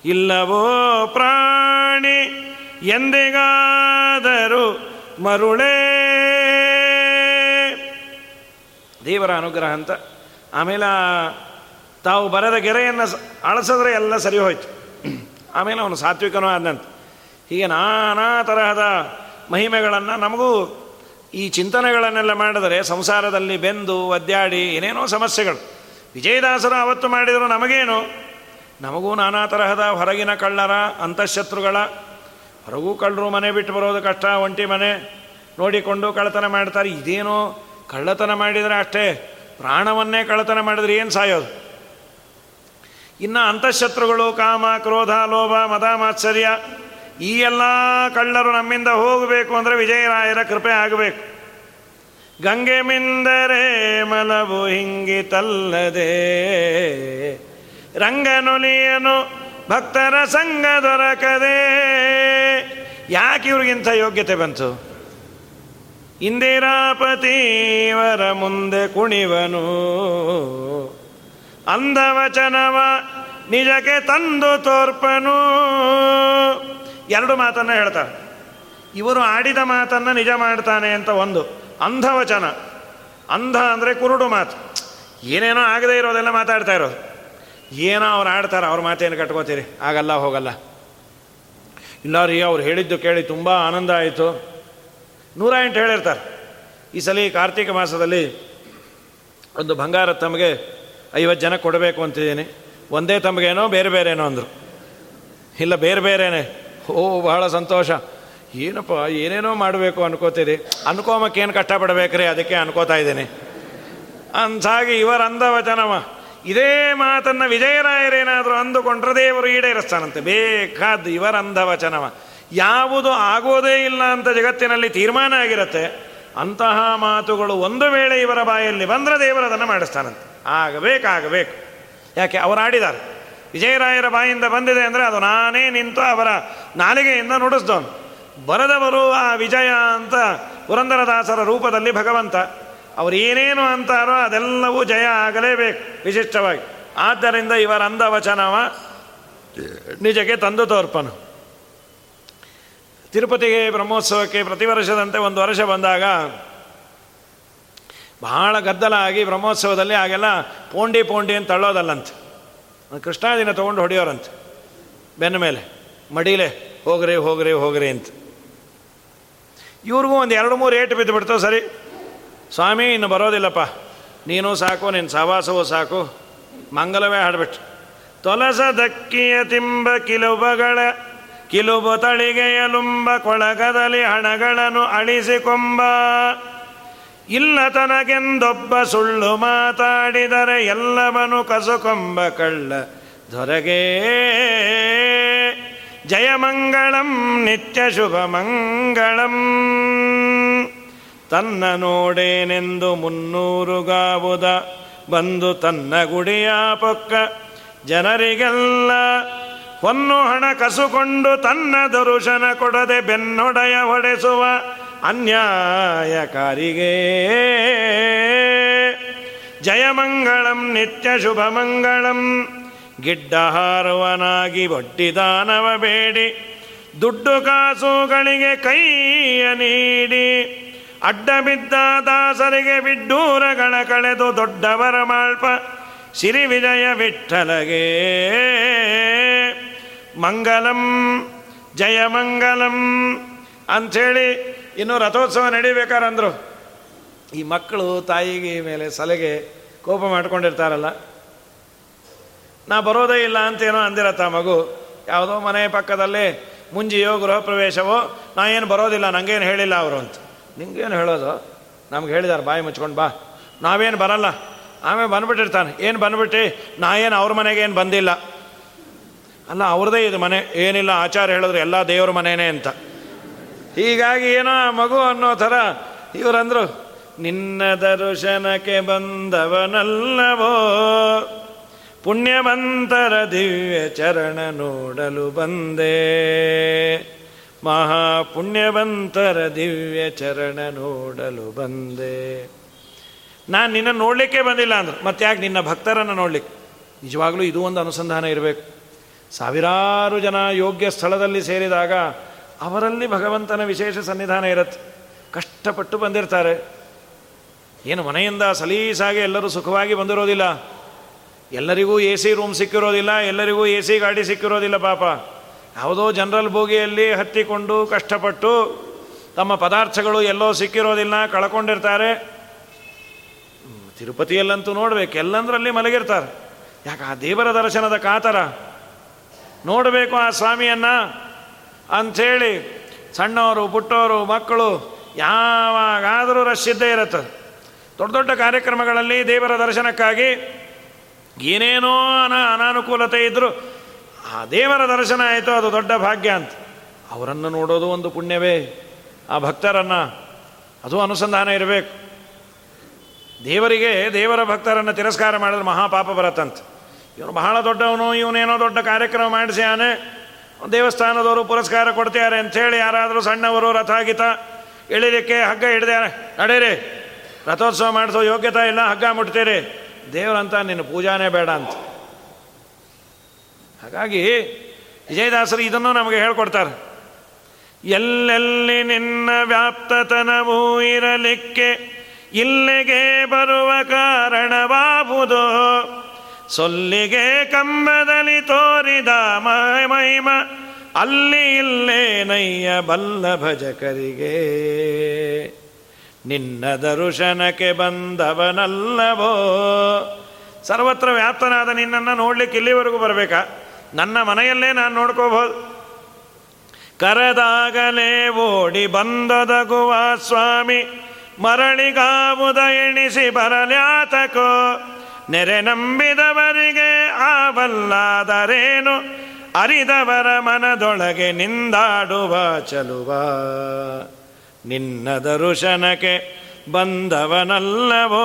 ಇಲ್ಲವೋ ಪ್ರಾಣಿ ಎಂದಿಗಾದರೂ ಮರುಳೇ ದೇವರ ಅನುಗ್ರಹ ಅಂತ. ಆಮೇಲೆ ತಾವು ಬರದ ಗೆರೆಯನ್ನು ಅಳಸಿದ್ರೆ ಎಲ್ಲ ಸರಿ ಹೋಯ್ತು. ಆಮೇಲೆ ಅವನು ಸಾತ್ವಿಕನೂ ಆದಂತ ಹೀಗೆ ನಾನಾ ತರಹದ ಮಹಿಮೆಗಳನ್ನು ನಮಗೂ ಈ ಚಿಂತನೆಗಳನ್ನೆಲ್ಲ ಮಾಡಿದರೆ ಸಂಸಾರದಲ್ಲಿ ಬೆಂದು ಒದ್ದಾಡಿ ಏನೇನೋ ಸಮಸ್ಯೆಗಳು. ವಿಜಯದಾಸರು ಅವತ್ತು ಮಾಡಿದರು ನಮಗೇನು? ನಮಗೂ ನಾನಾ ತರಹದ ಹೊರಗಿನ ಕಳ್ಳರ, ಅಂತಃಶತ್ರುಗಳ, ಹೊರಗೂ ಕಳ್ಳರು ಮನೆ ಬಿಟ್ಟು ಬರೋದು ಕಷ್ಟ, ಒಂಟಿ ಮನೆ ನೋಡಿಕೊಂಡು ಕಳ್ಳತನ ಮಾಡ್ತಾರೆ. ಇದೇನೋ ಕಳ್ಳತನ ಮಾಡಿದರೆ ಅಷ್ಟೇ, ಪ್ರಾಣವನ್ನೇ ಕಳ್ಳತನ ಮಾಡಿದ್ರೆ ಏನು ಸಾಯೋದು? ಇನ್ನು ಅಂತಃಶತ್ರುಗಳು, ಕಾಮ, ಕ್ರೋಧ, ಲೋಭ, ಮದ, ಮಾತ್ಸರ್ಯ, ಈ ಎಲ್ಲ ಕಳ್ಳರು ನಮ್ಮಿಂದ ಹೋಗಬೇಕು ಅಂದರೆ ವಿಜಯರಾಯರ ಕೃಪೆ ಆಗಬೇಕು. ಗಂಗೆ ಮಿಂದರೆ ಮಲವು ಹಿಂಗಿತಲ್ಲದೆ ರಂಗನುಲಿಯನು ಭಕ್ತರ ಸಂಘ ದೊರಕದೆ. ಯಾಕೆ ಇವ್ರಿಗಿಂತ ಯೋಗ್ಯತೆ ಬಂತು? ಇಂದಿರಾಪತಿವರ ಮುಂದೆ ಕುಣಿವನು. ಅಂಧವಚನವ ನಿಜಕ್ಕೆ ತಂದು ತೋರ್ಪನು. ಎರಡು ಮಾತನ್ನು ಹೇಳ್ತಾರೆ ಇವರು ಆಡಿದ ಮಾತನ್ನು ನಿಜ ಮಾಡ್ತಾನೆ ಅಂತ ಒಂದು. ಅಂಧವಚನ. ಅಂಧ ಅಂದರೆ ಕುರುಡು ಮಾತು. ಏನೇನೋ ಆಗದೇ ಇರೋದೆಲ್ಲ ಮಾತಾಡ್ತಾ ಇರೋದು. ಏನೋ ಅವ್ರು ಆಡ್ತಾರೆ, ಅವ್ರ ಮಾತೇನು ಕಟ್ಕೋತೀರಿ? ಆಗಲ್ಲ, ಹೋಗಲ್ಲ. ಇಲ್ಲ ರೀ ಅವ್ರು ಹೇಳಿದ್ದು ಕೇಳಿ ತುಂಬ ಆನಂದ ಆಯಿತು. ನೂರ ಎಂಟು ಹೇಳಿರ್ತಾರೆ. ಈ ಸಲ ಕಾರ್ತಿಕ ಮಾಸದಲ್ಲಿ ಒಂದು ಬಂಗಾರ ತಮಗೆ ಐವತ್ತು ಜನ ಕೊಡಬೇಕು ಅಂತಿದ್ದೀನಿ. ಒಂದೇ ತಮಗೇನೋ ಬೇರೆ ಬೇರೆನೋ ಅಂದರು. ಇಲ್ಲ, ಬೇರೆ ಬೇರೆನೇ. ಓ, ಬಹಳ ಸಂತೋಷ. ಏನಪ್ಪ, ಏನೇನೋ ಮಾಡಬೇಕು ಅನ್ಕೋತೀರಿ ಅನ್ಕೋಮಕ್ಕೇನು ಕಷ್ಟಪಡಬೇಕ್ರಿ? ಅದಕ್ಕೆ ಅನ್ಕೋತಾ ಇದ್ದೀನಿ. ಅಂದಾಗಿ ಇವರ ಅಂದವಚನವ. ಇದೇ ಮಾತನ್ನು ವಿಜಯರಾಯರೇನಾದರೂ ಅಂದುಕೊಂಡ್ರೆ ದೇವರು ಈಡೇರಿಸ್ತಾನಂತೆ. ಬೇಕಾದ ಇವರ ಅಂದವಚನವ. ಯಾವುದು ಆಗೋದೇ ಇಲ್ಲ ಅಂತ ಜಗತ್ತಿನಲ್ಲಿ ತೀರ್ಮಾನ ಆಗಿರುತ್ತೆ, ಅಂತಹ ಮಾತುಗಳು ಒಂದು ವೇಳೆ ಇವರ ಬಾಯಲ್ಲಿ ಬಂದರೆ ದೇವರು ಅದನ್ನು ಮಾಡಿಸ್ತಾನಂತೆ. ಆಗಬೇಕಾಗಬೇಕು ಯಾಕೆ? ಅವರು ಆಡಿದ್ದಾರೆ. ವಿಜಯರಾಯರ ಬಾಯಿಂದ ಬಂದಿದೆ ಅಂದರೆ ಅದು ನಾನೇ ನಿಂತು ಅವರ ನಾಲಿಗೆಯಿಂದ ನುಡಿಸ್ದವನು. ಬರದವರು ಆ ವಿಜಯ ಅಂತ ಪುರಂದರದಾಸರ ರೂಪದಲ್ಲಿ ಭಗವಂತ. ಅವರು ಏನೇನು ಅಂತಾರೋ ಅದೆಲ್ಲವೂ ಜಯ ಆಗಲೇಬೇಕು, ವಿಶಿಷ್ಟವಾಗಿ. ಆದ್ದರಿಂದ ಇವರ ಅಂದವಚನವ ನಿಜಕ್ಕೆ ತಂದು ತೋರ್ಪನು. ತಿರುಪತಿಗೆ ಬ್ರಹ್ಮೋತ್ಸವಕ್ಕೆ ಪ್ರತಿ ವರ್ಷದಂತೆ ಒಂದು ವರ್ಷ ಬಂದಾಗ ಬಹಳ ಗದ್ದಲ ಆಗಿ ಬ್ರಹ್ಮೋತ್ಸವದಲ್ಲಿ ಆಗೆಲ್ಲ ಪೋಂಡಿ ಪೋಂಡಿ ಅಂತ ತಳ್ಳೋದಲ್ಲಂತೆ. ಕೃಷ್ಣಾದಿನ ತೊಗೊಂಡು ಹೊಡೆಯೋರಂತೆ. ಬೆನ್ನ ಮೇಲೆ. ಮಡಿಲೆ, ಹೋಗ್ರಿ ಹೋಗ್ರಿ ಹೋಗ್ರಿ ಅಂತ. ಇವ್ರಿಗೂ ಒಂದು ಎರಡು ಮೂರು ಏಟು ಬಿದ್ದು ಬಿಡ್ತಾವೆ ಸರಿ. ಸ್ವಾಮಿ, ಇನ್ನು ಬರೋದಿಲ್ಲಪ್ಪ. ನೀನು ಸಾಕು ನಿನ್ನ ಸಹವಾಸವೂ ಸಾಕು. ಮಂಗಲವೇ ಹಾಡ್ಬಿಟ್ಟು ತೊಲಸ ದಕ್ಕಿಯ ತಿಂಬ ಕಿಲುಬಗಳ ಕಿಲುಬು ತಳಿಗೆಯಲುಂಬ ಕೊಳಗದಲ್ಲಿ ಹಣಗಳನ್ನು ಅಳಿಸಿಕೊಂಬ. ಇಲ್ಲ ತನಗೆಂದೊಬ್ಬ ಸುಳ್ಳು ಮಾತಾಡಿದರೆ ಎಲ್ಲವನು ಕಸುಕೊಂಬ ಕಳ್ಳ ದೊರಗೆ. ಜಯಮಂಗಳಂ ನಿತ್ಯ ಶುಭ ಮಂಗಳಂ. ತನ್ನ ನೋಡೇನೆಂದು ಮುನ್ನೂರುಗಾವುದ ಬಂದು ತನ್ನ ಗುಡಿಯ ಪೊಕ್ಕ ಜನರಿಗೆಲ್ಲ ಹೊನ್ನು ಹಣ ಕಸುಕೊಂಡು ತನ್ನ ದರುಶನ ಕೊಡದೆ ಬೆನ್ನೊಡೆಯ ಹೊಡೆಸುವ ಅನ್ಯಾಯಕಾರಿಗೆ. ಜಯಮಂಗಳಂ ನಿತ್ಯ ಶುಭಮಂಗಳಂ ಗಿಡ್ಡಹಾರುವನಾಗಿ ಬಟ್ಟಿದಾನವ ಬೇಡಿ. ದುಡ್ಡು ಕಾಸುಗಳಿಗೆ ಕೈಯ ನೀಡಿ. ಅಡ್ಡ ಬಿದ್ದ ದಾಸರಿಗೆ ಬಿಡ್ಡೂರಗಳ ಕಳೆದು ದೊಡ್ಡವರ ಮಾಳ್ಪ. ಸಿರಿ ವಿಜಯ ವಿಠಲಗೆ ಮಂಗಲಂ ಜಯ ಮಂಗಲಂ ಅಂಥೇಳಿ ಇನ್ನು ರಥೋತ್ಸವ ನಡಿಬೇಕಾರಂದ್ರು ಈ ಮಕ್ಕಳು ತಾಯಿಗೆ ಮೇಲೆ ಸಲಗೆ ಕೋಪ ಮಾಡ್ಕೊಂಡಿರ್ತಾರಲ್ಲ. ನಾ ಬರೋದೇ ಇಲ್ಲ ಅಂತೇನೋ ಅಂದಿರತ್ತ ಮಗು. ಯಾವುದೋ ಮನೆ ಪಕ್ಕದಲ್ಲೇ ಮುಂಜಿಯೋ ಗೃಹ ಪ್ರವೇಶವೋ ನಾ ಏನು ಬರೋದಿಲ್ಲ ನನಗೇನು ಹೇಳಿಲ್ಲ ಅವರು ಅಂತ. ನಿಂಗೇನು ಹೇಳೋದು? ನಮ್ಗೆ ಹೇಳಿದಾರೆ, ಬಾಯಿ ಮುಚ್ಕೊಂಡು ಬಾ. ನಾವೇನು ಬರಲ್ಲ. ಆಮೇಲೆ ಬಂದ್ಬಿಟ್ಟಿರ್ತಾನೆ ಏನು ಬಂದ್ಬಿಟ್ಟು? ನಾ ಏನು ಅವ್ರ ಮನೆಗೆ ಏನು ಬಂದಿಲ್ಲ. ಅಲ್ಲ, ಅವ್ರದೇ ಇದು ಮನೆ. ಏನಿಲ್ಲ, ಆಚಾರ ಹೇಳಿದ್ರು ಎಲ್ಲ ದೇವ್ರ ಮನೆಯೇ ಅಂತ. ಹೀಗಾಗಿ ಏನೋ ಮಗು ಅನ್ನೋ ಥರ ಇವರಂದರು, ನಿನ್ನ ದರ್ಶನಕ್ಕೆ ಬಂದವನಲ್ಲವೋ? ಪುಣ್ಯವಂತರ ದಿವ್ಯ ಚರಣ ನೋಡಲು ಬಂದೆ. ಮಹಾಪುಣ್ಯವಂತರ ದಿವ್ಯ ಚರಣ ನೋಡಲು ಬಂದೆ. ನಾನು ನಿನ್ನ ನೋಡಲಿಕ್ಕೆ ಬಂದಿಲ್ಲ ಅಂದ್ರೆ. ಮತ್ತೆ ಯಾಕೆ ನಿನ್ನ ಭಕ್ತರನ್ನು ನೋಡಲಿಕ್ಕೆ? ನಿಜವಾಗ್ಲೂ ಇದು ಒಂದು ಅನುಸಂಧಾನ ಇರಬೇಕು. ಸಾವಿರಾರು ಜನ ಯೋಗ್ಯ ಸ್ಥಳದಲ್ಲಿ ಸೇರಿದಾಗ ಅವರಲ್ಲಿ ಭಗವಂತನ ವಿಶೇಷ ಸನ್ನಿಧಾನ ಇರತ್ತೆ. ಕಷ್ಟಪಟ್ಟು ಬಂದಿರ್ತಾರೆ. ಏನು ಮನೆಯಿಂದ ಸಲೀಸಾಗಿ ಎಲ್ಲರೂ ಸುಖವಾಗಿ ಬಂದಿರೋದಿಲ್ಲ. ಎಲ್ಲರಿಗೂ ಎ ಸಿ ರೂಮ್ ಸಿಕ್ಕಿರೋದಿಲ್ಲ, ಎಲ್ಲರಿಗೂ ಎ ಸಿ ಗಾಡಿ ಸಿಕ್ಕಿರೋದಿಲ್ಲ ಪಾಪ. ಯಾವುದೋ ಜನರಲ್ ಬೋಗಿಯಲ್ಲಿ ಹತ್ತಿಕೊಂಡು ಕಷ್ಟಪಟ್ಟು ತಮ್ಮ ಪದಾರ್ಥಗಳು ಎಲ್ಲೋ ಸಿಕ್ಕಿರೋದಿಲ್ಲ, ಕಳ್ಕೊಂಡಿರ್ತಾರೆ. ತಿರುಪತಿಯಲ್ಲಂತೂ ನೋಡಬೇಕು, ಎಲ್ಲಂದ್ರಲ್ಲಿ ಮಲಗಿರ್ತಾರೆ. ಯಾಕೆ ಆ ದೇವರ ದರ್ಶನದ ಕಾತರ? ನೋಡಬೇಕು ಆ ಸ್ವಾಮಿಯನ್ನ. ಅಂಥೇಳಿ ಸಣ್ಣವರು, ಪುಟ್ಟವರು, ಮಕ್ಕಳು, ಯಾವಾಗಾದರೂ ರಶ್ ಇದ್ದೇ ಇರುತ್ತೆ. ದೊಡ್ಡ ದೊಡ್ಡ ಕಾರ್ಯಕ್ರಮಗಳಲ್ಲಿ ದೇವರ ದರ್ಶನಕ್ಕಾಗಿ ಏನೇನೋ ಅನ, ಅನಾನುಕೂಲತೆ ಇದ್ದರೂ ಆ ದೇವರ ದರ್ಶನ ಆಯಿತು, ಅದು ದೊಡ್ಡ ಭಾಗ್ಯ ಅಂತ. ಅವರನ್ನು ನೋಡೋದು ಒಂದು ಪುಣ್ಯವೇ. ಆ ಭಕ್ತರನ್ನು ಅದು ಅನುಸಂಧಾನ ಇರಬೇಕು. ದೇವರಿಗೆ ದೇವರ ಭಕ್ತರನ್ನು ತಿರಸ್ಕಾರ ಮಾಡಿದ್ರೆ ಮಹಾಪಾಪ ಬರತ್ತಂತೆ. ಇವನು ಬಹಳ ದೊಡ್ಡವನು, ಇವನೇನೋ ದೊಡ್ಡ ಕಾರ್ಯಕ್ರಮ ಮಾಡಿಸ್ಯಾನೆ. ದೇವಸ್ಥಾನದವರು ಪುರಸ್ಕಾರ ಕೊಡ್ತಾರೆ ಅಂಥೇಳಿ ಯಾರಾದರೂ ಸಣ್ಣವರು ರಥ ಗೀತ ಎಳಿಲಿಕ್ಕೆ ಹಗ್ಗ ಹಿಡ್ದಾರೆ ನಡೀರಿ, ರಥೋತ್ಸವ ಮಾಡಿಸೋ ಯೋಗ್ಯತೆ ಇಲ್ಲ, ಹಗ್ಗ ಮುಟ್ತೀರಿ. ದೇವರಂತ ನಿನ್ನ ಪೂಜಾನೇ ಬೇಡ ಅಂತ. ಹಾಗಾಗಿ ವಿಜಯದಾಸರು ಇದನ್ನು ನಮಗೆ ಹೇಳ್ಕೊಡ್ತಾರೆ. ಎಲ್ಲೆಲ್ಲಿ ನಿನ್ನ ವ್ಯಾಪ್ತತನವೂ ಇರಲಿಕ್ಕೆ ಇಲ್ಲಿಗೆ ಬರುವ ಕಾರಣವಾಬುದು ಸೊಲ್ಲಿಗೆ ಕಂಬದಲ್ಲಿ ತೋರಿದ ಮಹಿಮ, ಅಲ್ಲಿ ಇಲ್ಲೇ ನಯ್ಯ ಬಲ್ಲ ಭಜಕರಿಗೆ ನಿನ್ನ ದರುಶನಕ್ಕೆ ಬಂದವನಲ್ಲವೋ? ಸರ್ವತ್ರ ವ್ಯಾಪ್ತನಾದ ನಿನ್ನನ್ನು ನೋಡ್ಲಿಕ್ಕೆ ಇಲ್ಲಿವರೆಗೂ ಬರಬೇಕಾ? ನನ್ನ ಮನೆಯಲ್ಲೇ ನಾನು ನೋಡ್ಕೋಬಹುದು. ಕರೆದಾಗಲೇ ಓಡಿ ಬಂದದಗುವ ಸ್ವಾಮಿ ಮರಳಿಗಾವುದ ಎಣಿಸಿ ಬರಲ್ಯಾತಕೋ. ನೆರೆ ನಂಬಿದವರಿಗೆ ಆವಲ್ಲಾದರೇನು? ಅರಿದವರ ಮನದೊಳಗೆ ನಿಂದಾಡುವ ಚಲುವ. ನಿನ್ನ ದರುಶನಕ್ಕೆ ಬಂದವನಲ್ಲವೋ?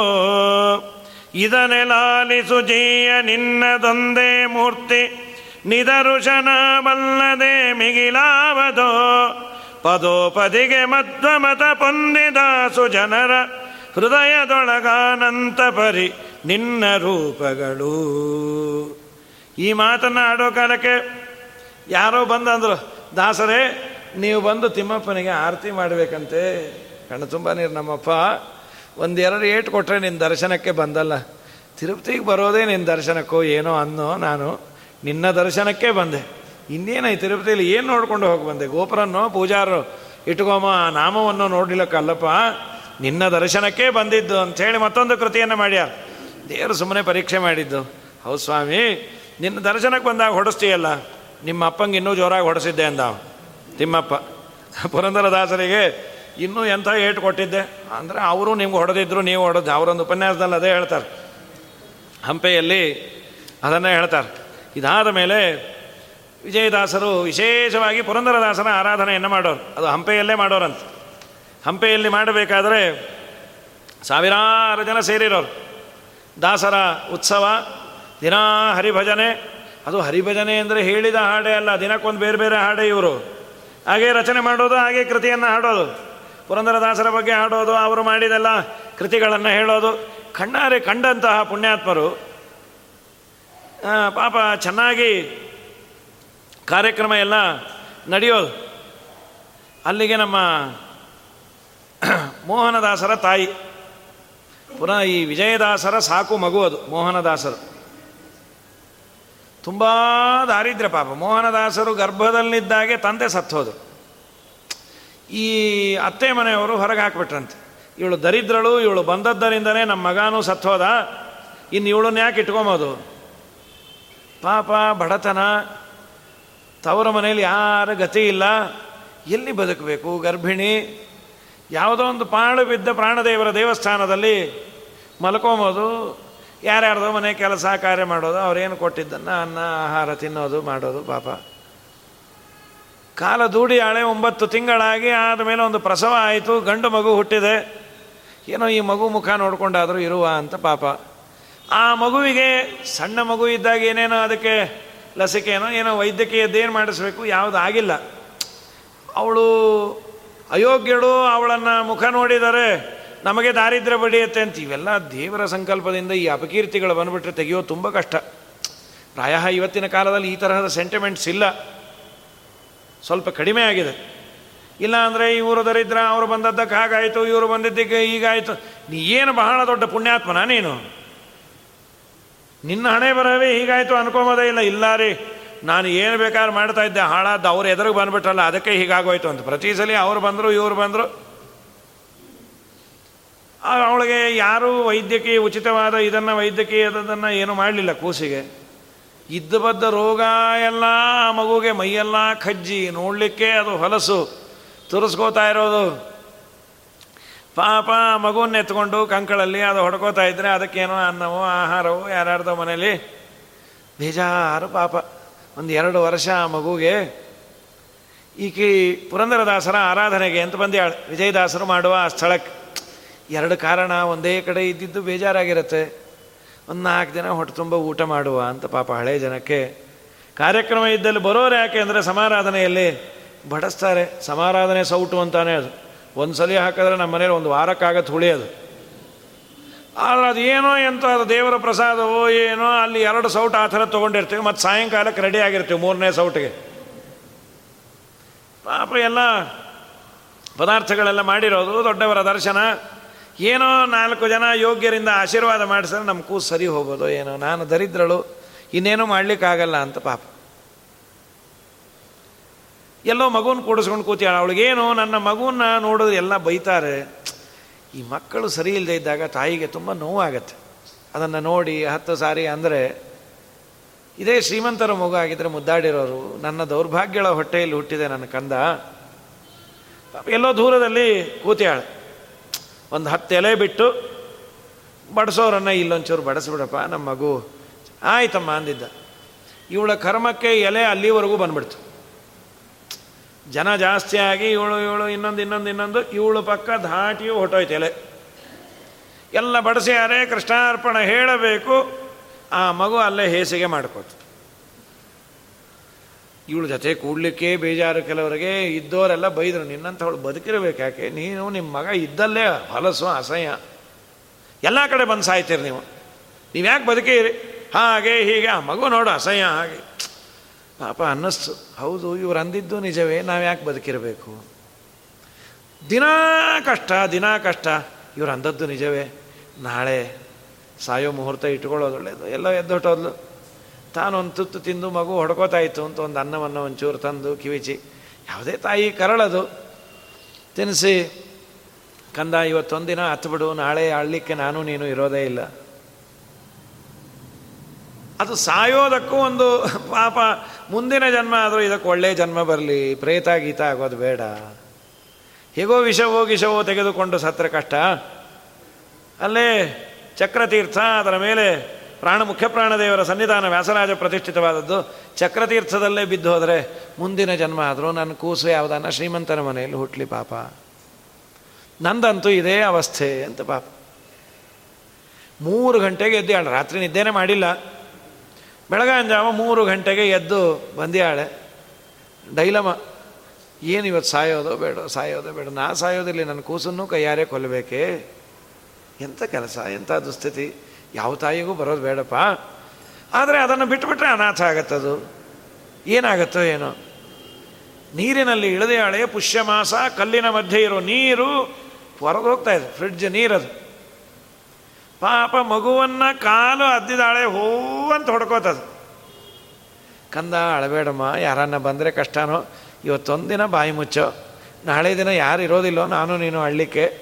ಇದನೆ ಲಾಲಿಸು ಜೀಯ ನಿನ್ನದೊಂದೇ ಮೂರ್ತಿ. ನಿದರುಶನವಲ್ಲದೆ ಮಿಗಿಲಾವದೋ? ಪದೋಪದಿಗೆ ಮಧ್ವಮತ ಪೊಂದಿದಾಸು ಜನರ ಹೃದಯದೊಳಗಾನಂತ ಪರಿ ನಿನ್ನ ರೂಪಗಳು. ಈ ಮಾತನ್ನು ಆಡೋ ಕಾಲಕ್ಕೆ ಯಾರೋ ಬಂದಂದ್ರು, ದಾಸರೇ, ನೀವು ಬಂದು ತಿಮ್ಮಪ್ಪನಿಗೆ ಆರತಿ ಮಾಡಬೇಕಂತೆ. ಕಣ್ಣು ತುಂಬ ನೀರು ನಮ್ಮಪ್ಪ. ಒಂದೆರಡು ಏಟು ಕೊಟ್ಟರೆ ನಿನ್ನ ದರ್ಶನಕ್ಕೆ ಬಂದಲ್ಲ. ತಿರುಪತಿಗೆ ಬರೋದೇ ನಿನ್ನ ದರ್ಶನಕ್ಕೋ ಏನೋ ಅನ್ನೋ ನಾನು ನಿನ್ನ ದರ್ಶನಕ್ಕೆ ಬಂದೆ. ಇನ್ನೇನಾಯ್ತು ತಿರುಪತಿಯಲ್ಲಿ ಏನು ನೋಡ್ಕೊಂಡು ಹೋಗಿ ಬಂದೆ? ಗೋಪುರನ್ನೋ, ಪೂಜಾರೋ, ಇಟ್ಕೋಮ ನಾಮವನ್ನು ನೋಡ್ಲಿಕ್ಕಲ್ಲಪ್ಪ ನಿನ್ನ ದರ್ಶನಕ್ಕೆ ಬಂದಿದ್ದು ಅಂಥೇಳಿ ಮತ್ತೊಂದು ಕೃತಿಯನ್ನು ಮಾಡ್ಯಾರ ದೇವರು ಸುಮ್ಮನೆ ಪರೀಕ್ಷೆ ಮಾಡಿದ್ದು. ಹೌದು ಸ್ವಾಮಿ, ನಿನ್ನ ದರ್ಶನಕ್ಕೆ ಬಂದಾಗ ಹೊಡೆಸ್ತೀಯಲ್ಲ? ನಿಮ್ಮ ಅಪ್ಪಂಗೆ ಇನ್ನೂ ಜೋರಾಗಿ ಹೊಡೆಸಿದ್ದೆ ಅಂದ. ತಿಮ್ಮಪ್ಪ, ಪುರಂದರದಾಸರಿಗೆ ಇನ್ನೂ ಎಂಥ ಏಟು ಕೊಟ್ಟಿದ್ದೆ? ಅಂದರೆ ಅವರು ನಿಮ್ಗೆ ಹೊಡೆದಿದ್ರು, ನೀವು ಹೊಡೆದು. ಅವರೊಂದು ಉಪನ್ಯಾಸದಲ್ಲಿ ಅದೇ ಹೇಳ್ತಾರೆ. ಹಂಪೆಯಲ್ಲಿ ಅದನ್ನೇ ಹೇಳ್ತಾರೆ. ಇದಾದ ಮೇಲೆ ವಿಜಯದಾಸರು ವಿಶೇಷವಾಗಿ ಪುರಂದರದಾಸನ ಆರಾಧನೆಯನ್ನು ಮಾಡೋರು. ಅದು ಹಂಪೆಯಲ್ಲೇ ಮಾಡೋರಂತ. ಹಂಪೆಯಲ್ಲಿ ಮಾಡಬೇಕಾದರೆ ಸಾವಿರಾರು ಜನ ಸೇರಿರೋರು. ದಾಸರ ಉತ್ಸವ, ದಿನಾ ಹರಿಭಜನೆ. ಅದು ಹರಿಭಜನೆ ಅಂದರೆ ಹೇಳಿದ ಹಾಡೇ ಅಲ್ಲ, ದಿನಕ್ಕೊಂದು ಬೇರೆ ಬೇರೆ ಹಾಡೇ ಇವರು. ಹಾಗೆ ರಚನೆ ಮಾಡೋದು, ಹಾಗೆ ಕೃತಿಯನ್ನು ಹಾಡೋದು. ಪುರಂದರದಾಸರ ಬಗ್ಗೆ ಹಾಡೋದು, ಅವರು ಮಾಡಿದೆಲ್ಲ ಕೃತಿಗಳನ್ನು ಹೇಳೋದು. ಕಣ್ಣಾರೆ ಕಂಡಂತಹ ಪುಣ್ಯಾತ್ಮರು ಪಾಪ ಚೆನ್ನಾಗಿ ಕಾರ್ಯಕ್ರಮ ಎಲ್ಲ ನಡೆಯೋದು ಅಲ್ಲಿಗೆ ನಮ್ಮ ಮೋಹನದಾಸರ ತಾಯಿ. ಪುನಃ ಈ ವಿಜಯದಾಸರ ಸಾಕು ಮಗು ಅದು, ಮೋಹನದಾಸರು. ತುಂಬ ದಾರಿದ್ರ್ಯ ಪಾಪ. ಮೋಹನದಾಸರು ಗರ್ಭದಲ್ಲಿದ್ದಾಗೆ ತಂದೆ ಸತ್ತೋದು. ಈ ಅತ್ತೆ ಮನೆಯವರು ಹೊರಗೆ ಹಾಕ್ಬಿಟ್ರಂತೆ. ಇವಳು ದರಿದ್ರಳು, ಇವಳು ಬಂದದ್ದರಿಂದನೇ ನಮ್ಮ ಮಗನೂ ಸತ್ತೋದ. ಇನ್ನು ಇವಳನ್ನ ಯಾಕೆ ಇಟ್ಕೊಂಬೋದು ಪಾಪ ಬಡತನ. ತವರ ಮನೆಯಲ್ಲಿ ಯಾರ ಗತಿ ಇಲ್ಲ. ಎಲ್ಲಿ ಬದುಕಬೇಕು? ಗರ್ಭಿಣಿ. ಯಾವುದೋ ಒಂದು ಪಾಳು ಬಿದ್ದ ಪ್ರಾಣದೇವರ ದೇವಸ್ಥಾನದಲ್ಲಿ ಮಲ್ಕೊಂಬೋದು. ಯಾರ್ಯಾರ್ದೋ ಮನೆ ಕೆಲಸ ಕಾರ್ಯ ಮಾಡೋದು, ಅವ್ರೇನು ಕೊಟ್ಟಿದ್ದನ್ನು ಅನ್ನ, ಆಹಾರ ತಿನ್ನೋದು, ಮಾಡೋದು, ಪಾಪ. ಕಾಲ ದೂಡಿ ಹಾಳೆ ಒಂಬತ್ತು ತಿಂಗಳಾಗಿ ಆದಮೇಲೆ ಒಂದು ಪ್ರಸವ ಆಯಿತು, ಗಂಡು ಮಗು ಹುಟ್ಟಿದೆ. ಏನೋ ಈ ಮಗು ಮುಖ ನೋಡಿಕೊಂಡಾದರೂ ಇರುವ ಅಂತ ಪಾಪ. ಆ ಮಗುವಿಗೆ ಸಣ್ಣ ಮಗು ಇದ್ದಾಗ ಏನೇನೋ ಅದಕ್ಕೆ ಲಸಿಕೆನೋ ಏನೋ ವೈದ್ಯಕೀಯದ್ದೇನು ಮಾಡಿಸ್ಬೇಕು, ಯಾವುದು ಆಗಿಲ್ಲ. ಅವಳು ಅಯೋಗ್ಯಳು, ಅವಳನ್ನು ಮುಖ ನೋಡಿದರೆ ನಮಗೆ ದಾರಿದ್ರ್ಯ ಬಡಿಯುತ್ತೆ ಅಂತ ಇವೆಲ್ಲ ದೇವರ ಸಂಕಲ್ಪದಿಂದ ಈ ಅಪಕೀರ್ತಿಗಳು ಬಂದುಬಿಟ್ರೆ ತೆಗೆಯೋದು ತುಂಬ ಕಷ್ಟ. ಪ್ರಾಯ ಇವತ್ತಿನ ಕಾಲದಲ್ಲಿ ಈ ತರಹದ ಸೆಂಟಿಮೆಂಟ್ಸ್ ಇಲ್ಲ. ಸ್ವಲ್ಪ ಕಡಿಮೆ ಆಗಿದೆ. ಇಲ್ಲ ಅಂದರೆ ಇವರು ದರಿದ್ರ, ಅವರು ಬಂದದ್ದಕ್ಕೆ ಹಾಗಾಯಿತು ಇವರು ಬಂದಿದ್ದಕ್ಕೆ ಹೀಗಾಯಿತು ನೀ ಏನು ಬಹಳ ದೊಡ್ಡ ಪುಣ್ಯಾತ್ಮನ ನೀನು? ನಿನ್ನ ಹಣೆ ಬರವೇ ಹೀಗಾಯಿತು ಅನ್ಕೊಂಬೋದೇ ಇಲ್ಲ. ಇಲ್ಲ ರೀ, ನಾನು ಏನು ಬೇಕಾದ್ರೂ ಮಾಡ್ತಾ ಇದ್ದೆ. ಹಾಳಾದ ಅವ್ರು ಎದುರಿಗೆ ಬಂದ್ಬಿಟ್ರಲ್ಲ, ಅದಕ್ಕೆ ಹೀಗಾಗೋಯ್ತು ಅಂತ. ಪ್ರತಿ ಸಲ ಅವ್ರು ಬಂದರು, ಇವರು ಬಂದರು. ಅವಳಿಗೆ ಯಾರೂ ವೈದ್ಯಕೀಯ, ಉಚಿತವಾದ ಇದನ್ನು ವೈದ್ಯಕೀಯದನ್ನು ಏನು ಮಾಡಲಿಲ್ಲ ಕೂಸಿಗೆ. ಇದ್ದ ಬದ್ದ ರೋಗ ಎಲ್ಲ, ಮಗುಗೆ ಮೈಯೆಲ್ಲ ಕಜ್ಜಿ, ನೋಡಲಿಕ್ಕೆ ಅದು ಹೊಲಸು. ತುರಿಸ್ಕೋತಾ ಇರೋದು. ಪಾಪ ಮಗುವನ್ನು ಎತ್ಕೊಂಡು ಕಂಕಳಲ್ಲಿ ಅದು ಹೊಡ್ಕೋತಾ ಇದ್ರೆ ಅದಕ್ಕೇನೋ ಅನ್ನವೋ, ಆಹಾರವೋ, ಯಾರ್ಯಾರ್ದೋ ಮನೇಲಿ. ಬೇಜಾರು ಪಾಪ. ಒಂದು ಎರಡು ವರ್ಷ ಆ ಮಗುಗೆ. ಈಕೆ ಪುರಂದರದಾಸರ ಆರಾಧನೆಗೆ ಅಂತ ಬಂದ್ಯಾಳು. ವಿಜಯದಾಸರು ಮಾಡುವ ಆ ಸ್ಥಳಕ್ಕೆ ಎರಡು ಕಾರಣ ಒಂದೇ ಕಡೆ ಇದ್ದಿದ್ದು ಬೇಜಾರಾಗಿರುತ್ತೆ. ಒಂದು ನಾಲ್ಕು ದಿನ ಹೊಟ್ಟೆ ತುಂಬ ಊಟ ಮಾಡುವ ಅಂತ ಪಾಪ ಹಳೆ ಜನಕ್ಕೆ. ಕಾರ್ಯಕ್ರಮ ಇದ್ದಲ್ಲಿ ಬರೋರು ಯಾಕೆ ಅಂದರೆ ಸಮಾರಾಧನೆಯಲ್ಲಿ ಬಡಿಸ್ತಾರೆ. ಸಮಾರಾಧನೆ ಸೌಟು ಅಂತಾನೆ ಅದು. ಒಂದು ಸಲ ಹಾಕಿದ್ರೆ ನಮ್ಮ ಮನೇಲಿ ಒಂದು ವಾರಕ್ಕಾಗತ್ತೆ ಅದು. ಆದರೆ ಅದು ಏನೋ ಎಂತ ಅದು ದೇವರ ಪ್ರಸಾದವೋ ಏನೋ ಅಲ್ಲಿ ಎರಡು ಸೌಟ್ ಆ ಥರ ತೊಗೊಂಡಿರ್ತೀವಿ, ಮತ್ತು ಸಾಯಂಕಾಲಕ್ಕೆ ರೆಡಿ ಆಗಿರ್ತೀವಿ ಮೂರನೇ ಸೌಟಿಗೆ. ಪಾಪ ಎಲ್ಲ ಪದಾರ್ಥಗಳೆಲ್ಲ ಮಾಡಿರೋದು, ದೊಡ್ಡವರ ದರ್ಶನ. ಏನೋ ನಾಲ್ಕು ಜನ ಯೋಗ್ಯರಿಂದ ಆಶೀರ್ವಾದ ಮಾಡಿಸಿದ್ರೆ ನಮ್ಮ ಕೂಸು ಸರಿ ಹೋಗೋದು ಏನೋ. ನಾನು ದರಿದ್ರಳು, ಇನ್ನೇನೋ ಮಾಡಲಿಕ್ಕಾಗಲ್ಲ ಅಂತ ಪಾಪ. ಎಲ್ಲೋ ಮಗುನ ಕೂಡಿಸ್ಕೊಂಡು ಕೂತಿಯಾಳ ಅವಳಿಗೇನು, ನನ್ನ ಮಗುವನ್ನ ನೋಡಿದ್ರೆ ಎಲ್ಲ ಬೈತಾರೆ. ಈ ಮಕ್ಕಳು ಸರಿ ಇಲ್ಲದೆ ಇದ್ದಾಗ ತಾಯಿಗೆ ತುಂಬ ನೋವಾಗತ್ತೆ. ಅದನ್ನು ನೋಡಿ ಹತ್ತು ಸಾರಿ ಅಂದರೆ ಇದೇ ಶ್ರೀಮಂತರ ಮಗು ಆಗಿದ್ರೆ ಮುದ್ದಾಡಿರೋರು, ನನ್ನ ದೌರ್ಭಾಗ್ಯಗಳ ಹೊಟ್ಟೆಯಲ್ಲಿ ಹುಟ್ಟಿದೆ ನನ್ನ ಕಂದ. ಎಲ್ಲೋ ದೂರದಲ್ಲಿ ಕೂತಿಯಾಳ ಒಂದು ಹತ್ತು ಎಲೆ ಬಿಟ್ಟು, ಬಡಿಸೋರನ್ನ ಇಲ್ಲೊಂಚೂರು ಬಡಿಸ್ಬಿಡಪ್ಪ, ನಮ್ಮ ಮಗು. ಆಯ್ತಮ್ಮ ಅಂದಿದ್ದ. ಇವಳ ಕರ್ಮಕ್ಕೆ ಎಲೆ ಅಲ್ಲಿವರೆಗೂ ಬಂದ್ಬಿಡ್ತು. ಜನ ಜಾಸ್ತಿ ಆಗಿ ಇವಳು ಇವಳು, ಇನ್ನೊಂದು ಇನ್ನೊಂದು ಇನ್ನೊಂದು, ಇವಳು ಪಕ್ಕ ಧಾಟಿಯು ಹೊಟ್ಟೋಯ್ತು ಎಲೆ. ಎಲ್ಲ ಬಡಿಸಿ ಅರೆ ಕೃಷ್ಣಾರ್ಪಣ ಹೇಳಬೇಕು. ಆ ಮಗು ಅಲ್ಲೇ ಹೇಸಿಗೆ ಮಾಡ್ಕೋತ. ಇವಳು ಜೊತೆ ಕೂಡ್ಲಿಕ್ಕೆ ಬೇಜಾರು ಕೆಲವರಿಗೆ ಇದ್ದವರೆಲ್ಲ ಬೈದರು ನಿನ್ನಂಥವಳು ಬದುಕಿರಬೇಕು ಯಾಕೆ? ನೀನು ನಿಮ್ಮ ಮಗ ಇದ್ದಲ್ಲೇ ಹೊಲಸು, ಅಸಹ್ಯ. ಎಲ್ಲ ಕಡೆ ಬಂದು ಸಾಯ್ತೀರಿ ನೀವು. ನೀವು ಯಾಕೆ ಬದುಕಿರಿ? ಹಾಗೆ ಹೀಗೆ. ಆ ಮಗು ನೋಡು ಅಸಹ್ಯ ಹಾಗೆ. ಪಾಪ ಅನ್ನಿಸ್ತು ಹೌದು, ಇವ್ರು ಅಂದಿದ್ದು ನಿಜವೇ, ನಾವು ಯಾಕೆ ಬದುಕಿರಬೇಕು? ದಿನಾ ಕಷ್ಟ ದಿನಾ ಕಷ್ಟ. ಇವ್ರು ಅಂದದ್ದು ನಿಜವೇ. ನಾಳೆ ಸಾಯೋ ಮುಹೂರ್ತ ಇಟ್ಕೊಳ್ಳೋದು ಒಳ್ಳೆಯದು ಎಲ್ಲ ಎದ್ದೊಟ್ಟೋದ್ಲು. ತಾನೊಂದು ತುತ್ತು ತಿಂದು ಮಗು ಹೊಡ್ಕೋತಾ ಇತ್ತು ಅಂತ ಒಂದು ಅನ್ನವನ್ನು ಒಂಚೂರು ತಂದು ಕಿವಿಚಿ. ಯಾವುದೇ ತಾಯಿ ಕರಳದು. ತಿನ್ನಿಸಿ ಕಂದ, ಇವತ್ತೊಂದಿನ ಹತ್ಬಿಡು. ನಾಳೆ ಅಳ್ಳಿಕ್ಕೆ ನಾನು, ನೀನು ಇರೋದೇ ಇಲ್ಲ. ಅದು ಸಾಯೋದಕ್ಕೂ ಒಂದು ಪಾಪ ಮುಂದಿನ ಜನ್ಮ ಆದರೂ ಇದಕ್ಕೆ ಒಳ್ಳೆಯ ಜನ್ಮ ಬರಲಿ, ಪ್ರೇತ, ಗೀತ ಆಗೋದು ಬೇಡ. ಹೇಗೋ ವಿಷವೋ ಗಿಷವೋ ತೆಗೆದುಕೊಂಡು ಸತ್ರ ಕಷ್ಟ. ಅಲ್ಲೇ ಚಕ್ರತೀರ್ಥ, ಅದರ ಮೇಲೆ ಪ್ರಾಣ, ಮುಖ್ಯ ಪ್ರಾಣದೇವರ ಸನ್ನಿಧಾನ ವ್ಯಾಸರಾಜ ಪ್ರತಿಷ್ಠಿತವಾದದ್ದು, ಚಕ್ರತೀರ್ಥದಲ್ಲೇ ಬಿದ್ದು ಹೋದರೆ ಮುಂದಿನ ಜನ್ಮ ಆದರೂ ನನ್ನ ಕೂಸು ಯಾವುದನ್ನ ಶ್ರೀಮಂತನ ಮನೆಯಲ್ಲಿ ಹುಟ್ಟಲಿ ಪಾಪ. ನಂದಂತೂ ಇದೇ ಅವಸ್ಥೆ ಅಂತ ಪಾಪ. ಮೂರು ಗಂಟೆಗೆ ಎದ್ದು ರಾತ್ರಿ ನಿದ್ದೆನೇ ಮಾಡಿಲ್ಲ. ಬೆಳಗಾಂಜಾವ ಮೂರು ಗಂಟೆಗೆ ಎದ್ದು ಬಂದ್ಯಾಳೆ. ಡೈಲಮ, ಏನು ಇವತ್ತು ಸಾಯೋದೋ ಬೇಡ ಸಾಯೋದೋ ಬೇಡ, ನಾ ಸಾಯೋದಿಲ್ಲ, ನನ್ನ ಕೂಸನ್ನು ಕೈಯಾರೆ ಕೊಲ್ಲಬೇಕೇ? ಎಂಥ ಕೆಲಸ ಎಂಥ ದುಸ್ಥಿತಿ? ಯಾವ ತಾಯಿಗೂ ಬರೋದು ಬೇಡಪ್ಪ. ಆದರೆ ಅದನ್ನು ಬಿಟ್ಟುಬಿಟ್ರೆ ಅನಾಥ ಆಗತ್ತದು. ಏನಾಗತ್ತೋ ಏನೋ? ನೀರಿನಲ್ಲಿ ಇಳಿದೆಯಾಳೆ ಪುಷ್ಯ ಮಾಸ ಕಲ್ಲಿನ ಮಧ್ಯೆ ಇರೋ ನೀರು ಹೊರದೋಗ್ತಾ ಇದೆ, ಫ್ರಿಡ್ಜ್ ನೀರದು. ಪಾಪ ಮಗುವನ್ನು ಕಾಲು ಅದ್ದಿದಾಳೆ ಹೋ ಅಂತ ಹೊಡ್ಕೋತದು. ಕಂದ ಅಳಬೇಡಮ್ಮ, ಯಾರನ್ನ ಬಂದರೆ ಕಷ್ಟನೋ ಇವತ್ತೊಂದಿನ ಬಾಯಿ ಮುಚ್ಚೋ. ನಾಳೆ ದಿನ ಯಾರು ಇರೋದಿಲ್ಲೋ, ನಾನು ನೀನು ಅಳ್ಳಿಕೆ.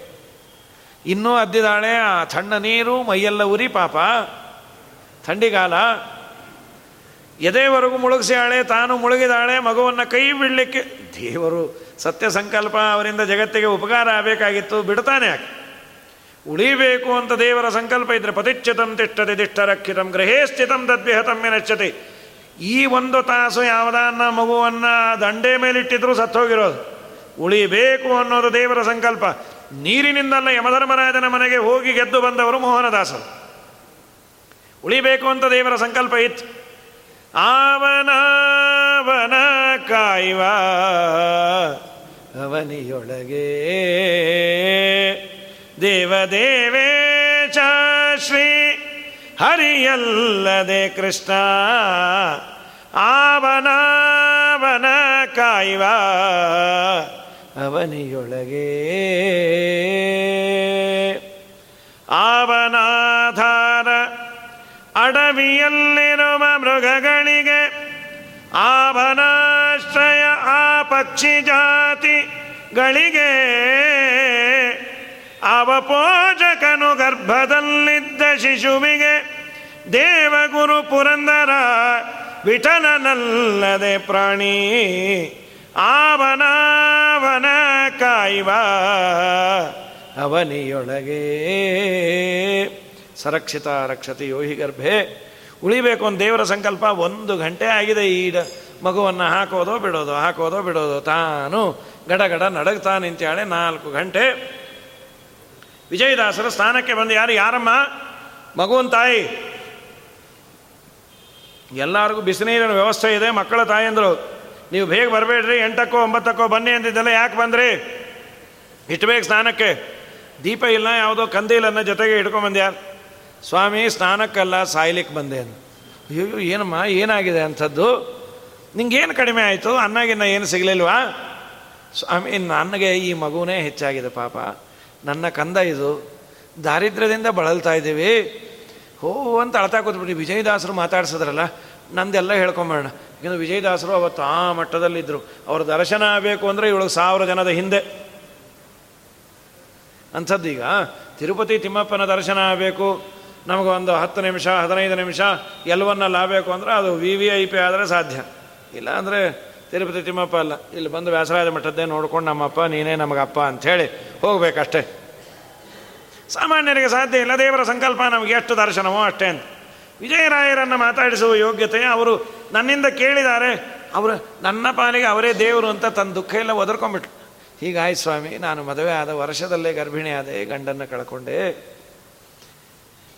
ಇನ್ನೂ ಅದ್ದಿದಾಳೆ, ಆ ಥಣ್ಣ ನೀರು, ಮೈಯೆಲ್ಲ ಉರಿ ಪಾಪ. ಥಂಡಿಗಾಲ. ಎದೆವರೆಗೂ ಮುಳುಗಿಸಿಯಾಳೆ, ತಾನು ಮುಳುಗಿದಾಳೆ, ಮಗುವನ್ನು ಕೈ ಬಿಡಲಿಕ್ಕೆ ದೇವರು ಸತ್ಯ ಸಂಕಲ್ಪ, ಅವರಿಂದ ಜಗತ್ತಿಗೆ ಉಪಕಾರ ಆಗಬೇಕಾಗಿತ್ತು, ಬಿಡ್ತಾನೆ ಯಾಕೆ ಉಳಿಬೇಕು ಅಂತ ದೇವರ ಸಂಕಲ್ಪ ಇದ್ರೆ ಪತಿಚ್ಛತಂ ತಿಷ್ಟತೆ ದಿಷ್ಟರಕ್ಷಿತಂ ಗೃಹೇ ಸ್ಥಿತಂ ತದ್ವಿಹತಂ ನಶ್ಯತೆ ಈ ಒಂದು ತಾಸು ಯಾವುದನ್ನ ಮಗುವನ್ನು ದಂಡೆ ಮೇಲಿಟ್ಟಿದ್ರು ಸತ್ತೋಗಿರೋದು. ಉಳಿಬೇಕು ಅನ್ನೋದು ದೇವರ ಸಂಕಲ್ಪ. ನೀರಿನಿಂದಲ್ಲ ಯಮಧರ್ಮರಾಜನ ಮನೆಗೆ ಹೋಗಿ ಗೆದ್ದು ಬಂದವರು ಮೋಹನದಾಸರು. ಉಳಿಬೇಕು ಅಂತ ದೇವರ ಸಂಕಲ್ಪ ಇತ್ತು. ಆವನವನ ಕಾಯುವ ಅವನಿಯೊಳಗೆ ದೇವದೇವೇಶ ಶ್ರೀ ಹರಿಯಲ್ಲದೆ ಕೃಷ್ಣ ಆವನಾವನ ಕಾಯುವ ಅವನಿಯೊಳಗೆ. ಆವನಾಧಾರ ಅಡವಿಯಲ್ಲಿರುವ ಮೃಗಗಳಿಗೆ ಆಭನಾಶ್ರಯ ಆ ಪಕ್ಷಿ ಜಾತಿಗಳಿಗೆ ಅವಪೋಜಕನು ಗರ್ಭದಲ್ಲಿದ್ದ ಶಿಶುವಿಗೆ ದೇವಗುರು ಪುರಂದರ ವಿಠಲನಲ್ಲದೆ ಪ್ರಾಣಿ ಆವನಾವನ ಕಾಯುವ. ಅವನಿಯೊಳಗೆ ಸರಕ್ಷಿತ ರಕ್ಷತೆ ಯೋಹಿ ಗರ್ಭೆ. ಉಳಿಬೇಕು ಒಂದು ದೇವರ ಸಂಕಲ್ಪ ಒಂದು ಗಂಟೆ ಆಗಿದೆ. ಈ ಮಗುವನ್ನು ಹಾಕೋದೋ ಬಿಡೋದು ಹಾಕೋದೋ ಬಿಡೋದು ತಾನು ಗಡಗಡ ನಡಗ್ತಾ ನಿಂತಾಳೆ ನಾಲ್ಕು ಗಂಟೆ ವಿಜಯದಾಸರ ಸ್ಥಾನಕ್ಕೆ ಬಂದು ಯಾರು? ಯಾರಮ್ಮ? ಮಗುವನ್ ತಾಯಿ. ಎಲ್ಲರಿಗೂ ಬಿಸಿನೀರಿನ ವ್ಯವಸ್ಥೆ ಇದೆ, ಮಕ್ಕಳ ತಾಯಿ ಅಂದರು. ನೀವು ಬೇಗ ಬರಬೇಡ್ರಿ, ಎಂಟಕ್ಕೋ ಒಂಬತ್ತಕ್ಕೋ ಬನ್ನಿ ಅಂದಿದ್ದೆಲ್ಲ ಯಾಕೆ ಬಂದ್ರಿ? ಇಷ್ಟು ಬೇಗ ಸ್ನಾನಕ್ಕೆ. ದೀಪ ಇಲ್ಲ ಯಾವುದೋ ಕಂದೀಲನ್ನ ಜೊತೆಗೆ ಯಾರು? ಸ್ವಾಮಿ, ಸ್ನಾನಕ್ಕಲ್ಲ ಸಾಯ್ಲಿಕ್ಕೆ ಬಂದೆ ಅಯ್ಯೋ ಏನಮ್ಮ, ಏನಾಗಿದೆ ಅಂಥದ್ದು? ನಿಂಗೇನು ಕಡಿಮೆ ಆಯಿತು? ಅನ್ನಾಗಿನ್ನ ಏನು ಸಿಗಲಿಲ್ವಾ? ಸ್ವಾಮಿ, ನನಗೆ ಈ ಮಗುವೇ ಹೆಚ್ಚಾಗಿದೆ ಪಾಪ. ನನ್ನ ಕಂದ ಇದು. ದಾರಿದ್ರ್ಯದಿಂದ ಬಳಲ್ತಾ ಇದ್ದೀವಿ. ಹೋ ಅಂತ ಅಳ್ತಾ ಕೂತ್ಬಿಟ್ಟು ವಿಜಯದಾಸರು ಮಾತಾಡ್ಸಿದ್ರಲ್ಲ, ನಂದೆಲ್ಲ ಹೇಳ್ಕೊಂಬೇಡ ಯಾಕಂದ್ರೆ ವಿಜಯದಾಸರು ಅವತ್ತು ಆ ಮಟ್ಟದಲ್ಲಿದ್ದರು ಅವ್ರ ದರ್ಶನ ಆಗಬೇಕು ಅಂದರೆ ಇವಳು ಸಾವಿರ ಜನದ ಹಿಂದೆ. ಅಂಥದ್ದೀಗ ತಿರುಪತಿ ತಿಮ್ಮಪ್ಪನ ದರ್ಶನ ಆಗಬೇಕು. ಒಂದು ಹತ್ತು ನಿಮಿಷ, ಹದಿನೈದು ನಿಮಿಷ ಎಲ್ಲವನ್ನಲ್ಲಿ ಆಗಬೇಕು ಅಂದರೆ ಅದು ವಿ ವಿ ಐ ಪಿ ಆದರೆ ಸಾಧ್ಯ. ಇಲ್ಲ ಅಂದರೆ ತಿರುಪತಿ ತಿಮ್ಮಪ್ಪ ಅಲ್ಲ. ಇಲ್ಲಿ ಬಂದು ವ್ಯಾಸರಾಜ ಮಠದ್ದೇ ನೋಡ್ಕೊಂಡು ನಮ್ಮಪ್ಪ, ನೀನೇ ನಮಗಪ್ಪ ಅಂಥೇಳಿ ಹೋಗ್ಬೇಕಷ್ಟೇ. ಸಾಮಾನ್ಯರಿಗೆ ಸಾಧ್ಯ ಇಲ್ಲ, ದೇವರ ಸಂಕಲ್ಪ ನಮಗೆ ಎಷ್ಟು ದರ್ಶನವೋ ಅಷ್ಟೇ ಅಂತ. ವಿಜಯರಾಯರನ್ನು ಮಾತಾಡಿಸುವ ಯೋಗ್ಯತೆ ಅವರು ನನ್ನಿಂದ ಕೇಳಿದ್ದಾರೆ. ಅವರು ನನ್ನ ಪಾಲಿಗೆ ಅವರೇ ದೇವರು ಅಂತ ತನ್ನ ದುಃಖ ಎಲ್ಲ ಒದರ್ಕೊಂಡ್ಬಿಟ್ರು. ಹೀಗಾಯ್ತು ಸ್ವಾಮಿ, ನಾನು ಮದುವೆ ಆದ ವರ್ಷದಲ್ಲೇ ಗರ್ಭಿಣಿ ಆದೆ ಗಂಡನ್ನು ಕಳ್ಕೊಂಡೆ.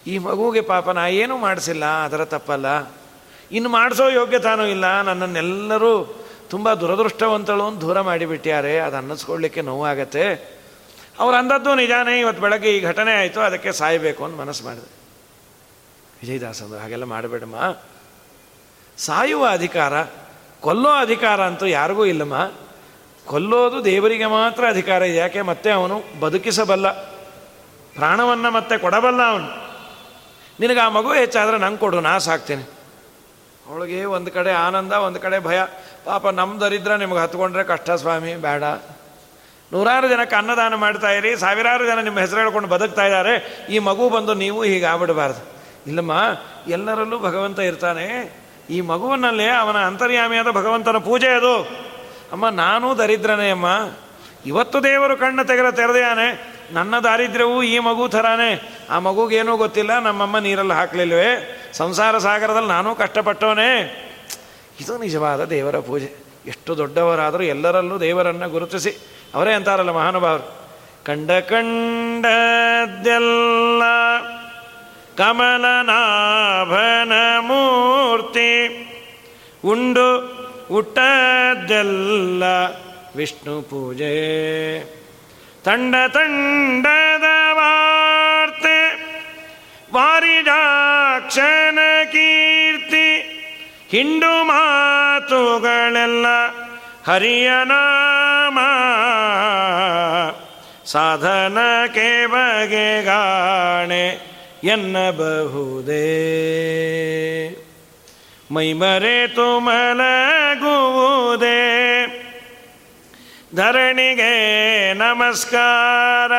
ಈ ಮಗುವಿಗೆ ಪಾಪ ನಾ ಏನೂ ಮಾಡಿಸಿಲ್ಲ, ಅದರ ತಪ್ಪಲ್ಲ. ಇನ್ನು ಮಾಡಿಸೋ ಯೋಗ್ಯತಾನೂ ಇಲ್ಲ, ನನ್ನನ್ನೆಲ್ಲರೂ ತುಂಬ ದುರದೃಷ್ಟವಂತಳು ಅಂತ ದೂರ ಮಾಡಿಬಿಟ್ಟ್ಯಾರೆ ಅದು ಅನ್ನಿಸ್ಕೊಳ್ಳಿಕ್ಕೆ ನೋವಾಗತ್ತೆ. ಅವ್ರು ಅಂದದ್ದು ನಿಜಾನೇ ಇವತ್ತು ಬೆಳಗ್ಗೆ ಈ ಘಟನೆ ಆಯಿತು, ಅದಕ್ಕೆ ಸಾಯಬೇಕು ಅಂತ ಮನಸ್ಸು ಮಾಡಿದೆ. ವಿಜಯದಾಸ್ ಅಂದ್ರೆ ಹಾಗೆಲ್ಲ ಮಾಡಬೇಡಮ್ಮ. ಸಾಯುವ ಅಧಿಕಾರ, ಕೊಲ್ಲೋ ಅಧಿಕಾರ ಅಂತೂ ಯಾರಿಗೂ ಇಲ್ಲಮ್ಮ. ಕೊಲ್ಲೋದು ದೇವರಿಗೆ ಮಾತ್ರ ಅಧಿಕಾರ ಇದೆ, ಯಾಕೆ ಮತ್ತೆ ಅವನು ಬದುಕಿಸಬಲ್ಲ. ಪ್ರಾಣವನ್ನು ಮತ್ತೆ ಕೊಡಬಲ್ಲ ಅವನು. ನಿನಗೆ ಆ ಮಗು ಹೆಚ್ಚಾದರೆ ನಂಗೆ ಕೊಡು, ನಾ ಸಾಕ್ತೇನೆ. ಅವಳಿಗೆ ಒಂದು ಕಡೆ ಆನಂದ, ಒಂದು ಕಡೆ ಭಯ. ಪಾಪ ನಮ್ಮ ದರಿದ್ರ ನಿಮ್ಗೆ ಹತ್ಕೊಂಡ್ರೆ ಕಷ್ಟ ಸ್ವಾಮಿ, ಬೇಡ. ನೂರಾರು ಜನಕ್ಕೆ ಅನ್ನದಾನ ಮಾಡ್ತಾ ಇರಿ, ಸಾವಿರಾರು ಜನ ನಿಮ್ಮ ಹೆಸರು ಹೇಳ್ಕೊಂಡು ಬದುಕ್ತಾ ಇದ್ದಾರೆ, ಈ ಮಗು ಬಂದು ನೀವು ಹೀಗೆ ಆಗ್ಬಿಡಬಾರ್ದು. ಇಲ್ಲಮ್ಮ, ಎಲ್ಲರಲ್ಲೂ ಭಗವಂತ ಇರ್ತಾನೆ. ಈ ಮಗುವಿನಲ್ಲೇ ಅವನ ಅಂತರ್ಯಾಮಿಯಾದ ಭಗವಂತನ ಪೂಜೆ ಅದು. ಅಮ್ಮ, ನಾನೂ ದರಿದ್ರನೇ ಅಮ್ಮ. ಇವತ್ತು ದೇವರು ಕಣ್ಣು ತೆಗೆದ ತೆರೆದೆಯಾನೆ ನನ್ನ ದಾರಿದ್ರ್ಯವೂ ಈ ಮಗು ಥರಾನೇ. ಆ ಮಗುಗೇನೂ ಗೊತ್ತಿಲ್ಲ, ನಮ್ಮಮ್ಮ ನೀರಲ್ಲಿ ಹಾಕ್ಲಿಲ್ವೇ. ಸಂಸಾರ ಸಾಗರದಲ್ಲಿ ನಾನೂ ಕಷ್ಟಪಟ್ಟವನೇ. ಇದು ನಿಜವಾದ ದೇವರ ಪೂಜೆ. ಎಷ್ಟು ದೊಡ್ಡವರಾದರೂ ಎಲ್ಲರಲ್ಲೂ ದೇವರನ್ನು ಗುರುತಿಸಿ ಅವರೇ ಅಂತಾರಲ್ಲ ಮಹಾನುಭಾವರು. ಕಂಡ ಕಂಡದ್ದೆಲ್ಲ ಕಮಲನಾಭನ ಮೂರ್ತಿ, ಉಂಡು ಉಟ್ಟದ್ದೆಲ್ಲ ವಿಷ್ಣು ಪೂಜೆ. ತಂಡ ತಂಡದ ವಾರ್ತೆ ವಾರಿಜಾಕ್ಷನ ಕೀರ್ತಿ ಹಿಂಡು ಮಾತುಗಳೆಲ್ಲ ಹರಿಯ ನಾಮ. ಸಾಧನಕ್ಕೆ ಬಗೆಗಾಣೆ ಎನ್ನಬಹುದೇ. ಮೈಮರೆ ತುಮಲಗುವುದೇ. ಧರಣಿಗೆ ನಮಸ್ಕಾರ.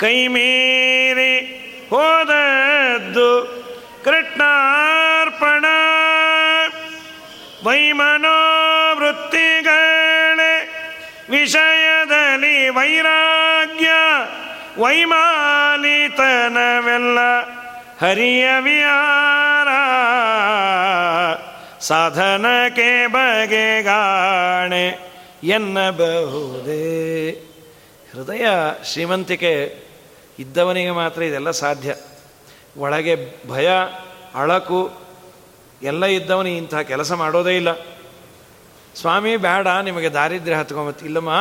ಕೈಮೀರಿ ಹೋದದ್ದು ಕೃಷ್ಣಾರ್ಪಣ. ವೈಮನೋವೃತ್ತಿಗಳೇ, ವಿಷಯದಲ್ಲಿ ವೈರಾಗ್ಯ, ವೈಮಾಲಿತನವೆಲ್ಲ ಹರಿಯ ವಿಹಾರ ಸಾಧನಕ್ಕೆ ಬಗೆಗಾಣೆ ಎನ್ನಬಹುದೇ. ಹೃದಯ ಶ್ರೀಮಂತಿಕೆ ಇದ್ದವನಿಗೆ ಮಾತ್ರ ಇದೆಲ್ಲ ಸಾಧ್ಯ. ಒಳಗೆ ಭಯ, ಅಳಕು ಎಲ್ಲ ಇದ್ದವನು ಇಂಥ ಕೆಲಸ ಮಾಡೋದೇ ಇಲ್ಲ. ಸ್ವಾಮಿ, ಬೇಡ, ನಿಮಗೆ ದಾರಿದ್ರ್ಯ ಹತ್ಕೊಂಬತ್ತು. ಇಲ್ಲಮ್ಮ,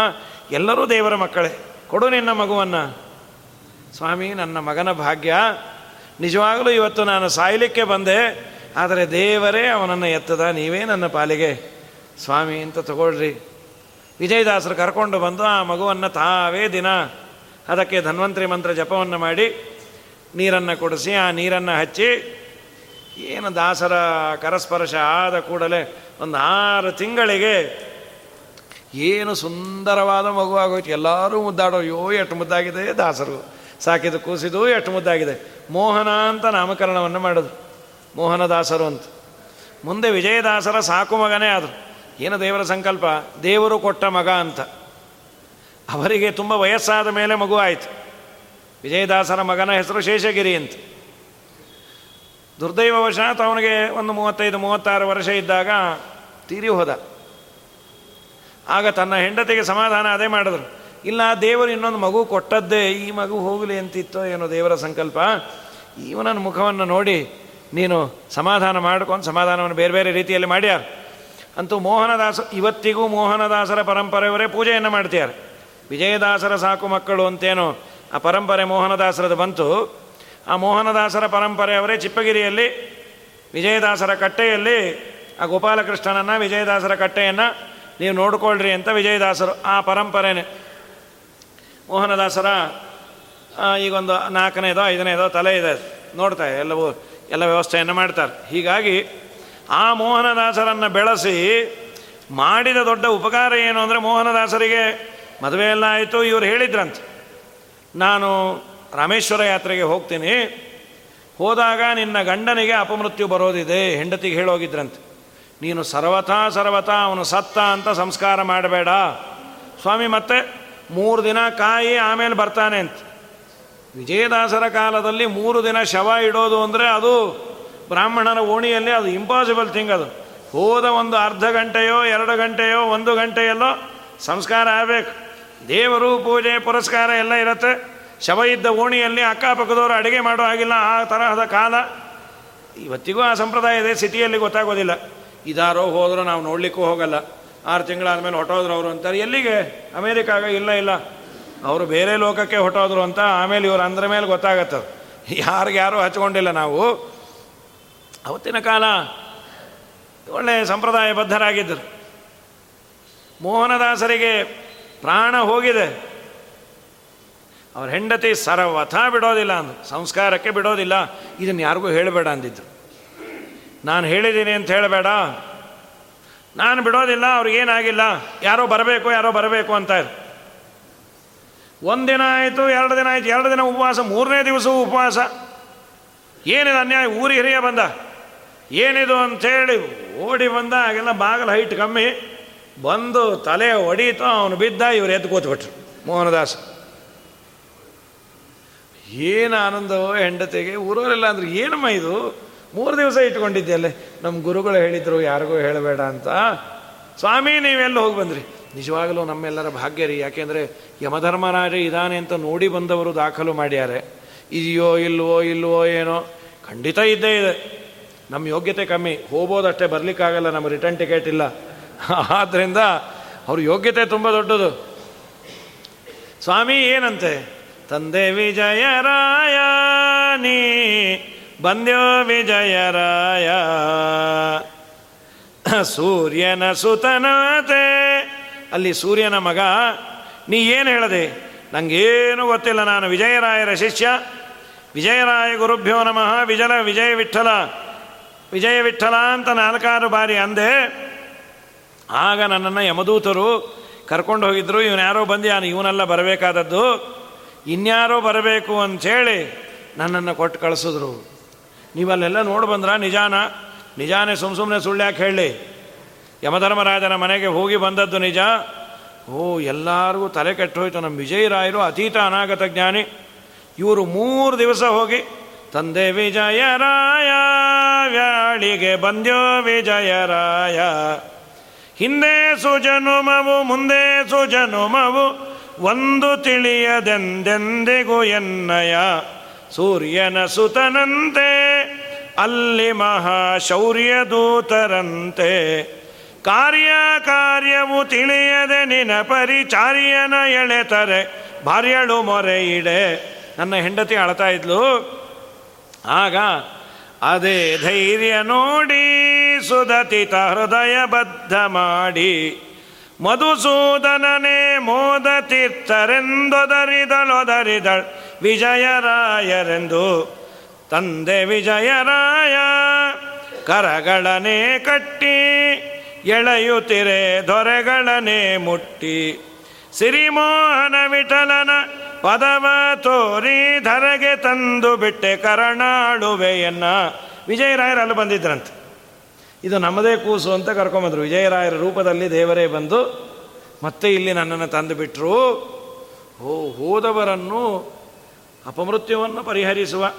ಎಲ್ಲರೂ ದೇವರ ಮಕ್ಕಳೇ. ಕೊಡು ನಿನ್ನ ಮಗುವನ್ನು. ಸ್ವಾಮಿ, ನನ್ನ ಮಗನ ಭಾಗ್ಯ. ನಿಜವಾಗಲೂ ಇವತ್ತು ನಾನು ಸಾಯಲಿಕ್ಕೆ ಬಂದೆ, ಆದರೆ ದೇವರೇ ಅವನನ್ನು ಎತ್ತದ, ನೀವೇ ನನ್ನ ಪಾಲಿಗೆ. ಸ್ವಾಮಿ ಅಂತ ತಗೊಳ್ರಿ. ವಿಜಯದಾಸರು ಕರ್ಕೊಂಡು ಬಂದು ಆ ಮಗುವನ್ನು ತಾವೇ ದಿನ ಅದಕ್ಕೆ ಧನ್ವಂತರಿ ಮಂತ್ರ ಜಪವನ್ನು ಮಾಡಿ ನೀರನ್ನು ಕೊಡಿಸಿ, ಆ ನೀರನ್ನು ಹಚ್ಚಿ, ಏನು ದಾಸರ ಕರಸ್ಪರ್ಶ ಆದ ಕೂಡಲೇ ಒಂದು ಆರು ತಿಂಗಳಿಗೆ ಏನು ಸುಂದರವಾದ ಮಗುವಾಗೋಯ್ತು ಎಲ್ಲರೂ ಮುದ್ದಾಡೋ ಯೋ ಎಷ್ಟು ಮುದ್ದಾಗಿದೆ ದಾಸರು. ಸಾಕಿದ ಕೂಸಿದು ಎಷ್ಟು ಮುದ್ದಾಗಿದೆ. ಮೋಹನ ಅಂತ ನಾಮಕರಣವನ್ನು ಮಾಡಿದ್ರು. ಮೋಹನದಾಸರು ಅಂತ. ಮುಂದೆ ವಿಜಯದಾಸರ ಸಾಕು ಮಗನೇ ಆದರು. ಏನು ದೇವರ ಸಂಕಲ್ಪ? ದೇವರು ಕೊಟ್ಟ ಮಗ ಅಂತ. ಅವರಿಗೆ ತುಂಬ ವಯಸ್ಸಾದ ಮೇಲೆ ಮಗು ಆಯಿತು. ವಿಜಯದಾಸರ ಮಗನ ಹೆಸರು ಶೇಷಗಿರಿ ಅಂತ. ದುರ್ದೈವವಶಾತ್ ಅವನಿಗೆ ಒಂದು ಮೂವತ್ತೈದು, ಮೂವತ್ತಾರು ವರ್ಷ ಇದ್ದಾಗ ತೀರಿ ಹೋದ. ಆಗ ತನ್ನ ಹೆಂಡತಿಗೆ ಸಮಾಧಾನ ಅದೇ ಮಾಡಿದ್ರು. ಇಲ್ಲ, ದೇವರು ಇನ್ನೊಂದು ಮಗು ಕೊಟ್ಟದ್ದೇ ಈ ಮಗು ಹೋಗಲಿ ಅಂತಿತ್ತೋ ಏನೋ ದೇವರ ಸಂಕಲ್ಪ. ಇವನನ್ನು ಮುಖವನ್ನು ನೋಡಿ ನೀನು ಸಮಾಧಾನ ಮಾಡ್ಕೊಂಡು ಸಮಾಧಾನವನ್ನು ಬೇರೆ ಬೇರೆ ರೀತಿಯಲ್ಲಿ ಮಾಡ್ಯಾರ. ಅಂತೂ ಮೋಹನದಾಸ, ಇವತ್ತಿಗೂ ಮೋಹನದಾಸರ ಪರಂಪರೆಯವರೇ ಪೂಜೆಯನ್ನು ಮಾಡ್ತೀಯಾರೆ ವಿಜಯದಾಸರ ಸಾಕು ಮಕ್ಕಳು ಅಂತೇನೋ ಆ ಪರಂಪರೆ ಮೋಹನದಾಸರದು ಬಂತು. ಆ ಮೋಹನದಾಸರ ಪರಂಪರೆ ಅವರೇ ಚಿಪ್ಪಗಿರಿಯಲ್ಲಿ, ವಿಜಯದಾಸರ ಕಟ್ಟೆಯಲ್ಲಿ, ಆ ಗೋಪಾಲಕೃಷ್ಣನನ್ನು, ವಿಜಯದಾಸರ ಕಟ್ಟೆಯನ್ನು ನೀವು ನೋಡಿಕೊಳ್ಳ್ರಿ ಅಂತ ವಿಜಯದಾಸರು ಆ ಪರಂಪರೆನೇ. ಮೋಹನದಾಸರ ಈಗೊಂದು ನಾಲ್ಕನೇದೋ, ಐದನೇದೋ ತಲೆ ಇದೆ. ನೋಡ್ತಾ ಎಲ್ಲವೂ, ಎಲ್ಲ ವ್ಯವಸ್ಥೆಯನ್ನು ಮಾಡ್ತಾರೆ. ಹೀಗಾಗಿ ಆ ಮೋಹನದಾಸರನ್ನು ಬೆಳೆಸಿ ಮಾಡಿದ ದೊಡ್ಡ ಉಪಕಾರ ಏನು ಅಂದರೆ ಮೋಹನದಾಸರಿಗೆ ಮದುವೆ ಎಲ್ಲ ಆಯಿತು, ಇವರು ಹೇಳಿದ್ರಂತೆ. ನಾನು ರಾಮೇಶ್ವರ ಯಾತ್ರೆಗೆ ಹೋಗ್ತೀನಿ. ಹೋದಾಗ ನಿನ್ನ ಗಂಡನಿಗೆ ಅಪಮೃತ್ಯು ಬರೋದಿದೆ. ಹೆಂಡತಿಗೆ ಹೇಳೋಗಿದ್ರಂತೆ. ನೀನು ಸರ್ವಥಾ ಸರ್ವಥಾ, ಅವನು ಸತ್ತ ಅಂತ ಸಂಸ್ಕಾರ ಮಾಡಬೇಡ. ಸ್ವಾಮಿ, ಮತ್ತೆ ಮೂರು ದಿನ ಕಾಯಿ ಆಮೇಲೆ ಬರ್ತಾನೆ ಅಂತ. ವಿಜಯದಾಸರ ಕಾಲದಲ್ಲಿ ಮೂರು ದಿನ ಶವ ಇಡೋದು ಅಂದರೆ ಅದು ಬ್ರಾಹ್ಮಣನ ಓಣಿಯಲ್ಲಿ ಅದು ಇಂಪಾಸಿಬಲ್ ಥಿಂಗ್ ಅದು. ಹೋದ ಒಂದು ಅರ್ಧ ಗಂಟೆಯೋ, ಎರಡು ಗಂಟೆಯೋ, ಒಂದು ಗಂಟೆಯಲ್ಲೋ ಸಂಸ್ಕಾರ ಆಗಬೇಕು. ದೇವರು ಪೂಜೆ ಪುರಸ್ಕಾರ ಎಲ್ಲ ಇರುತ್ತೆ. ಶವ ಇದ್ದ ಓಣಿಯಲ್ಲಿ ಅಕ್ಕಪಕ್ಕದವರು ಅಡುಗೆ ಮಾಡೋ ಆಗಿಲ್ಲ ಆ ತರಹದ ಕಾಲ. ಇವತ್ತಿಗೂ ಆ ಸಂಪ್ರದಾಯ ಇದೆ, ಸಿಟಿಯಲ್ಲಿ ಗೊತ್ತಾಗೋದಿಲ್ಲ. ಇದಾರೋ ಹೋದರೂ ನಾವು ನೋಡಲಿಕ್ಕೂ ಹೋಗಲ್ಲ. ಆರು ತಿಂಗಳಾದಮೇಲೆ ಹೊಟ್ಟೋದ್ರು ಅವರು ಅಂತಾರೆ, ಎಲ್ಲಿಗೆ? ಅಮೇರಿಕಾಗ? ಇಲ್ಲ ಇಲ್ಲ. ಅವರು ಬೇರೆ ಲೋಕಕ್ಕೆ ಹೊಟ್ಟೋದ್ರು ಅಂತ ಆಮೇಲೆ ಇವರು ಅಂದ್ರ ಮೇಲೆ ಗೊತ್ತಾಗತ್ತೆ ಯಾರಿಗೆ ಯಾರೂ ಹಚ್ಕೊಂಡಿಲ್ಲ ನಾವು. ಅವತ್ತಿನ ಕಾಲ ಒಳ್ಳೆಯ ಸಂಪ್ರದಾಯಬದ್ಧರಾಗಿದ್ದರು. ಮೋಹನದಾಸರಿಗೆ ಪ್ರಾಣ ಹೋಗಿದೆ. ಅವ್ರ ಹೆಂಡತಿ ಸರ್ವಥ ಬಿಡೋದಿಲ್ಲ ಅಂದು ಸಂಸ್ಕಾರಕ್ಕೆ ಬಿಡೋದಿಲ್ಲ. ಇದನ್ನು ಯಾರಿಗೂ ಹೇಳಬೇಡ ಅಂದಿದ್ರು. ನಾನು ಹೇಳಿದ್ದೀನಿ ಅಂತ ಹೇಳಬೇಡ. ನಾನು ಬಿಡೋದಿಲ್ಲ ಅವ್ರಿಗೇನಾಗಿಲ್ಲ ಯಾರೋ ಬರಬೇಕು ಯಾರೋ ಬರಬೇಕು ಅಂತ ಒಂದಿನ ಆಯಿತು, ಎರಡು ದಿನ ಆಯಿತು, ಎರಡು ದಿನ ಉಪವಾಸ, ಮೂರನೇ ದಿವಸವೂ ಉಪವಾಸ. ಏನಿದೆ ಅನ್ಯಾಯ? ಊರಿ ಹಿರಿಯ ಬಂದ. ಏನಿದು ಅಂಥೇಳಿ ಓಡಿ ಬಂದ, ಹಾಗೆಲ್ಲ ಬಾಗಿಲು ಹೈಟ್ ಕಮ್ಮಿ. ಬಂದು ತಲೆ ಹೊಡೀತು ಅವನು ಬಿದ್ದ ಇವ್ರು ಎದ್ದು ಕೂತ್ಬಿಟ್ರು. ಮೋಹನದಾಸ್. ಏನು ಆನಂದವೋ ಹೆಂಡತಿಗೆ, ಊರವರೆಲ್ಲ ಅಂದ್ರೆ ಏನಮ್ಮ ಇದು? ಮೂರು ದಿವಸ ಇಟ್ಕೊಂಡಿದ್ದೆಲ್ಲ ನಮ್ಮ ಗುರುಗಳು ಹೇಳಿದ್ರು, ಯಾರಿಗೂ ಹೇಳಬೇಡ ಅಂತ. ಸ್ವಾಮಿ, ನೀವೆಲ್ಲ ಹೋಗಿ ಬಂದ್ರಿ. ನಿಜವಾಗಲೂ ನಮ್ಮೆಲ್ಲರ ಭಾಗ್ಯ ರೀ. ಯಾಕೆಂದರೆ ಯಮಧರ್ಮರಾಜ ಇದಾನೆ ಅಂತ ನೋಡಿ ಬಂದವರು ದಾಖಲು ಮಾಡ್ಯಾರೆ. ಇದೆಯೋ ಇಲ್ವೋ ಇಲ್ವೋ ಏನೋ, ಖಂಡಿತ ಇದ್ದೇ ಇದೆ. ನಮ್ಮ ಯೋಗ್ಯತೆ ಕಮ್ಮಿ. ಹೋಗ್ಬೋದಷ್ಟೇ, ಬರಲಿಕ್ಕಾಗಲ್ಲ ನಮ್ಮ ರಿಟರ್ನ್ ಟಿಕೆಟ್ ಇಲ್ಲ. ಆದ್ದರಿಂದ ಅವ್ರ ಯೋಗ್ಯತೆ ತುಂಬ ದೊಡ್ಡದು. ಸ್ವಾಮಿ ಏನಂತೆ? ತಂದೆ ವಿಜಯರಾಯ, ನೀ ಬಂದ್ಯೋ ವಿಜಯರಾಯ. ಸೂರ್ಯನ ಸುತನತೆ, ಅಲ್ಲಿ ಸೂರ್ಯನ ಮಗ, ನೀ ಏನು ಹೇಳದೆ? ನನಗೇನು ಗೊತ್ತಿಲ್ಲ, ನಾನು ವಿಜಯರಾಯರ ಶಿಷ್ಯ. ವಿಜಯರಾಯ ಗುರುಭ್ಯೋ ನಮಃ, ವಿಜಲ ವಿಜಯ ವಿಠಲ. ವಿಜಯ ವಿಠಲ ಅಂತ ನಾಲ್ಕಾರು ಬಾರಿ ಅಂದೆ. ಆಗ ನನ್ನನ್ನು ಯಮದೂತರು ಕರ್ಕೊಂಡು ಹೋಗಿದ್ರು ಇವನ್ಯಾರೋ ನಾನು ಇವನೆಲ್ಲ ಬರಬೇಕಾದದ್ದು? ಇನ್ಯಾರೋ ಬರಬೇಕು ಅಂಥೇಳಿ ನನ್ನನ್ನು ಕೊಟ್ಟು ಕಳಿಸಿದ್ರು. ನೀವಲ್ಲೆಲ್ಲ ನೋಡಿ ಬಂದ್ರ? ನಿಜಾನ? ನಿಜಾನೇ ಸುಮ್ಮ ಸುಮ್ಮನೆ ಸುಳ್ಳ್ಯಾಕೆ ಹೇಳಿ. ಯಮಧರ್ಮರಾಜನ ಮನೆಗೆ ಹೋಗಿ ಬಂದದ್ದು ನಿಜ. ಓ, ಎಲ್ಲರಿಗೂ ತಲೆ ಕೆಟ್ಟೋಯ್ತು ನಮ್ಮ ವಿಜಯರಾಯರು ಅತೀತ ಅನಾಗತ ಜ್ಞಾನಿ. ಇವರು ಮೂರು ದಿವಸ ಹೋಗಿ, ತಂದೆ ವಿಜಯರಾಯ, ವ್ಯಾಳಿಗೆ ಬಂದ್ಯೋ ವಿಜಯರಾಯ ಹಿಂದೆ ಸುಜನುಮವು, ಮುಂದೆ ಸುಜನುಮವು, ಒಂದು ತಿಳಿಯದೆಂದೆಂದೆಗೂ ಎನ್ನಯ. ಸೂರ್ಯನ ಸುತನಂತೆ, ಅಲ್ಲಿ ಮಹಾಶೌರ್ಯ ದೂತರಂತೆ. ಕಾರ್ಯ ಕಾರ್ಯವು ತಿಳಿಯದೆ ನಿನ ಪರಿಚಾರ್ಯನ ಎಳೆತರೆ, ಭಾರ್ಯಳು ಇಡೆ ನನ್ನ ಹೆಂಡತಿ ಅಳ್ತಾ ಇದ್ಲು. ಆಗ ಅದೇ ಧೈರ್ಯ ನೋಡಿ ಸುದತಿತ ಹೃದಯ ಬದ್ಧ ಮಾಡಿ ಮಧುಸೂದನನೇ ಮೋದ ತೀರ್ಥರೆಂದೊದರಿದಳೊದರಿದಳ್ ವಿಜಯರಾಯರೆಂದು. ತಂದೆ ವಿಜಯರಾಯ, ಕರಗಳನೆ ಕಟ್ಟಿ, ಎಳೆಯುತ್ತಿರೆ ದೊರೆಗಳನೆ ಮುಟ್ಟಿ. ಸಿರಿಮೋಹನ ವಿಠಲನ ಪದವ ತೋರಿ ಧರೆಗೆ ತಂದು ಬಿಟ್ಟೆ ಕರಣಾಳುವೆಯನ್ನ ವಿಜಯರಾಯರಲ್ಲಿ ಬಂದಿದ್ರಂತೆ. ಇದು ನಮ್ಮದೇ ಕೂಸು ಅಂತ ಕರ್ಕೊಂಬಂದರು. ವಿಜಯರಾಯರ ರೂಪದಲ್ಲಿ ದೇವರೇ ಬಂದು ಮತ್ತೆ ಇಲ್ಲಿ ನನ್ನನ್ನು ತಂದು ಬಿಟ್ಟರು ಓ ಹೋದವರನ್ನು ಅಪಮೃತ್ಯುವನ್ನು ಪರಿಹರಿಸುವ,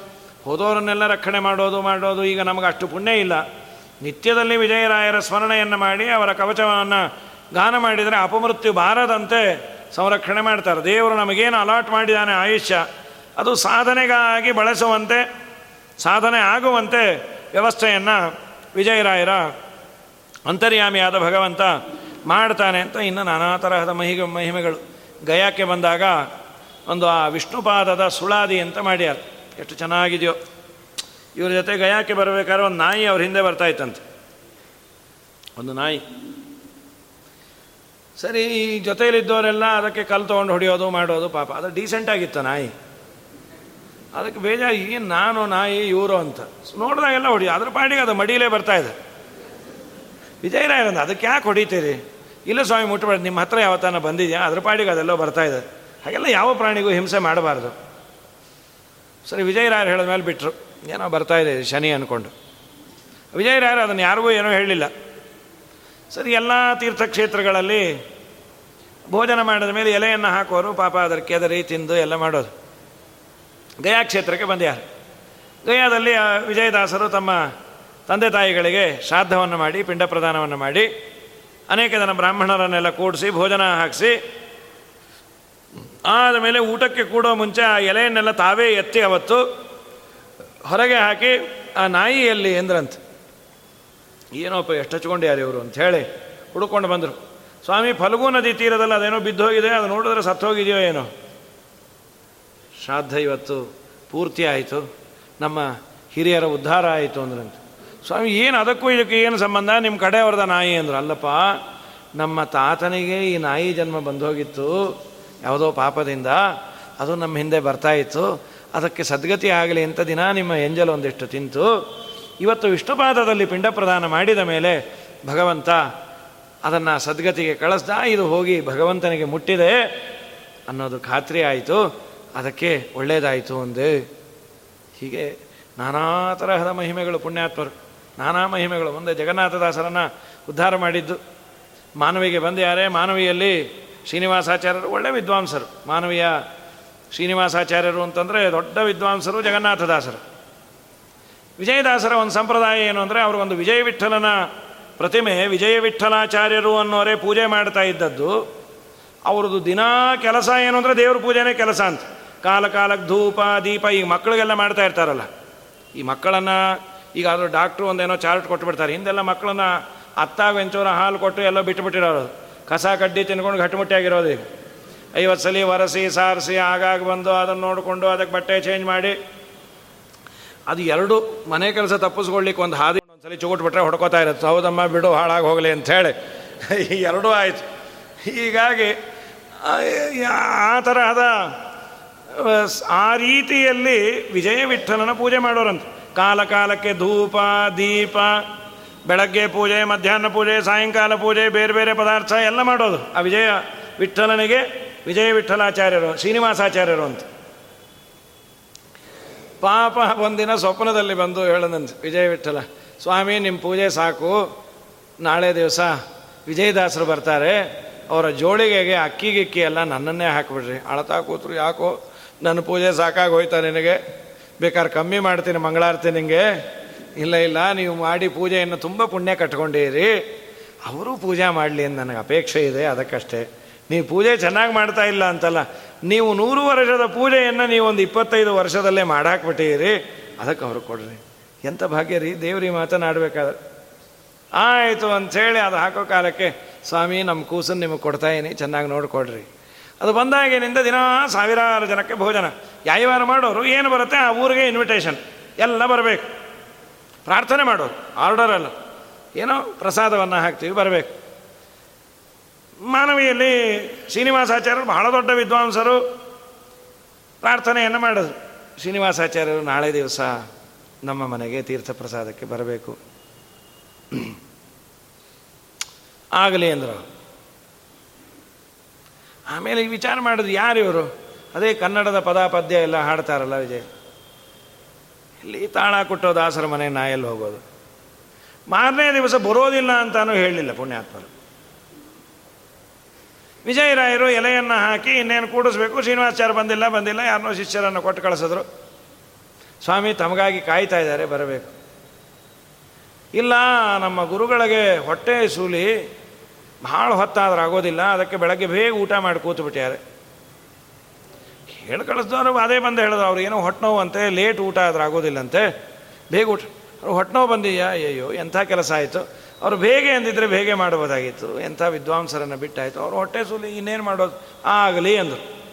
ಹೋದವರನ್ನೆಲ್ಲ ರಕ್ಷಣೆ ಮಾಡೋದು ಮಾಡೋದು ಈಗ ನಮಗೆ ಅಷ್ಟು ಪುಣ್ಯ ಇಲ್ಲ. ನಿತ್ಯದಲ್ಲಿ ವಿಜಯರಾಯರ ಸ್ಮರಣೆಯನ್ನು ಮಾಡಿ ಅವರ ಕವಚವನ್ನು ಗಾನ ಮಾಡಿದರೆ ಅಪಮೃತ್ಯು ಬಾರದಂತೆ ಸಂರಕ್ಷಣೆ ಮಾಡ್ತಾರೆ. ದೇವರು ನಮಗೇನು ಅಲಾಟ್ ಮಾಡಿದ್ದಾನೆ ಆಯುಷ್ಯ, ಅದು ಸಾಧನೆಗಾಗಿ ಬಳಸುವಂತೆ, ಸಾಧನೆ ಆಗುವಂತೆ ವ್ಯವಸ್ಥೆಯನ್ನು ವಿಜಯರಾಯರ ಅಂತರ್ಯಾಮಿಯಾದ ಭಗವಂತ ಮಾಡ್ತಾನೆ ಅಂತ ಇನ್ನು ನಾನಾ ತರಹದ ಮಹಿಗೆ, ಮಹಿಮೆಗಳು. ಗಯಾಕ್ಕೆ ಬಂದಾಗ ಒಂದು ಆ ವಿಷ್ಣುಪಾದದ ಸುಳಾದಿ ಅಂತ ಮಾಡ್ಯಾರ. ಎಷ್ಟು ಚೆನ್ನಾಗಿದೆಯೋ. ಇವ್ರ ಜೊತೆ ಗಯಾಕ್ಕೆ ಬರಬೇಕಾದ್ರೆ ಒಂದು ನಾಯಿ ಅವ್ರ ಹಿಂದೆ ಬರ್ತಾ ಇತ್ತಂತೆ. ಒಂದು ನಾಯಿ. ಸರಿ, ಈ ಜೊತೆಯಲ್ಲಿದ್ದವರೆಲ್ಲ ಅದಕ್ಕೆ ಕಲ್ಲು ತೊಗೊಂಡು ಹೊಡೆಯೋದು, ಮಾಡೋದು ಪಾಪ. ಅದು ಡೀಸೆಂಟ್ ಆಗಿತ್ತು ನಾಯಿ. ಅದಕ್ಕೆ ಬೇಜಾರು ಏನು ನಾನು, ನಾಯಿ, ಇವರು ಅಂತ. ನೋಡಿದಾಗೆಲ್ಲ ಹೊಡಿ, ಅದ್ರ ಪಾಡಿಗೆ ಅದು ಮಡಿಲೇ ಬರ್ತಾ ಇದೆ. ವಿಜಯರಾಯರಂದ, ಅದಕ್ಕೆ ಯಾಕೆ ಹೊಡಿತೀರಿ? ಇಲ್ಲ ಸ್ವಾಮಿ ಮುಟ್ಟಬೇಡ ನಿಮ್ಮ ಹತ್ರ ಯಾವತ್ತಾನ ಬಂದಿದೆಯಾ? ಅದ್ರ ಪಾಡಿಗೆ ಅದೆಲ್ಲೋ ಬರ್ತಾ ಇದೆ. ಹಾಗೆಲ್ಲ ಯಾವ ಪ್ರಾಣಿಗೂ ಹಿಂಸೆ ಮಾಡಬಾರ್ದು. ಸರಿ, ವಿಜಯರಾಯರು ಹೇಳಿದ ಮೇಲೆ ಬಿಟ್ಟರು ಏನೋ ಬರ್ತಾ ಇದೆ, ಶನಿ ಅಂದ್ಕೊಂಡು ವಿಜಯರಾಯರು ಅದನ್ನು ಯಾರಿಗೂ ಏನೋ ಹೇಳಲಿಲ್ಲ ಸರಿ, ಎಲ್ಲ ತೀರ್ಥಕ್ಷೇತ್ರಗಳಲ್ಲಿ ಭೋಜನ ಮಾಡಿದ ಮೇಲೆ ಎಲೆಯನ್ನು ಹಾಕೋರು ಪಾಪ ಅದರ ಕೆದರಿ, ತಿಂದು ಎಲ್ಲ ಮಾಡೋದು. ಗಯಾ ಕ್ಷೇತ್ರಕ್ಕೆ ಬಂದ್ಯಾರು ಗಯಾದಲ್ಲಿ ವಿಜಯದಾಸರು ತಮ್ಮ ತಂದೆ ತಾಯಿಗಳಿಗೆ ಶ್ರಾದ್ದವನ್ನು ಮಾಡಿ, ಪಿಂಡ ಪ್ರದಾನವನ್ನು ಮಾಡಿ, ಅನೇಕ ಜನ ಬ್ರಾಹ್ಮಣರನ್ನೆಲ್ಲ ಕೂಡಿಸಿ, ಭೋಜನ ಹಾಕಿಸಿ, ಆದ ಮೇಲೆ ಊಟಕ್ಕೆ ಕೂಡೋ ಮುಂಚೆ ಆ ಎಲೆಯನ್ನೆಲ್ಲ ತಾವೇ ಎತ್ತಿ ಅವತ್ತು ಹೊರಗೆ ಹಾಕಿ, ಆ ನಾಯಿ ಎಲ್ಲಿ ಎಂದ್ರಂತ. ಏನೋಪ್ಪ ಎಷ್ಟು ಹಚ್ಕೊಂಡ್ಯಾರು ಇವರು ಅಂತ ಹೇಳಿ ಹುಡುಕೊಂಡು ಬಂದರು. ಸ್ವಾಮಿ, ಫಲ್ಗು ನದಿ ತೀರದಲ್ಲಿ ಅದೇನೋ ಬಿದ್ದೋಗಿದೆ, ಅದು ನೋಡಿದ್ರೆ ಸತ್ತೋಗಿದೆಯೋ ಏನೋ? ಶ್ರಾದ್ದ ಇವತ್ತು ಪೂರ್ತಿ ಆಯಿತು. ನಮ್ಮ ಹಿರಿಯರ ಉದ್ಧಾರ ಆಯಿತು ಅಂದ್ರಂತ. ಸ್ವಾಮಿ, ಏನು ಅದಕ್ಕೂ ಇದಕ್ಕೆ ಏನು ಸಂಬಂಧ? ನಿಮ್ಮ ಕಡೆಯವ್ರದ ನಾಯಿ ಅಂದರು. ಅಲ್ಲಪ್ಪ, ನಮ್ಮ ತಾತನಿಗೆ ಈ ನಾಯಿ ಜನ್ಮ ಬಂದೋಗಿತ್ತು ಯಾವುದೋ ಪಾಪದಿಂದ. ಅದು ನಮ್ಮ ಹಿಂದೆ ಬರ್ತಾ ಇತ್ತು. ಅದಕ್ಕೆ ಸದ್ಗತಿ ಆಗಲಿ ಅಂತ ದಿನ ನಿಮ್ಮ ಎಂಜಲ್ ಒಂದಿಷ್ಟು ತಿಂತು. ಇವತ್ತು ವಿಷ್ಣುಪಾದದಲ್ಲಿ ಪಿಂಡ ಪ್ರದಾನ ಮಾಡಿದ ಮೇಲೆ ಭಗವಂತ ಅದನ್ನು ಸದ್ಗತಿಗೆ ಕಳಿಸ್ದ, ಇದು ಹೋಗಿ ಭಗವಂತನಿಗೆ ಮುಟ್ಟಿದೆ ಅನ್ನೋದು ಖಾತ್ರಿ ಆಯಿತು. ಅದಕ್ಕೆ ಒಳ್ಳೆಯದಾಯಿತು ಅಂದೆ. ಹೀಗೆ ನಾನಾ ತರಹದ ಮಹಿಮೆಗಳು ಪುಣ್ಯಾತ್ಮರು, ನಾನಾ ಮಹಿಮೆಗಳು. ಮುಂದೆ ಜಗನ್ನಾಥದಾಸರನ್ನು ಉದ್ಧಾರ ಮಾಡಿದ್ದು. ಮಾನವಿಗೆ ಬಂದು ಯಾರೇ? ಮಾನವಿಯಲ್ಲಿ ಶ್ರೀನಿವಾಸಾಚಾರ್ಯರು ಒಳ್ಳೆ ವಿದ್ವಾಂಸರು. ಮಾನವೀಯ ಶ್ರೀನಿವಾಸಾಚಾರ್ಯರು ಅಂತಂದರೆ ದೊಡ್ಡ ವಿದ್ವಾಂಸರು ಜಗನ್ನಾಥದಾಸರು. ವಿಜಯದಾಸರ ಒಂದು ಸಂಪ್ರದಾಯ ಏನು ಅಂದರೆ ಒಂದು ವಿಜಯ ವಿಠಲನ ಪ್ರತಿಮೆ ವಿಜಯ ವಿಠಲಾಚಾರ್ಯರು ಅನ್ನೋರೇ ಪೂಜೆ ಮಾಡ್ತಾ ಇದ್ದದ್ದು. ಅವ್ರದ್ದು ದಿನಾ ಕೆಲಸ ಏನು ಅಂದರೆ ದೇವ್ರ ಪೂಜೆನೇ ಕೆಲಸ ಅಂತ. ಕಾಲ ಕಾಲಕ್ಕೆ ಧೂಪ, ದೀಪ ಈಗ ಮಕ್ಕಳಿಗೆಲ್ಲ ಮಾಡ್ತಾ ಇರ್ತಾರಲ್ಲ. ಈ ಮಕ್ಕಳನ್ನು ಈಗ ಆದರೂ ಡಾಕ್ಟ್ರು ಒಂದೇನೋ ಚಾರ್ಟ್ ಕೊಟ್ಬಿಡ್ತಾರೆ. ಹಿಂದೆಲ್ಲ ಮಕ್ಕಳನ್ನ ಅತ್ತಾಗ ವೆಂಚೂರ ಹಾಲು ಕೊಟ್ಟು ಎಲ್ಲ ಬಿಟ್ಟುಬಿಟ್ಟಿರೋರು ಕಸ ಕಡ್ಡಿ ತಿನ್ಕೊಂಡು ಗಟ್ಟಿಮುಟ್ಟಿಯಾಗಿರೋದು ಈಗ. ಐವತ್ತು ಸಲ ಒರೆಸಿ, ಸಾರಿಸಿ, ಆಗಾಗ ಬಂದು ಅದನ್ನು ನೋಡಿಕೊಂಡು ಅದಕ್ಕೆ ಬಟ್ಟೆ ಚೇಂಜ್ ಮಾಡಿ ಅದು ಎರಡು ಮನೆ ಕೆಲಸ ತಪ್ಪಿಸ್ಕೊಳ್ಲಿಕ್ಕೆ ಒಂದು ಹಾದಿ ಸಲ ಚುಗುಟ್ಬಿಟ್ರೆ ಹೊಡ್ಕೋತಾ ಇರುತ್ತೆ. ಹೌದಮ್ಮ, ಬಿಡು ಹಾಳಾಗಿ ಹೋಗಲಿ ಅಂಥೇಳಿ ಎರಡೂ ಆಯಿತು. ಹೀಗಾಗಿ, ಆ ತರಹದ, ಆ ರೀತಿಯಲ್ಲಿ ವಿಜಯ ವಿಠಲನ ಪೂಜೆ ಮಾಡೋರಂತೆ. ಕಾಲ ಕಾಲಕ್ಕೆ ಧೂಪ, ದೀಪ, ಬೆಳಗ್ಗೆ ಪೂಜೆ, ಮಧ್ಯಾಹ್ನ ಪೂಜೆ, ಸಾಯಂಕಾಲ ಪೂಜೆ, ಬೇರೆ ಬೇರೆ ಪದಾರ್ಥ ಎಲ್ಲ ಮಾಡೋದು. ಆ ವಿಜಯ ವಿಠಲನಿಗೆ ವಿಜಯ ವಿಠಲಾಚಾರ್ಯರು ಶ್ರೀನಿವಾಸಾಚಾರ್ಯರು ಅಂತ. ಪಾಪ ಒಂದಿನ ಸ್ವಪ್ನದಲ್ಲಿ ಬಂದು ಹೇಳದಂತೆ. ವಿಜಯ ವಿಠಲ ಸ್ವಾಮಿ ನಿಮ್ಮ ಪೂಜೆ ಸಾಕು. ನಾಳೆ ದಿವಸ ವಿಜಯದಾಸರು ಬರ್ತಾರೆ. ಅವರ ಜೋಳಿಗೆಗೆ ಅಕ್ಕಿ ಗಿಕ್ಕಿ ಎಲ್ಲ ನನ್ನನ್ನೇ ಹಾಕಿಬಿಡ್ರಿ. ಅಳತಾ ಕೂತರು ಯಾಕೋ ನನ್ನ ಪೂಜೆ ಸಾಕಾಗಿ ಹೋಯ್ತಾ ನಿನಗೆ? ಬೇಕಾದ್ರೆ ಕಮ್ಮಿ ಮಾಡ್ತೀನಿ, ಮಂಗಳಾರತಿ ನಿಮಗೆ ಇಲ್ಲ ಇಲ್ಲ, ನೀವು ಮಾಡಿ ಪೂಜೆಯನ್ನು ತುಂಬ ಪುಣ್ಯ ಕಟ್ಕೊಂಡಿರಿ. ಅವರು ಪೂಜೆ ಮಾಡಲಿ ಅಂತ ನನಗೆ ಅಪೇಕ್ಷೆ ಇದೆ, ಅದಕ್ಕಷ್ಟೇ. ನೀವು ಪೂಜೆ ಚೆನ್ನಾಗಿ ಮಾಡ್ತಾ ಇಲ್ಲ ಅಂತಲ್ಲ ನೀವು ನೂರು ವರ್ಷದ ಪೂಜೆಯನ್ನು ನೀವು ಒಂದು ಇಪ್ಪತ್ತೈದು ವರ್ಷದಲ್ಲೇ ಮಾಡಾಕ್ಬಿಟ್ಟಿರಿ. ಅದಕ್ಕೆ ಅವ್ರಿಗೆ ಕೊಡ್ರಿ. ಎಂಥ ಭಾಗ್ಯ ರೀ? ದೇವ್ರಿ ಮಾತನಾಡಬೇಕಾದ್ರೆ. ಆಯಿತು ಅಂಥೇಳಿ ಅದು ಹಾಕೋ ಕಾಲಕ್ಕೆ, ಸ್ವಾಮಿ, ನಮ್ಮ ಕೂಸನ್ನು ನಿಮಗೆ ಕೊಡ್ತಾಯಿನಿ ಚೆನ್ನಾಗಿ ನೋಡಿಕೊಡ್ರಿ. ಅದು ಬಂದಾಗಿನಿಂದ ದಿನ ಸಾವಿರಾರು ಜನಕ್ಕೆ ಭೋಜನ. ಯಾಯವಾರ ಮಾಡೋರು, ಏನು ಬರುತ್ತೆ? ಆ ಊರಿಗೆ ಇನ್ವಿಟೇಷನ್ ಎಲ್ಲ ಬರಬೇಕು. ಪ್ರಾರ್ಥನೆ ಮಾಡೋರು ಆರ್ಡರ್ ಅಲ್ಲ ಏನೋ ಪ್ರಸಾದವನ್ನು ಹಾಕ್ತೀವಿ, ಬರಬೇಕು. ಮಾನವಿಯಲ್ಲಿ ಶ್ರೀನಿವಾಸಾಚಾರ್ಯರು ಬಹಳ ದೊಡ್ಡ ವಿದ್ವಾಂಸರು. ಪ್ರಾರ್ಥನೆಯನ್ನು ಮಾಡಿದ್ರು. ಶ್ರೀನಿವಾಸಾಚಾರ್ಯರು, ನಾಳೆ ದಿವಸ ನಮ್ಮ ಮನೆಗೆ ತೀರ್ಥ ಪ್ರಸಾದಕ್ಕೆ ಬರಬೇಕು. ಆಗಲಿ ಅಂದರು. ಆಮೇಲೆ ಈ ವಿಚಾರ ಮಾಡಿದ್ರು, ಯಾರು ಇವರು? ಅದೇ ಕನ್ನಡದ ಪದ ಪದ್ಯ ಎಲ್ಲ ಹಾಡ್ತಾರಲ್ಲ ವಿಜಯ್. ಇಲ್ಲಿ ತಾಳ ಕೊಟ್ಟೋ ದಾಸರ ಮನೆ ನಾಯಲ್ಲಿ ಹೋಗೋದು. ಮಾರನೇ ದಿವಸ ಬರೋದಿಲ್ಲ ಅಂತಾನೂ ಹೇಳಲಿಲ್ಲ ಪುಣ್ಯಾತ್ಮರು. ವಿಜಯರಾಯರು ಎಲೆಯನ್ನು ಹಾಕಿ ಇನ್ನೇನು ಕೂಡಿಸ್ಬೇಕು? ಶ್ರೀನಿವಾಸಾಚಾರ್ಯ ಬಂದಿಲ್ಲ ಬಂದಿಲ್ಲ, ಯಾರನ್ನೋ ಶಿಷ್ಯರನ್ನು ಕೊಟ್ಟು ಕಳಿಸಿದ್ರು. ಸ್ವಾಮಿ ತಮಗಾಗಿ ಕಾಯ್ತಾ ಇದ್ದಾರೆ, ಬರಬೇಕು. ಇಲ್ಲ, ನಮ್ಮ ಗುರುಗಳಿಗೆ ಹೊಟ್ಟೆ ಸೂಲಿ, ಭಾಳ ಹೊತ್ತಾದ್ರೆ ಆಗೋದಿಲ್ಲ, ಅದಕ್ಕೆ ಬೆಳಗ್ಗೆ ಬೇಗ ಊಟ ಮಾಡಿ ಕೂತು ಬಿಟ್ಟಿದ್ದಾರೆ ಹೇಳಿ ಕಳಿಸ್ದವ್ರು ಅದೇ ಬಂದು ಹೇಳಿದ್ರು, ಅವ್ರು ಏನೋ ಹೊಟ್ಟೆ ನೋವು ಅಂತೆ, ಲೇಟ್ ಊಟ ಆದ್ರೆ ಆಗೋದಿಲ್ಲಂತೆ ಬೇಗ ಊಟ ಅವ್ರು ಹೊಟ್ಟೆ ನೋವು ಅಯ್ಯೋ ಎಂಥ ಕೆಲಸ ಆಯಿತು? ಅವರು ಬೇಗ ಎಂದಿದ್ರೆ ಬೇಗ ಮಾಡಬಹುದಾಗಿತ್ತು. ಎಂಥ ವಿದ್ವಾಂಸರನ್ನು ಬಿಟ್ಟಾಯಿತು. ಅವ್ರು ಹೊಟ್ಟೆ ಸುಲಿ, ಇನ್ನೇನು ಮಾಡೋದು? ಆಗಲಿ ಅಂದರು.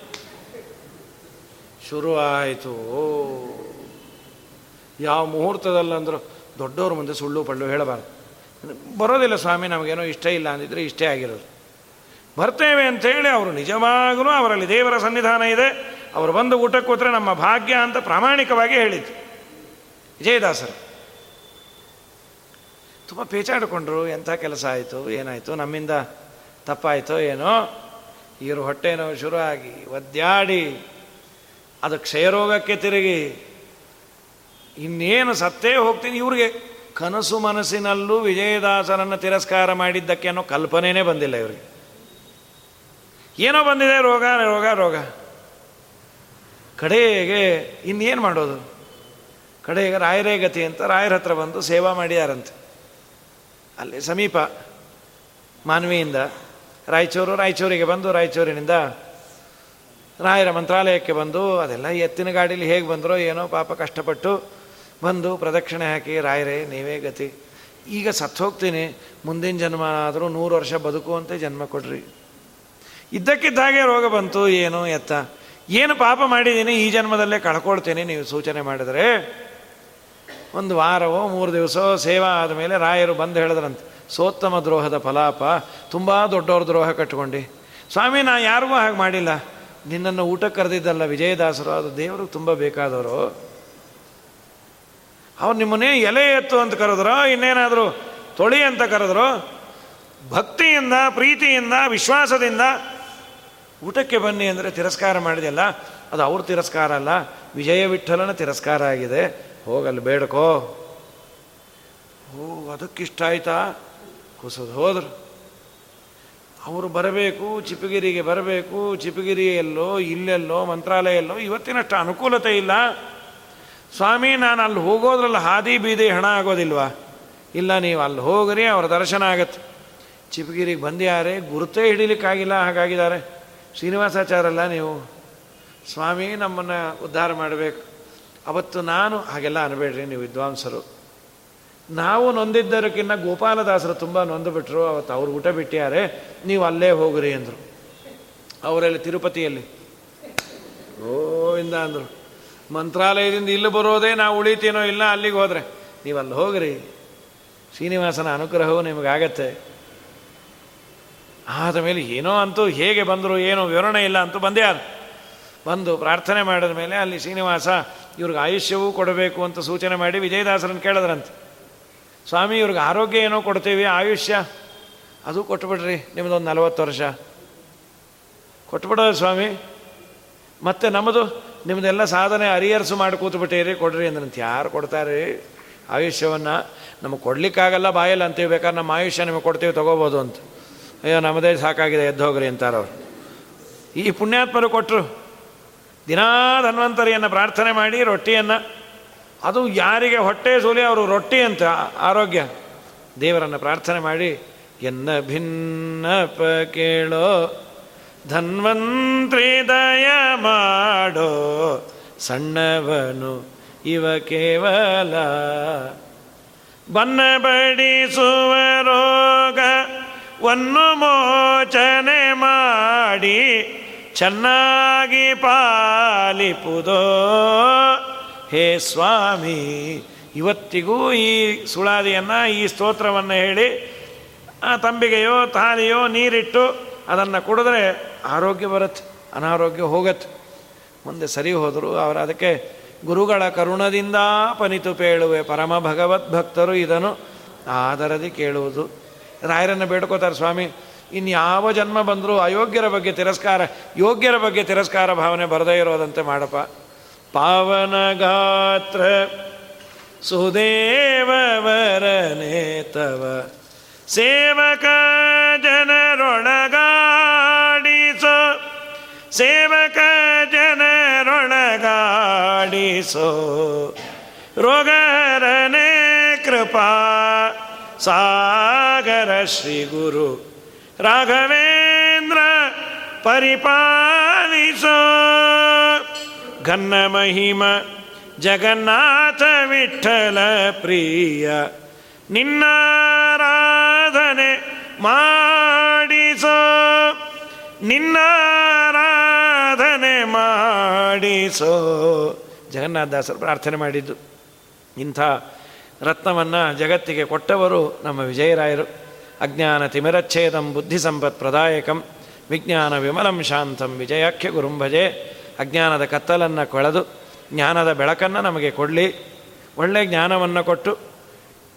ಶುರು ಆಯಿತು. ಯಾವ ಮುಹೂರ್ತದಲ್ಲಂದ್ರು ದೊಡ್ಡವ್ರ ಮುಂದೆ ಸುಳ್ಳು ಪಳ್ಳು ಹೇಳಬಾರ್ದು. ಬರೋದಿಲ್ಲ ಸ್ವಾಮಿ, ನಮಗೇನೋ ಇಷ್ಟ ಇಲ್ಲ ಅಂದಿದ್ರೆ ಇಷ್ಟೇ ಆಗಿರೋದು. ಬರ್ತೇವೆ ಅಂಥೇಳಿ ಅವರು ನಿಜವಾಗಲೂ ಅವರಲ್ಲಿ ದೇವರ ಸನ್ನಿಧಾನ ಇದೆ. ಅವರು ಬಂದು ಊಟಕ್ಕೆ ಕೂತ್ರೆ ನಮ್ಮ ಭಾಗ್ಯ ಅಂತ ಪ್ರಾಮಾಣಿಕವಾಗಿ ಹೇಳಿದ್ದು ವಿಜಯದಾಸರು. ತುಂಬ ಪೇಚಾಡಿಕೊಂಡ್ರು, ಎಂಥ ಕೆಲಸ ಆಯಿತು, ಏನಾಯಿತು, ನಮ್ಮಿಂದ ತಪ್ಪಾಯಿತೋ ಏನೋ ಇವರು ಹೊಟ್ಟೆನೋ ಶುರು ಆಗಿ ಒದ್ದಾಡಿ, ಅದು ಕ್ಷಯರೋಗಕ್ಕೆ ತಿರುಗಿ, ಇನ್ನೇನು ಸತ್ತೇ ಹೋಗ್ತೀನಿ ಇವ್ರಿಗೆ. ಕನಸು ಮನಸ್ಸಿನಲ್ಲೂ ವಿಜಯದಾಸನನ್ನು ತಿರಸ್ಕಾರ ಮಾಡಿದ್ದಕ್ಕೆ ಅನ್ನೋ ಕಲ್ಪನೆಯೇ ಬಂದಿಲ್ಲ ಇವರಿಗೆ. ಏನೋ ಬಂದಿದೆ, ರೋಗ ರೋಗ ರೋಗ. ಕಡೆಗೆ ಇನ್ನೇನು ಮಾಡೋದು? ಕಡೆಗೆ ರಾಯರೇ ಗತಿ ಅಂತ ರಾಯರ ಹತ್ರ ಬಂದು ಸೇವಾ ಮಾಡಿದಾರಂತೆ ಅಲ್ಲಿ ಸಮೀಪ ಮಾನ್ವಿಯಿಂದ ರಾಯಚೂರು, ರಾಯಚೂರಿಗೆ ಬಂದು ರಾಯಚೂರಿನಿಂದ ರಾಯರ ಮಂತ್ರಾಲಯಕ್ಕೆ ಬಂದು ಅದೆಲ್ಲ ಎತ್ತಿನ ಗಾಡೀಲಿ ಹೇಗೆ ಬಂದರೋ ಏನೋ ಪಾಪ ಕಷ್ಟಪಟ್ಟು ಬಂದು ಪ್ರದಕ್ಷಿಣೆ ಹಾಕಿ, ರಾಯರೇ, ನೀವೇ ಗತಿ. ಈಗ ಸತ್ತು ಹೋಗ್ತೀನಿ. ಮುಂದಿನ ಜನ್ಮ ಆದರೂ ನೂರು ವರ್ಷ ಬದುಕುವಂತೆ ಜನ್ಮ ಕೊಡ್ರಿ. ಇದ್ದಕ್ಕಿದ್ದಾಗೆ ರೋಗ ಬಂತು, ಏನು ಎತ್ತ? ಏನು ಪಾಪ ಮಾಡಿದ್ದೀನಿ ಈ ಜನ್ಮದಲ್ಲೇ ಕಳ್ಕೊಳ್ತೀನಿ, ನೀವು ಸೂಚನೆ ಮಾಡಿದರೆ. ಒಂದು ವಾರವೋ, ಮೂರು ದಿವಸವೋ ಸೇವಾ ಆದಮೇಲೆ ರಾಯರು ಬಂದು ಹೇಳಿದ್ರಂತೆ, ಸೋತ್ತಮ ದ್ರೋಹದ ಫಲಾಪ, ತುಂಬ ದೊಡ್ಡವ್ರ ದ್ರೋಹ ಕಟ್ಕೊಂಡು. ಸ್ವಾಮಿ, ನಾ ಯಾರಿಗೂ ಹಾಗೆ ಮಾಡಿಲ್ಲ. ನಿನ್ನನ್ನು ಊಟಕ್ಕೆ ಕರೆದಿದ್ದಲ್ಲ ವಿಜಯದಾಸರು, ಅದು ದೇವ್ರಿಗೆ ತುಂಬ ಬೇಕಾದವರು. ಅವ್ರು ನಿಮ್ಮನ್ನೇ ಎಲೆ ಎತ್ತು ಅಂತ ಕರೆದ್ರು, ಇನ್ನೇನಾದರೂ ತೊಳಿ ಅಂತ ಕರೆದ್ರು. ಭಕ್ತಿಯಿಂದ, ಪ್ರೀತಿಯಿಂದ, ವಿಶ್ವಾಸದಿಂದ ಊಟಕ್ಕೆ ಬನ್ನಿ ಅಂದರೆ ತಿರಸ್ಕಾರ ಮಾಡಿದೆಯಲ್ಲ ಅದು ಅವ್ರ ತಿರಸ್ಕಾರ ಅಲ್ಲ, ವಿಜಯ ವಿಠಲನ ತಿರಸ್ಕಾರ ಆಗಿದೆ. ಹೋಗಲ್ಲಿ ಬೇಡಕೋ. ಓ ಅದಕ್ಕಿಷ್ಟ ಆಯ್ತಾ? ಕುಸದು ಹೋದ್ರು. ಅವರು ಬರಬೇಕು ಚಿಪಗಿರಿಗೆ ಬರಬೇಕು ಚಿಪಗಿರಿಯಲ್ಲೋ ಇಲ್ಲೆಲ್ಲೋ ಮಂತ್ರಾಲಯ ಎಲ್ಲೋ ಇವತ್ತಿನಷ್ಟು ಅನುಕೂಲತೆ ಇಲ್ಲ. ಸ್ವಾಮಿ, ನಾನು ಅಲ್ಲಿ ಹೋಗೋದ್ರಲ್ಲಿ ಹಾದಿ ಬೀದಿ ಹಣ ಆಗೋದಿಲ್ವಾ? ಇಲ್ಲ, ನೀವು ಅಲ್ಲಿ ಹೋಗ್ರಿ, ಅವ್ರ ದರ್ಶನ ಆಗತ್ತೆ. ಚಿಪಗಿರಿಗೆ ಬಂದ್ಯಾರೆ, ಗುರುತೇ ಹಿಡಿಲಿಕ್ಕಾಗಿಲ್ಲ, ಹಾಗಾಗಿದ್ದಾರೆ. ಶ್ರೀನಿವಾಸಾಚಾರಲ್ಲ ನೀವು? ಸ್ವಾಮಿ, ನಮ್ಮನ್ನು ಉದ್ಧಾರ ಮಾಡಬೇಕು. ಅವತ್ತು ನಾನು, ಹಾಗೆಲ್ಲ ಅನ್ಬೇಡ್ರಿ ನೀವು ವಿದ್ವಾಂಸರು. ನಾವು ನೊಂದಿದ್ದರಕ್ಕಿಂತ ಗೋಪಾಲದಾಸರು ತುಂಬ ನೊಂದು ಬಿಟ್ಟರು ಅವತ್ತು ಅವ್ರು ಊಟ ಬಿಟ್ಟಿದ್ದಾರೆ ನೀವು ಅಲ್ಲೇ ಹೋಗ್ರಿ ಅಂದರು. ಅವರಲ್ಲಿ ತಿರುಪತಿಯಲ್ಲಿ. ಗೋವಿಂದ ಅಂದರು. ಮಂತ್ರಾಲಯದಿಂದ ಇಲ್ಲಿ ಬರೋದೇ ನಾವು ಉಳಿತೀನೋ ಇಲ್ಲ ಅಲ್ಲಿಗೆ ಹೋದರೆ. ನೀವು ಅಲ್ಲಿ ಹೋಗ್ರಿ. ಶ್ರೀನಿವಾಸನ ಅನುಗ್ರಹವು ನಿಮಗಾಗತ್ತೆ. ಆದ ಮೇಲೆ ಏನೋ ಅಂತೂ ಹೇಗೆ ಬಂದರು ಏನೋ ವಿವರಣೆ ಇಲ್ಲ ಅಂತೂ ಬಂದೇ ಅದು ಬಂದು ಪ್ರಾರ್ಥನೆ ಮಾಡಿದ ಮೇಲೆ ಅಲ್ಲಿ ಶ್ರೀನಿವಾಸ ಇವ್ರಿಗೆ ಆಯುಷ್ಯವೂ ಕೊಡಬೇಕು ಅಂತ ಸೂಚನೆ ಮಾಡಿ ವಿಜಯದಾಸರನ್ನು ಕೇಳಿದ್ರಂತೆ. ಸ್ವಾಮಿ, ಇವ್ರಿಗೆ ಆರೋಗ್ಯ ಏನೋ ಕೊಡ್ತೀವಿ, ಆಯುಷ್ಯ? ಅದು ಕೊಟ್ಬಿಡ್ರಿ ನಿಮ್ಮದೊಂದು ನಲವತ್ತು ವರ್ಷ. ಕೊಟ್ಬಿಡೋದು ಸ್ವಾಮಿ. ಮತ್ತೆ ನಮ್ಮದು ನಿಮ್ಮದೆಲ್ಲ ಸಾಧನೆ ಅರಿಯರ್ಸು ಮಾಡಿ ಕೂತ್ಬಿಟ್ಟಿರಿ, ಕೊಡ್ರಿ ಅಂದ್ರಂತ. ಯಾರು ಕೊಡ್ತಾರೆ? ಆಯುಷ್ಯವನ್ನು ನಮಗೆ ಕೊಡ್ಲಿಕ್ಕಾಗಲ್ಲ ಬಾಯಲ್ಲಿ ಅಂತೀವಿ, ಬೇಕಾದ್ರೆ ನಮ್ಮ ಆಯುಷ್ಯ ನಿಮಗೆ ಕೊಡ್ತೀವಿ, ತೊಗೋಬೋದು ಅಂತ. ಅಯ್ಯೋ, ನಮ್ಮದೇ ಸಾಕಾಗಿದೆ ಎದ್ದೋಗ್ರಿ ಅಂತಾರವ್ರು. ಈ ಪುಣ್ಯಾತ್ಮರು ಕೊಟ್ಟರು ದಿನಾ ಧನ್ವಂತರಿಯನ್ನು ಪ್ರಾರ್ಥನೆ ಮಾಡಿ, ರೊಟ್ಟಿಯನ್ನು. ಅದು ಯಾರಿಗೆ ಹೊಟ್ಟೆ ಸೂಲಿ ಅವರು ರೊಟ್ಟಿ ಅಂತ ಆರೋಗ್ಯ. ದೇವರನ್ನು ಪ್ರಾರ್ಥನೆ ಮಾಡಿ, ಎನ್ನ ಭಿನ್ನಪ ಕೇಳೋ, ಧನ್ವಂತ್ರಿ ದಯ ಮಾಡೋ, ಸಣ್ಣವನು ಇವ ಕೇವಲ. ಬನ್ನ ಬಡಿಸುವ ವನ್ನು ಮೋಚನೆ ಮಾಡಿ ಚೆನ್ನಾಗಿ ಪಾಲಿಪುದೋ? ಹೇ ಸ್ವಾಮಿ, ಇವತ್ತಿಗೂ ಈ ಸುಳಾದಿಯನ್ನು, ಈ ಸ್ತೋತ್ರವನ್ನು ಹೇಳಿ, ಆ ತಂಬಿಗೆಯೋ ತಾಲಿಯೋ ನೀರಿಟ್ಟು ಅದನ್ನು ಕುಡಿದ್ರೆ ಆರೋಗ್ಯ ಬರುತ್ತೆ, ಅನಾರೋಗ್ಯ ಹೋಗತ್ತೆ. ಮುಂದೆ ಸರಿ ಹೋದರು, ಅವರು ಅದಕ್ಕೆ ಗುರುಗಳ ಕರುಣದಿಂದ ಪನಿತು ಪೇಳುವೆ, ಪರಮ ಭಗವದ್ ಭಕ್ತರು ಇದನ್ನು ಆದರದಿ ಕೇಳುವುದು. ರಾಯರನ್ನು ಬೇಡ್ಕೋತಾರೆ ಸ್ವಾಮಿ ಇನ್ಯಾವ ಜನ್ಮ ಬಂದರೂ ಅಯೋಗ್ಯರ ಬಗ್ಗೆ ತಿರಸ್ಕಾರ, ಯೋಗ್ಯರ ಬಗ್ಗೆ ತಿರಸ್ಕಾರ ಭಾವನೆ ಬರದೇ ಇರೋದಂತೆ ಮಾಡಪ್ಪ. ಪಾವನ ಗಾತ್ರ ಸುದೇವರನೇ ತವ. ಸೇವಕ ಜನರೊಣಗಾಡಿಸೋ ಸೇವಕ ಜನರೊಣಗಾಡಿಸೋ ರೋಗರನೇ ಕೃಪಾ, ಸಾಗರ ಶ್ರೀ ಗುರು. ರಾಘವೇಂದ್ರ ಪರಿಪಾಲಿಸೋ. ಘನ್ನ ಮಹಿಮ ಜಗನ್ನಾಥ ವಿಠಲ ಪ್ರಿಯ. ನಿನ್ನಾರಾಧನೆ ಮಾಡಿಸೋ. ನಿನ್ನಾರಾಧನೆ ಮಾಡಿಸೋ. ಜಗನ್ನಾಥದಾಸರು ಪ್ರಾರ್ಥನೆ ಮಾಡಿದ್ದು. ಇಂಥ ರತ್ನವನ್ನು ಜಗತ್ತಿಗೆ ಕೊಟ್ಟವರು ನಮ್ಮ ವಿಜಯರಾಯರು. ಅಜ್ಞಾನ ತಿಮಿರಚ್ಛೇದಂ ಬುದ್ಧಿ ಸಂಪತ್ ಪ್ರದಾಯಕಂ ವಿಜ್ಞಾನ ವಿಮಲಂ ಶಾಂತಂ ವಿಜಯಾಖ್ಯ ಗುರುಂಭಜೆ ಅಜ್ಞಾನದ ಕತ್ತಲನ್ನು ಕೊಳೆದು, ಜ್ಞಾನದ ಬೆಳಕನ್ನು ನಮಗೆ ಕೊಡಲಿ. ಒಳ್ಳೆಯ ಜ್ಞಾನವನ್ನು ಕೊಟ್ಟು,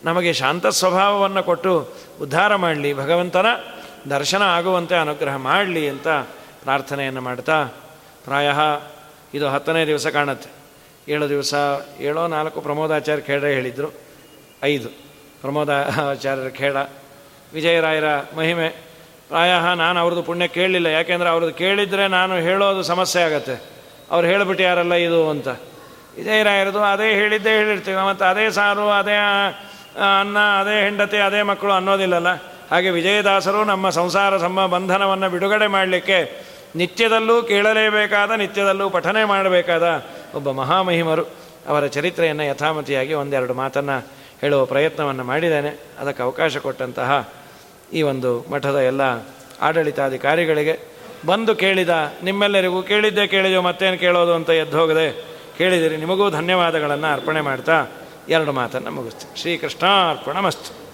ನಮಗೆ ಶಾಂತ ಸ್ವಭಾವವನ್ನು ಕೊಟ್ಟು ಉದ್ಧಾರ ಮಾಡಲಿ. ಭಗವಂತನ ದರ್ಶನ ಆಗುವಂತೆ ಅನುಗ್ರಹ ಮಾಡಲಿ ಅಂತ ಪ್ರಾರ್ಥನೆಯನ್ನು ಮಾಡ್ತಾ ಪ್ರಾಯ ಇದು ಹತ್ತನೇ ದಿವಸ ಕಾಣುತ್ತೆ. ಏಳು ದಿವಸ, ಏಳೋ ನಾಲ್ಕು ಪ್ರಮೋದಾಚಾರ್ಯ ಖೇಡ ಹೇಳಿದರು. ಐದು ಪ್ರಮೋದಾಚಾರ್ಯರ ಖೇಡ. ವಿಜಯರಾಯರ ಮಹಿಮೆ. ಪ್ರಾಯ ನಾನು ಅವ್ರದ್ದು ಪುಣ್ಯ ಕೇಳಲಿಲ್ಲ. ಯಾಕೆಂದರೆ ಅವ್ರದ್ದು ಕೇಳಿದರೆ ನಾನು ಹೇಳೋದು ಸಮಸ್ಯೆ ಆಗತ್ತೆ. ಅವ್ರು ಹೇಳಿಬಿಟ್ಟು ಯಾರಲ್ಲ ಇದು ಅಂತ. ವಿಜಯರಾಯರದು ಅದೇ ಹೇಳಿದ್ದೇ ಹೇಳಿರ್ತೀವಿ. ಮತ್ತು ಅದೇ ಸಾರು, ಅದೇ ಅನ್ನ, ಅದೇ ಹೆಂಡತಿ, ಅದೇ ಮಕ್ಕಳು ಅನ್ನೋದಿಲ್ಲಲ್ಲ. ಹಾಗೆ ವಿಜಯದಾಸರು ನಮ್ಮ ಸಂಸಾರ ಸಮ ಬಂಧನವನ್ನು ಬಿಡುಗಡೆ ಮಾಡಲಿಕ್ಕೆ ನಿತ್ಯದಲ್ಲೂ ಕೇಳಲೇಬೇಕಾದ, ನಿತ್ಯದಲ್ಲೂ ಪಠನೆ ಮಾಡಬೇಕಾದ ಒಬ್ಬ ಮಹಾಮಹಿಮರು. ಅವರ ಚರಿತ್ರೆಯನ್ನು ಯಥಾಮತಿಯಾಗಿ ಒಂದೆರಡು ಮಾತನ್ನು ಹೇಳುವ ಪ್ರಯತ್ನವನ್ನು ಮಾಡಿದ್ದೇನೆ. ಅದಕ್ಕೆ ಅವಕಾಶ ಕೊಟ್ಟಂತಹ ಈ ಒಂದು ಮಠದ ಎಲ್ಲ ಆಡಳಿತಾಧಿಕಾರಿಗಳಿಗೆ ಬಂದು ಕೇಳಿದ, ನಿಮ್ಮೆಲ್ಲರಿಗೂ ಕೇಳಿದ್ದೇ ಕೇಳಿದೆವು ಮತ್ತೇನು ಕೇಳೋದು ಅಂತ ಎದ್ದು ಹೋಗದೆ ಕೇಳಿದಿರಿ, ನಿಮಗೂ ಧನ್ಯವಾದಗಳನ್ನು ಅರ್ಪಣೆ ಮಾಡ್ತಾ ಎರಡು ಮಾತನ್ನು ಮುಗಿಸ್ತೀನಿ. ಶ್ರೀಕೃಷ್ಣ ಅರ್ಪಣ ಮಸ್ತು